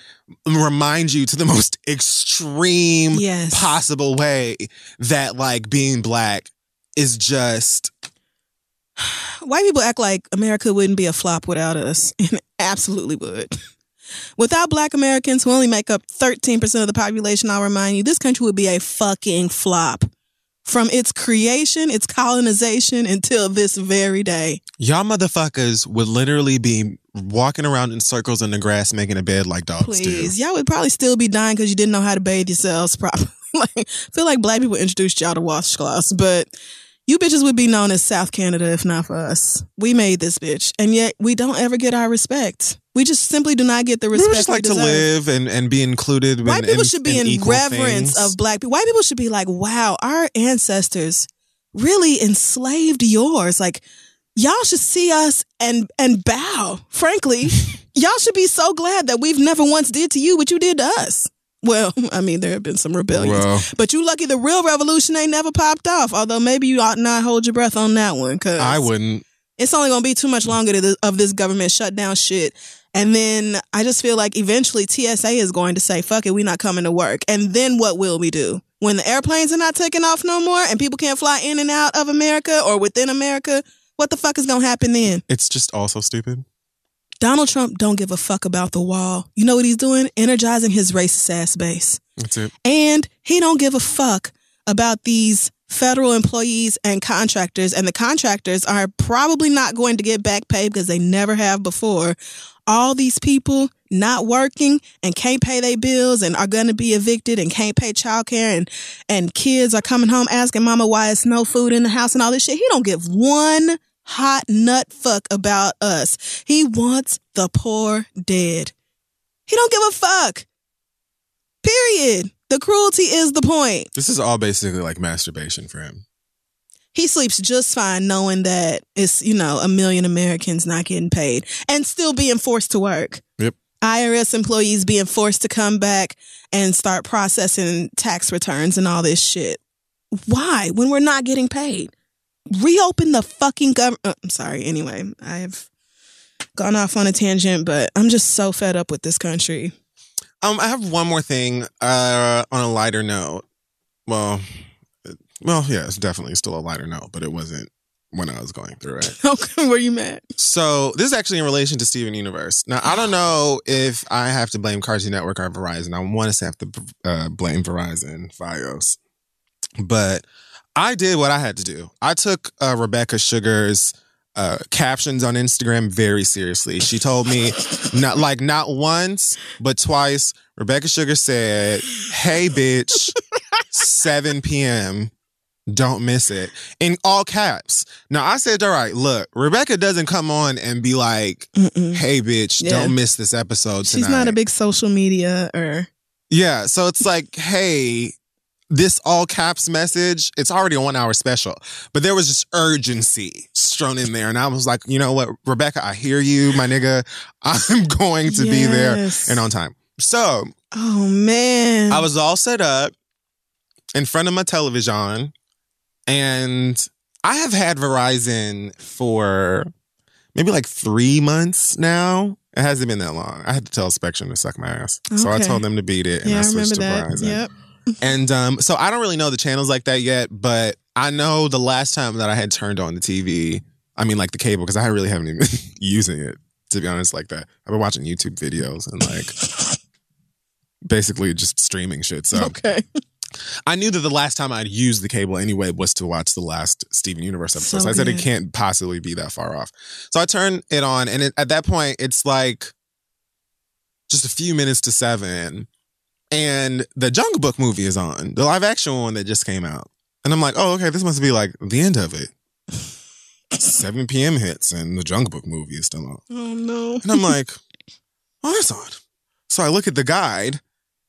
remind you to the most extreme Yes. possible way that like being black is just White people act like America wouldn't be a flop without us, and absolutely would. Without black Americans, who only make up 13% of the population, I'll remind you, this country would be a fucking flop. From its creation, its colonization, until this very day. y'all motherfuckers would literally be walking around in circles in the grass making a bed like dogs Please. do. Y'all would probably still be dying because you didn't know how to bathe yourselves properly. like, I feel like black people introduced y'all to washcloths, but you bitches would be known as South Canada if not for us. We made this bitch, and yet we don't ever get our respect. We just simply do not get the respect would just like to deserve. live and, and be included. White in, people should be in, equal reverence things. of black people. White people should be like, wow, our ancestors really enslaved yours. Like, y'all should see us and and bow. Frankly, y'all should be so glad that we've never once did to you what you did to us. Well, I mean, there have been some rebellions, Well, but you lucky the real revolution ain't never popped off. Although maybe you ought not hold your breath on that one, cause I wouldn't. it's only going to be too much longer to the, of this government shutdown shit. And then I just feel like eventually TSA is going to say, fuck it, we're not coming to work. And then what will we do? When the airplanes are not taking off no more and people can't fly in and out of America or within America, what the fuck is going to happen then? It's just also stupid. Donald Trump don't give a fuck about the wall. You know what he's doing? Energizing his racist ass base. That's it. And he don't give a fuck about these federal employees and contractors. And the contractors are probably not going to get back pay because they never have before. All these people not working and can't pay their bills and are going to be evicted and can't pay childcare and and kids are coming home asking mama why it's no food in the house and all this shit. He don't give one hot nut fuck about us. He wants the poor dead. He don't give a fuck. Period. The cruelty is the point. This is all basically like masturbation for him. He sleeps just fine knowing that it's, you know, a million Americans not getting paid and still being forced to work. Yep. IRS employees being forced to come back and start processing tax returns and all this shit. Why? When we're not getting paid. Reopen the fucking government. Uh, I'm sorry. Anyway, I've gone off on a tangent, but I'm just so fed up with this country. Um, I have one more thing uh, on a lighter note. Well, well, yeah, it's definitely still a lighter note, but it wasn't when I was going through it. Okay, were you mad? So this is actually in relation to Steven Universe. Now I don't know if I have to blame Cartoon Network or Verizon. I want to say I have to uh, blame Verizon, FiOS, but I did what I had to do. I took uh, Rebecca Sugar's uh, captions on Instagram very seriously. She told me not like not once but twice. Rebecca Sugar said, "Hey, bitch, 7 p.m." Don't miss it in all caps. Now I said, all right, look, Rebecca doesn't come on and be like, Mm-mm. hey, bitch, Yeah. don't miss this episode tonight. She's not a big social media or Yeah. So it's like, hey, this all caps message, it's already a one hour special, but there was just urgency strewn in there. And I was like, you know what, Rebecca, I hear you, my nigga. I'm going to be there and on time. So Oh man. I was all set up in front of my television, and I have had Verizon for maybe like three months now. It hasn't been that long. I had to tell Spectrum to suck my ass, so I told them to beat it, and yeah, I I switched to that. Verizon. Yep. And um, so I don't really know the channels like that yet, but I know the last time that I had turned on the TV, I mean like the cable, because I really haven't even been using it to be honest like that. I've been watching YouTube videos and like basically just streaming shit. So Okay. I knew that the last time I'd used the cable anyway was to watch the last Steven Universe episode. So, So I said it can't possibly be that far off. So I turn it on, and it, at that point, it's like just a few minutes to seven. And the Jungle Book movie is on, the live action one that just came out. And I'm like, oh, okay, this must be like the end of it. 7 p.m. hits and the Jungle Book movie is still on. Oh no. And I'm like, oh, that's odd. So I look at the guide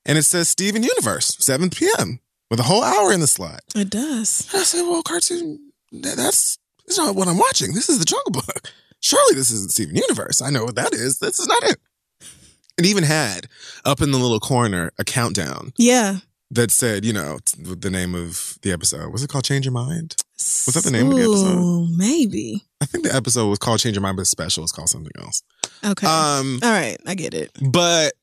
and it says Steven Universe, 7 p.m. with a whole hour in the slot. It does. And I said, well, cartoon, that- that's, that's not what I'm watching. This is the Jungle Book. Surely this isn't Steven Universe. I know what that is. This is not it. It even had up in the little corner a countdown Yeah. that said, you know, the name of the episode. Was it called Change Your Mind? Was that the name of the episode? Maybe. I think the episode was called Change Your Mind, but the special is called something else. Okay. Um, All right. I get it. but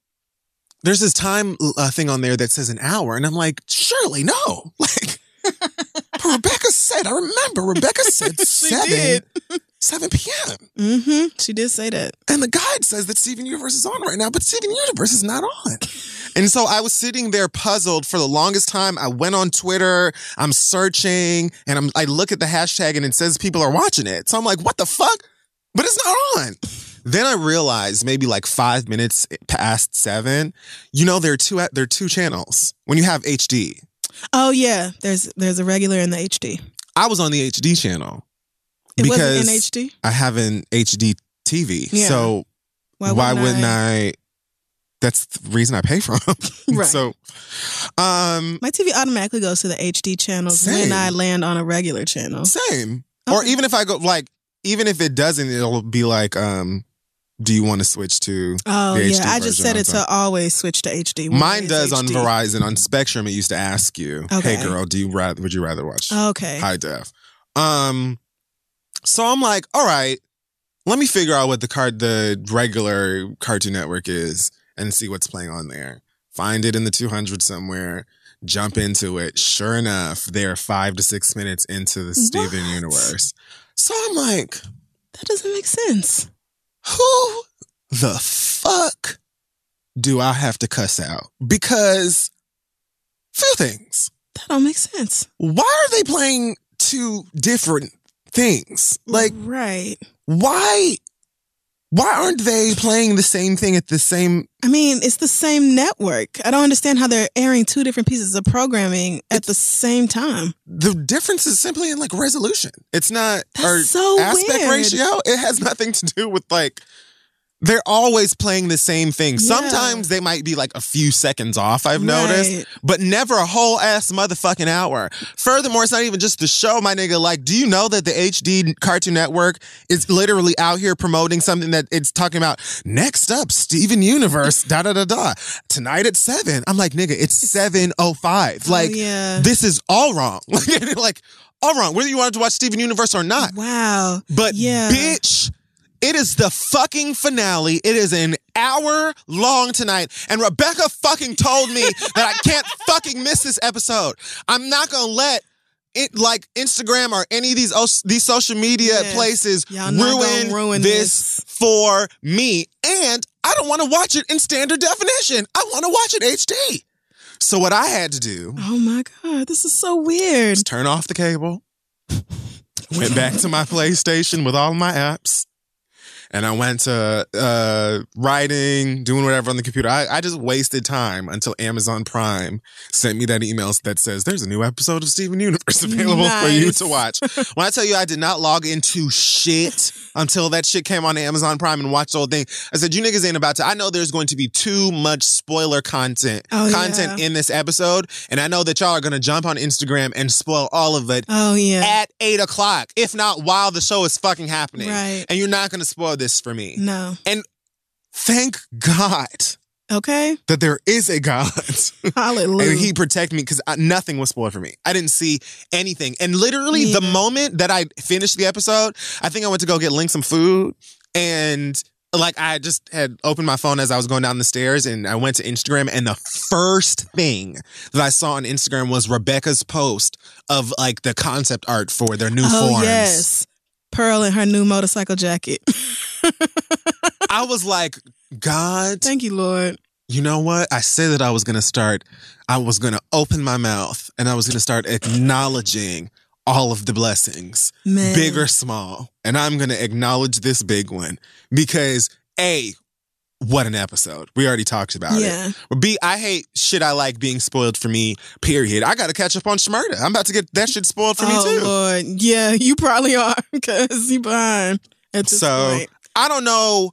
there's this time uh, thing on there that says an hour, and I'm like, surely no. Like, Rebecca said, I remember Rebecca said seven. 7 p.m. Mm-hmm. She did say that. And the guide says that Steven Universe is on right now, but Steven Universe is not on. And so I was sitting there puzzled for the longest time. I went on Twitter, I'm searching, and I'm I look at the hashtag and it says people are watching it. So I'm like, what the fuck? But it's not on. Then I realized maybe like five minutes past seven, you know, there are two there are two channels when you have HD. Oh yeah. There's there's a regular and the HD. I was on the HD channel It because wasn't in HD. I have an HD TV. Yeah. So why, wouldn't I? That's the reason I pay for them. Right. So, um, My TV automatically goes to the HD channels Same. when I land on a regular channel. same. Or even if I go like, even if it doesn't, it'll be like, um, do you want to switch to? Oh yeah, HD I just said it to always switch to HD. Mine does on Verizon. On Spectrum, it used to ask you, Okay. "Hey, girl, do you rather? Would you rather watch Okay. high def?" Um, so I'm like, all right, let me figure out what the card, the regular Cartoon Network is, and see what's playing on there. Find it in the 200 somewhere. Jump into it. Sure enough, they're five to six minutes into the Steven What? universe. So I'm like, That doesn't make sense. who the fuck do I have to cuss out? Because few things. That don't make sense. Why are they playing two different things? Like, right. why why aren't they playing the same thing at the same I mean, it's the same network. I don't understand how they're airing two different pieces of programming at the same time. the difference is simply in like resolution. It's not That's or so aspect weird. ratio. It has nothing to do with like they're always playing the same thing. Yeah. Sometimes they might be like a few seconds off, I've noticed, Right. but never a whole ass motherfucking hour. Furthermore, it's not even just the show, my nigga. Like, do you know that the HD Cartoon Network is literally out here promoting something that it's talking about? Next up, Steven Universe, da da da da. Tonight at seven. I'm like, nigga, it's seven oh five. Oh, like, oh, yeah. this is all wrong. like, all wrong. Whether you wanted to watch Steven Universe or not. Wow. But Yeah. bitch, it is the fucking finale. It is an hour long tonight. And Rebecca fucking told me that I can't fucking miss this episode. I'm not gonna let it like Instagram or any of these these social media Yes. places ruin, ruin this, this. for me. And I don't want to watch it in standard definition. I want to watch it HD. So what I had to do Oh my God. This is so weird. turn off the cable. Went back to my PlayStation with all my apps. And I went to uh, writing, doing whatever on the computer. I, I just wasted time until Amazon Prime sent me that email that says there's a new episode of Steven Universe available for you to watch. when I tell you I did not log into shit until that shit came on Amazon Prime and watched the whole thing, I said, you niggas ain't about to. I know there's going to be too much spoiler content, Oh, content yeah. in this episode. And I know that y'all are going to jump on Instagram and spoil all of it Oh yeah. at eight o'clock, if not while the show is fucking happening. Right. And you're not going to spoil this for me. No. And thank God Okay. that there is a God. Hallelujah. and he protect me because nothing was spoiled for me. I didn't see anything. And literally, the moment that I finished the episode, I think I went to go get Link some food. And like, I just had opened my phone as I was going down the stairs and I went to Instagram. And the first thing that I saw on Instagram was Rebecca's post of like the concept art for their new oh forms. yes. Pearl in her new motorcycle jacket. I was like, God, Thank you, Lord. you know what? I said that I was going to start, I was going to open my mouth and I was going to start acknowledging all of the blessings, Man. big or small. And I'm going to acknowledge this big one because A, what an episode. We already talked about Yeah. it. But B, I hate shit I like being spoiled for me, period. I got to catch up on Shmurda. I'm about to get that shit spoiled for oh me too. Lord, yeah, you probably are because you behind at this So point. I don't know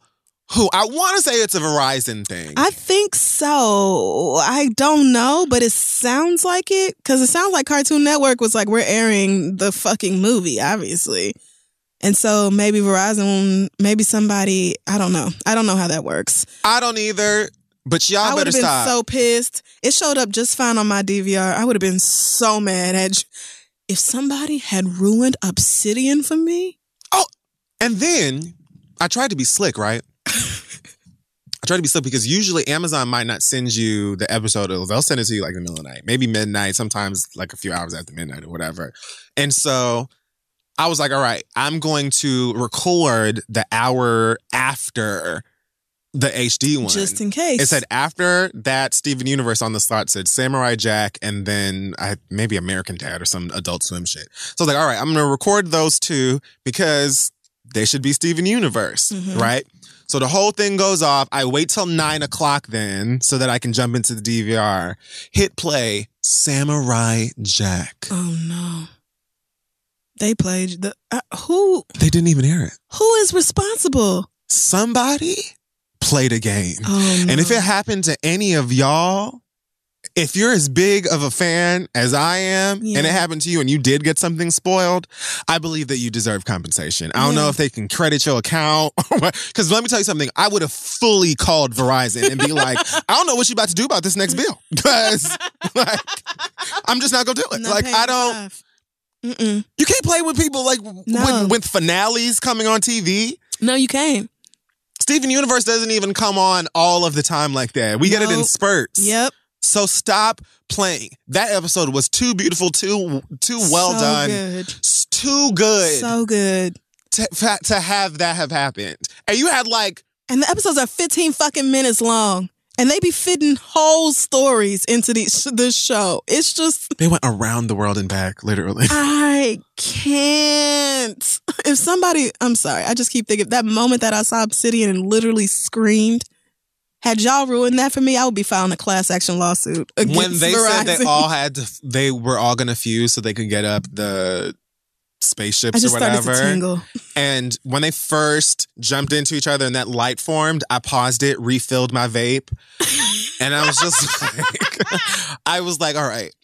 who. I want to say it's a Verizon thing. I think so. I don't know, but it sounds like it because it sounds like Cartoon Network was like, we're airing the fucking movie, obviously. And so maybe Verizon, maybe somebody, I don't know. I don't know how that works. I don't either. But y'all I would better have been stop. so pissed. It showed up just fine on my DVR. I would have been so mad at if somebody had ruined Obsidian for me. Oh, and then I tried to be slick, right? I tried to be slick because usually Amazon might not send you the episode. They'll send it to you like in the middle of the night, maybe midnight, sometimes like a few hours after midnight or whatever. And so I was like, all right, I'm going to record the hour after the HD one. Just in case. It said after that Steven Universe on the slot said Samurai Jack and then I maybe American Dad or some adult swim shit. So I was like, all right, I'm gonna record those two because they should be Steven Universe, Mhm. right? So the whole thing goes off. I wait till nine o'clock then so that I can jump into the DVR, hit play, Samurai Jack. Oh no. They played the uh, who They didn't even air it. who is responsible? Somebody played a game. Oh no. And if it happened to any of y'all, if you're as big of a fan as I am, Yeah. and it happened to you and you did get something spoiled, I believe that you deserve compensation. I don't Yeah. know if they can credit your account Because let me tell you something, I would have fully called Verizon and be like, I don't know what you're about to do about this next bill. Because like, I'm just not gonna do it. Not like I don't. Mm-mm. you can't play with people like No. with, with finales coming on TV. No, you can't. Steven Universe doesn't even come on all of the time like that. We get it in spurts. Yep. So stop playing. That episode was too beautiful, too too well so done, Good. too good So good. to, to have that have happened. And you had like And the episodes are 15 fucking minutes long. And they be fitting whole stories into these, this show. It's just, they went around the world and back, literally. I can't. If somebody, I'm sorry, I just keep thinking that moment that I saw Obsidian and literally screamed. Had y'all ruined that for me, I would be filing a class action lawsuit against when they said they all had to, they were all gonna fuse so they could get up the spaceships or whatever. to. And when they first jumped into each other and that light formed, I paused it, refilled my vape, and I was just like, I was like, all right,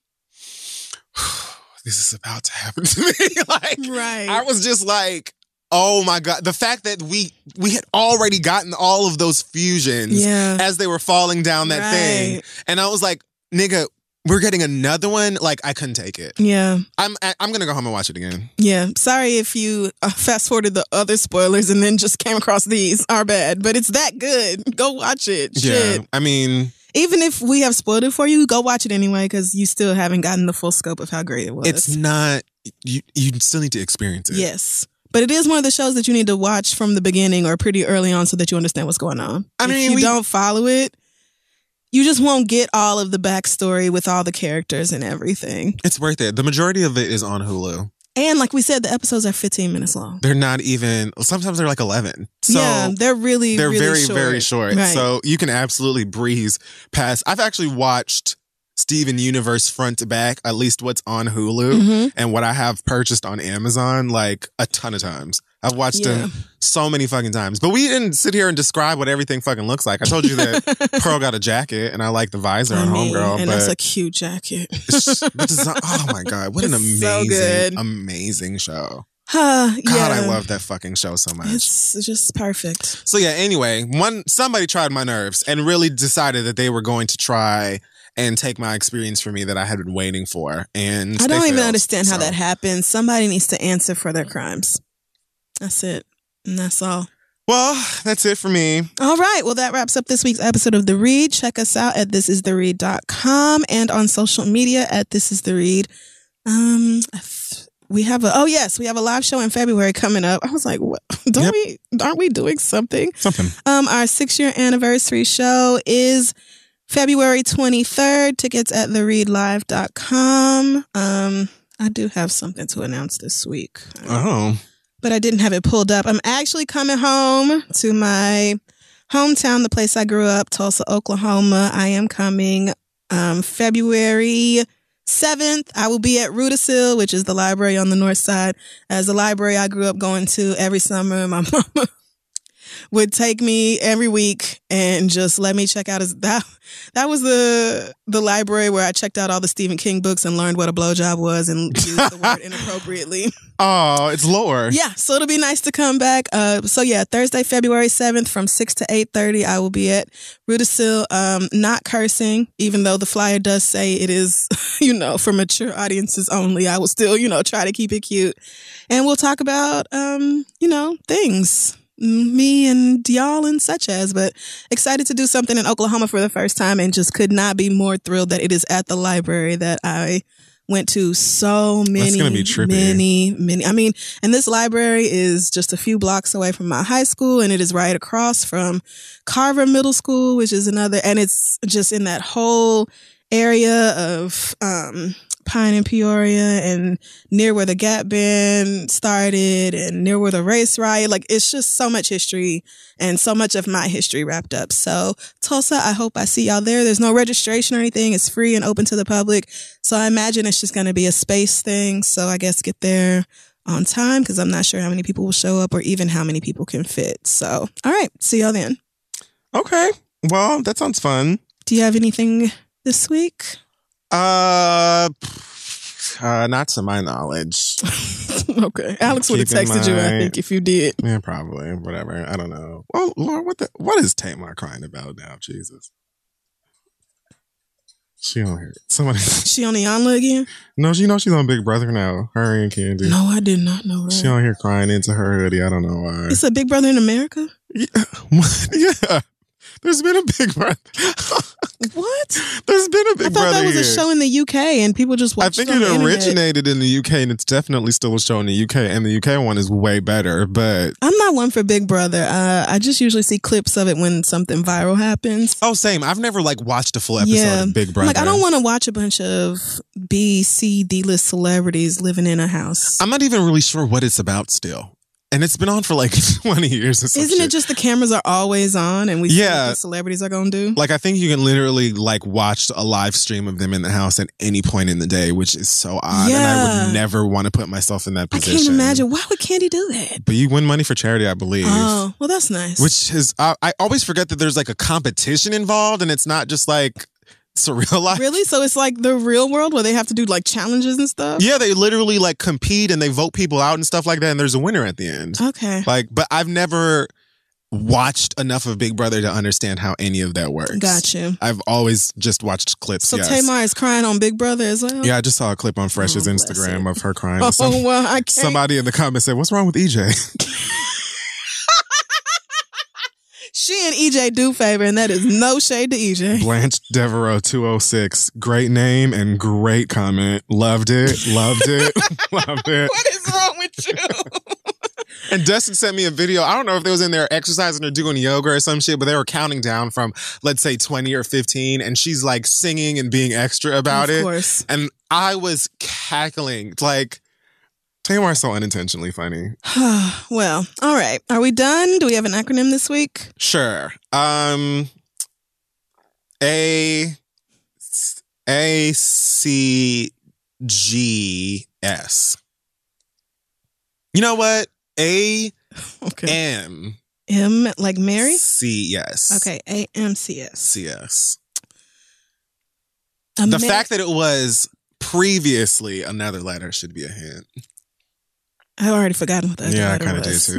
this is about to happen to me. like, Right. I was just like, oh my god, the fact that we we had already gotten all of those fusions Yeah. as they were falling down that thing, and I was like, nigga. We're getting another one. Like I couldn't take it. Yeah. I'm I'm gonna go home and watch it again. Yeah. Sorry if you uh, fast forwarded the other spoilers and then just came across these. Our bad. But it's that good. Go watch it. Shit. Yeah, I mean, Even if we have spoiled it for you, go watch it anyway because you still haven't gotten the full scope of how great it was. it's not. You you still need to experience it. yes. But it is one of the shows that you need to watch from the beginning or pretty early on so that you understand what's going on. I mean, if you we- don't follow it, you just won't get all of the backstory with all the characters and everything. it's worth it. The majority of it is on Hulu. And like we said, the episodes are 15 minutes long. They're not even. Sometimes they're like eleven. So yeah, they're really, they're really very short. very short. Right. So you can absolutely breeze past. I've actually watched Steven Universe front to back. At least what's on Hulu Mhm. and what I have purchased on Amazon like a ton of times. I've watched Yeah. them so many fucking times. But we didn't sit here and describe what everything fucking looks like. I told you that Pearl got a jacket and I like the visor I on mean, Homegirl. and that's a cute jacket. Design, oh my god, what an It's so amazing, good. amazing show! Huh, God, yeah. I love that fucking show so much. It's just perfect. so yeah, anyway, one somebody tried my nerves and really decided that they were going to try and take my experience for me that I had been waiting for. And I don't even failed. understand how that happens. Somebody needs to answer for their crimes. That's it. And that's all. Well, that's it for me. All right. Well, that wraps up this week's episode of The Read. Check us out at thisistheread.com and on social media at This Is The Read. Um, we have a, oh yes, we have a live show in February coming up. I was like, what? Don't Yep. we, aren't we doing something? Something. Um, our six year anniversary show is February 23rd. Tickets at thereadlive.com. Um, I do have something to announce this week, Oh. but I didn't have it pulled up. I'm actually coming home to my hometown, the place I grew up, Tulsa, Oklahoma. I am coming um, February 7th. I will be at Rudisill, which is the library on the north side. As the library I grew up going to every summer, my mama would take me every week and just let me check out his that that was the the library where I checked out all the Stephen King books and learned what a blowjob was and used the word inappropriately. Oh, it's lore. Yeah, so it'll be nice to come back. Uh, so yeah, Thursday, February seventh, from six to eight thirty, I will be at Rudisill. Um, not cursing, even though the flyer does say it is, you know, for mature audiences only. I will still, you know, try to keep it cute, and we'll talk about, um, you know, things me and y'all and such as, but excited to do something in Oklahoma for the first time and just could not be more thrilled that it is at the library that I went to so many, gonna be trippy. many, many. I mean, and this library is just a few blocks away from my high school and it is right across from Carver Middle School, which is another, and it's just in that whole area of, um, Pine and Peoria and near where the Gap Band started and near where the race riot. Like it's just so much history and so much of my history wrapped up. So Tulsa, I hope I see y'all there. There's no registration or anything. It's free and open to the public. So I imagine it's just going to be a space thing. So I guess get there on time because I'm not sure how many people will show up or even how many people can fit. So, all right. See y'all then. Okay. Well, that sounds fun. Do you have anything this week? Uh, uh not to my knowledge. okay. Alex would have Keep in texted you, I mind- think, if you did. Yeah, probably. Whatever. I don't know. Oh Lord, what the what is Tamar crying about now? Jesus. She on here. Somebody. She on the Iyanla again? No, she know she's on Big Brother now. Her and Kandi. No, I did not know that. She on here crying into her hoodie. I don't know why. It's a Big Brother in America? Yeah. yeah. There's been a Big Brother. What? There's been a Big Brother. I thought Brother that was a here. show in the UK and people just watched. I think it the originated in the UK and it's definitely still a show in the UK and the UK one is way better. But I'm not one for Big Brother. Uh, I just usually see clips of it when something viral happens. oh, same. I've never like watched a full episode yeah, of Big Brother. like I don't want to watch a bunch of B, C, D list celebrities living in a house. I'm not even really sure what it's about still. And it's been on for like 20 years Isn't shit. it just the cameras are always on and we see Yeah. what the celebrities are gonna do? like I think you can literally like watch a live stream of them in the house at any point in the day, which is so odd. And I would never want to put myself in that position I can't imagine. Why would Kandi do that? But you win money for charity, I believe. Oh, well, that's nice. Which is, I, I always forget that there's like a competition involved and it's not just like surreal life. really? So it's like the real world where they have to do like challenges and stuff? Yeah, they literally like compete and they vote people out and stuff like that, and there's a winner at the end. Okay. Like, but I've never watched enough of Big Brother to understand how any of that works. Got you. I've always just watched clips. So yes. Tamar is crying on Big Brother as well? Yeah, I just saw a clip on Fresh's Oh, Instagram it. of her crying. Oh, Some- well, I can't. somebody in the comments said, "What's wrong with EJ?" She and EJ do favor, and that is no shade to EJ. Blanche Devereaux, two oh six. Great name and great comment. Loved it. Loved it. loved it. What is wrong with you? And Dustin sent me a video. I don't know if they was in there exercising or doing yoga or some shit, but they were counting down from let's say 20 or 15 and she's like singing and being extra about of it. course. And I was cackling. Like Tamar's so unintentionally funny. well, all right. Are we done? Do we have an acronym this week? Sure. Um A A C G S. You know what? A Okay. M M like Mary? C yes. Okay. A M C S. C S. The fact that it was previously another letter should be a hint. I've already forgotten what that yeah, I kind of did too.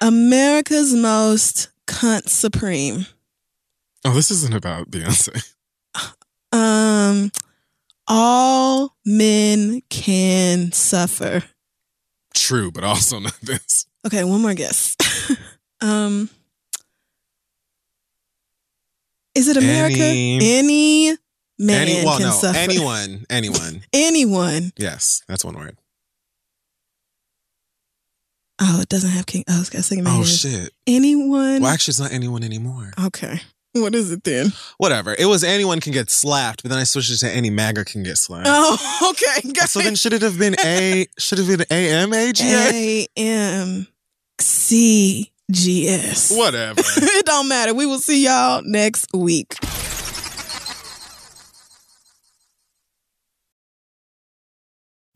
America's most cunt supreme. oh, this isn't about Beyonce. Um, all men can suffer. True, but also not this. Okay, one more guess. um, is it America? Any- Any, man Any, well, can no, suffer. anyone, anyone. Anyone. Yes, that's one word. Oh, it doesn't have King. Oh, I was gonna say Oh shit. Anyone. Well, actually, it's not anyone anymore. okay. What is it then? Whatever. It was anyone can get slapped, but then I switched it to any MAGA can get slapped. Oh, okay. Got so then should it have been A? Should have been A M A G A? M CGS. Whatever. it don't matter. We will see y'all next week.